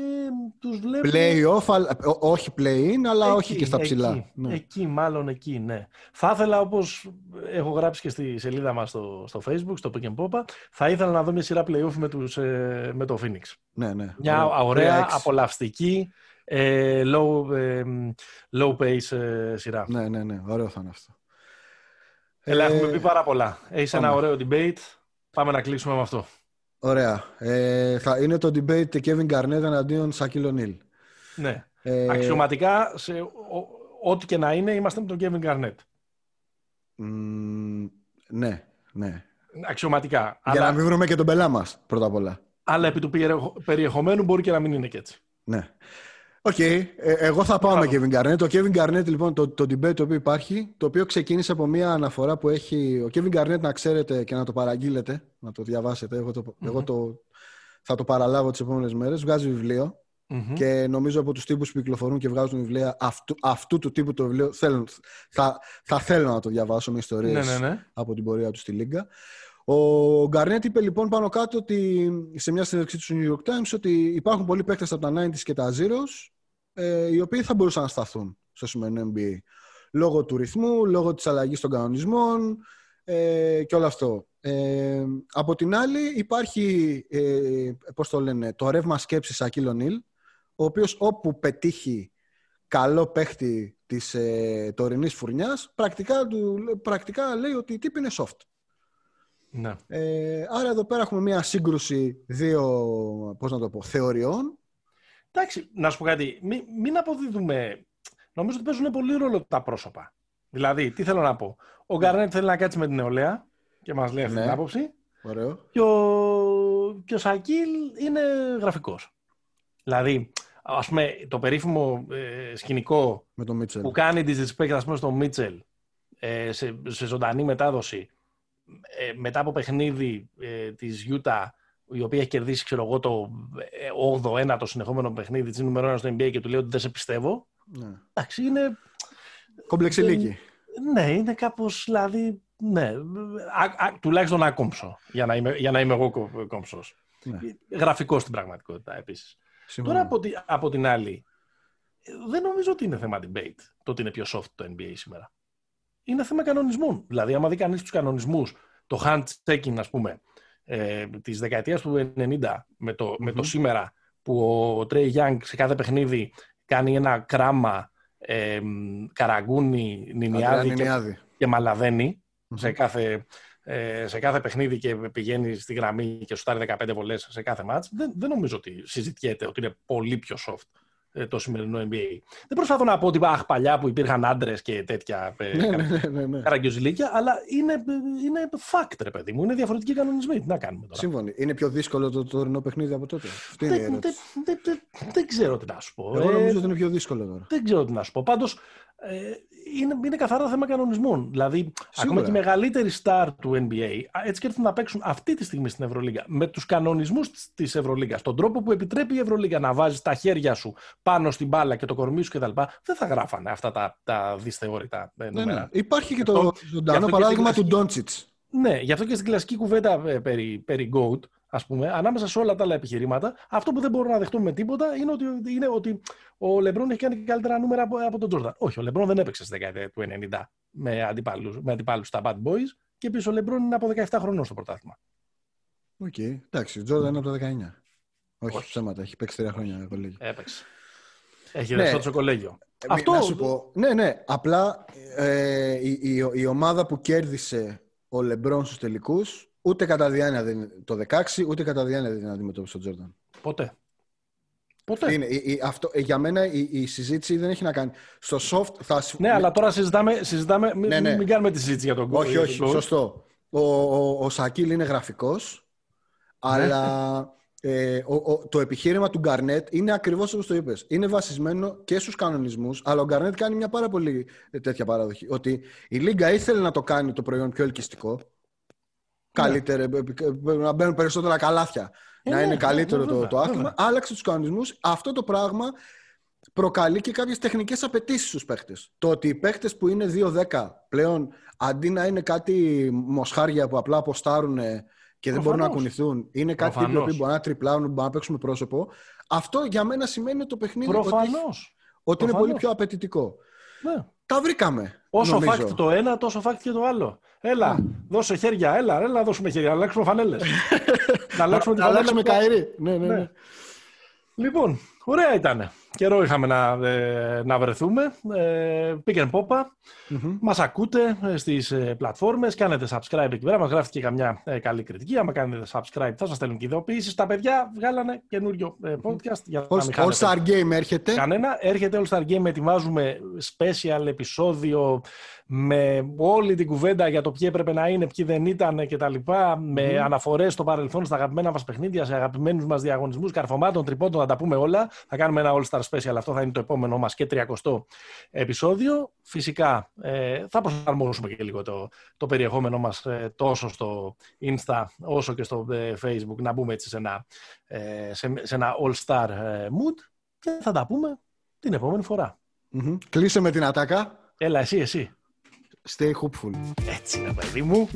τους βλέπω... Play-off, όχι play-in, αλλά εκεί, όχι και στα ψηλά. Εκεί, ναι. εκεί, μάλλον εκεί, ναι. Θα ήθελα, όπως έχω γράψει και στη σελίδα μας στο, στο Facebook, στο Pick and Popa, θα ήθελα να δω μια σειρά play-off με, τους, ε, με το Phoenix. Ναι, ναι. Μια ωραία, ωραία απολαυστική, ε, low, ε, low pace ε, σειρά. Ναι, ναι, ναι. Ωραίο θα είναι αυτό. Έλα, έχουμε πει πάρα πολλά. Έχεις ένα ωραίο debate. Πάμε να κλείσουμε με αυτό. Ωραία. Ε, θα είναι το debate Kevin Garnett εναντίον Σακίλ O'Neal. Ναι. Ε, Αξιωματικά, σε ό,τι και να είναι, είμαστε με τον Kevin Garnett. ναι, ναι. Αξιωματικά. Για αλλά... να μην βρούμε και τον μπελά μας, πρώτα απ' όλα. Αλλά επί του περιεχομένου μπορεί και να μην είναι και έτσι. Ναι. OK. Okay. Ε, εγώ θα πάω με Kevin Garnett. Το Kevin Garnett, λοιπόν, το, το debate το οποίο υπάρχει, το οποίο ξεκίνησε από μια αναφορά που έχει ο Kevin Garnett, να ξέρετε και να το παραγγείλετε, να το διαβάσετε. Εγώ, το, mm-hmm. εγώ το, θα το παραλάβω τις επόμενες μέρες. Βγάζει βιβλίο mm-hmm. και νομίζω από τους τύπους που κυκλοφορούν και βγάζουν βιβλία αυτού, αυτού του τύπου το βιβλίο θέλουν, θα, θα θέλω να το διαβάσω με ιστορίες ναι, ναι, ναι. από την πορεία του στη Λίγκα. Ο Γκαρνέτ είπε λοιπόν πάνω κάτω ότι σε μια συνέντευξή του στο New York Times ότι υπάρχουν πολλοί παίκτες από τα 90s και τα Zeros ε, οι οποίοι θα μπορούσαν να σταθούν στο σημερινό NBA. Λόγω του ρυθμού, λόγω της αλλαγής των κανονισμών ε, και όλο αυτό. Ε, από την άλλη υπάρχει, ε, πώς το λένε, το ρεύμα σκέψης Ακύλο Νίλ, ο οποίος όπου πετύχει καλό παίχτη της ε, τωρινής φουρνιάς, πρακτικά, του, πρακτικά λέει ότι η τύπη είναι soft. Ναι. Ε, άρα εδώ πέρα έχουμε μια σύγκρουση δύο πώς να το πω, θεωριών Εντάξει, να σου πω κάτι. Μην, μην αποδίδουμε. Νομίζω ότι παίζουν πολύ ρόλο τα πρόσωπα. Δηλαδή, τι θέλω να πω. Ο ναι. Γκαρνέτ θέλει να κάτσει με την νεολαία και μας λέει αυτή ναι. την άποψη. Ωραίο. Και ο, και ο Σακίλ είναι γραφικός. Δηλαδή, ας πούμε, το περίφημο ε, σκηνικό με το που κάνει disrespect, ας πούμε, στο Μίτσελ ε, σε, σε ζωντανή μετάδοση ε, μετά από παιχνίδι ε, της Γιούτα η οποία έχει κερδίσει, ξέρω εγώ, το 8ο, 9ο συνεχόμενο παιχνίδι της νούμερο 1 στο NBA και του λέει ότι δεν σε πιστεύω. Ναι. Εντάξει, είναι. Κομπλεξιλίκη. Ναι, είναι κάπως δηλαδή. Ναι, α, α, τουλάχιστον άκομψο για να είμαι, για να είμαι εγώ κόμψος. Ναι. Γραφικό στην πραγματικότητα επίσης. Τώρα από, τη, από την άλλη, δεν νομίζω ότι είναι θέμα debate το ότι είναι πιο soft το NBA σήμερα. Είναι θέμα κανονισμών. Δηλαδή, άμα δει κανείς τους κανονισμούς, το hand checking, ας πούμε, ε, της δεκαετίας του 90 με το, με το σήμερα που ο Τρέι Γιάνγκ σε κάθε παιχνίδι κάνει ένα κράμα ε, καραγκούνι, νινιάδι και, και μαλαβαινει σε, κάθε, ε, σε κάθε παιχνίδι και πηγαίνει στη γραμμή και σου τάρει 15 βολές σε κάθε μάτς, δεν, δεν νομίζω ότι συζητιέται ότι είναι πολύ πιο soft. ε, το σημερινό NBA. Δεν προσπαθώ να πω ότι αχ, παλιά που υπήρχαν άντρες και τέτοια ε, ναι, ναι, ναι, ναι. αλλά είναι, είναι fact, ρε παιδί μου. Είναι διαφορετικοί κανονισμοί. Τι να κάνουμε τώρα. Σύμφωνοι. Είναι πιο δύσκολο το τωρινό παιχνίδι από τότε. δεν, δεν, δεν, δεν, ξέρω τι να σου πω. Εγώ νομίζω ότι είναι πιο δύσκολο τώρα. Δεν ξέρω τι να σου πω. Πάντως ε, είναι, είναι καθαρά θέμα κανονισμών. Δηλαδή, Σίγουρα. ακόμα και οι μεγαλύτεροι star του NBA έτσι και έρθουν να παίξουν αυτή τη στιγμή στην Ευρωλίγα με τους κανονισμούς της Ευρωλίγας, τον τρόπο που επιτρέπει η Ευρωλίγα να βάζει τα χέρια σου πάνω στην μπάλα και το κορμί σου κτλ. Δεν θα γράφανε αυτά τα, τα δυσθεώρητα ε, νούμερα. Ναι, ναι. Υπάρχει και το ζωντανό παράδειγμα του Ντόντσιτς. Ναι, γι' αυτό και στην κλασική κουβέντα ε, περί, περί GOAT, ας πούμε, ανάμεσα σε όλα τα άλλα επιχειρήματα, αυτό που δεν μπορούμε να δεχτούμε με τίποτα είναι ότι, είναι ότι ο Λεμπρόν έχει κάνει καλύτερα νούμερα από, από τον Τζόρνταν. Όχι, ο Λεμπρόν δεν έπαιξε στη δεκαετία του 90 με αντιπάλους, με αντιπάλους στα Bad Boys και επίσης ο Λεμπρόν είναι από 17 χρονών στο πρωτάθλημα. OK, okay. εντάξει, ο Τζόρνταν είναι από το 19. Όχι, Όχι. ψέματα, έχει παίξει τρία χρόνια κολέγιο. Έπαιξε. Έχει ναι. ρευστό στο κολέγιο. Ε, Αυτό... Να σου πω, ναι, ναι, απλά ε, η, η, η, ομάδα που κέρδισε ο Λεμπρόν στους τελικούς Ούτε κατά διάνοια δεν το 16, ούτε κατά διάνοια δεν αντιμετώπισε τον Τζόρνταν. Ποτέ. Ποτέ. Είναι, η, αυτό, για μένα η, η, συζήτηση δεν έχει να κάνει. Στο soft θα. Ναι, αλλά τώρα συζητάμε. συζητάμε ναι, ναι. Μην κάνουμε τη συζήτηση για τον κόσμο. Όχι, όχι, σωστό. Ο, ο, ο Σακίλ είναι γραφικός, ναι. αλλά ε, ο, το επιχείρημα του Γκαρνέτ είναι ακριβώς όπως το είπες. Είναι βασισμένο και στους κανονισμούς, αλλά ο Γκαρνέτ κάνει μια πάρα πολύ τέτοια παραδοχή. Ότι η Λίγκα ήθελε να το κάνει το προϊόν πιο ελκυστικό καλύτερα, ε, ε, να μπαίνουν περισσότερα καλάθια, ε, να ναι, είναι ναι, καλύτερο ναι, το, το άθλημα. Άλλαξε τους κανονισμούς. Αυτό το πράγμα προκαλεί και κάποιες τεχνικές απαιτήσεις στους παίχτες. Το ότι οι παίχτες που είναι 2-10 πλέον αντί να είναι κάτι μοσχάρια που απλά αποστάρουν και δεν μπορούν να κουνηθούν, είναι κάτι που μπορεί να τριπλάουν, μπορεί να παίξουν με πρόσωπο. Αυτό για μένα σημαίνει το παιχνίδι ότι, ότι είναι πολύ πιο απαιτητικό. Ναι. Τα βρήκαμε. Όσο φάκτ το ένα, τόσο φάκτ και το άλλο. Έλα, mm. δώσε χέρια, έλα, έλα, δώσουμε χέρια. Να αλλάξουμε φανέλες. να αλλάξουμε τη φανέλα. Να καηρή. Ναι, ναι, ναι, ναι. Λοιπόν, ωραία ήταν. Καιρό είχαμε να, ε, να βρεθούμε. Ε, Pick and Popa. Mm-hmm. Μας ακούτε ε, στις ε, πλατφόρμες. Κάνετε subscribe εκεί πέρα. Μας γράφετε και καμιά ε, καλή κριτική. Άμα κάνετε subscribe θα σας στέλνουν και ειδοποιήσεις. Τα παιδιά βγάλανε καινούριο ε, podcast. Για να All Star Game έρχεται. Κανένα. Έρχεται All Star Game. Ετοιμάζουμε special επεισόδιο με όλη την κουβέντα για το ποιοι έπρεπε να είναι, ποιοι δεν ήταν κτλ. Με αναφορές στο παρελθόν, στα αγαπημένα μας παιχνίδια, σε αγαπημένους μας διαγωνισμούς, καρφωμάτων, τριπώντων, θα τα πούμε όλα. Θα κάνουμε ένα All Star Special, αυτό θα είναι το επόμενό μας και 30 επεισόδιο. Φυσικά ε, θα προσαρμόσουμε και λίγο το, το περιεχόμενό μας ε, τόσο στο Insta όσο και στο ε, Facebook, να μπούμε έτσι σε ένα, ε, σε, σε ένα All Star mood και θα τα πούμε την επόμενη φορά. Mm-hmm. Κλείσε με την ατάκα. Έλα, εσύ, εσύ. Stay hopeful. Έτσι είναι, παιδί μου.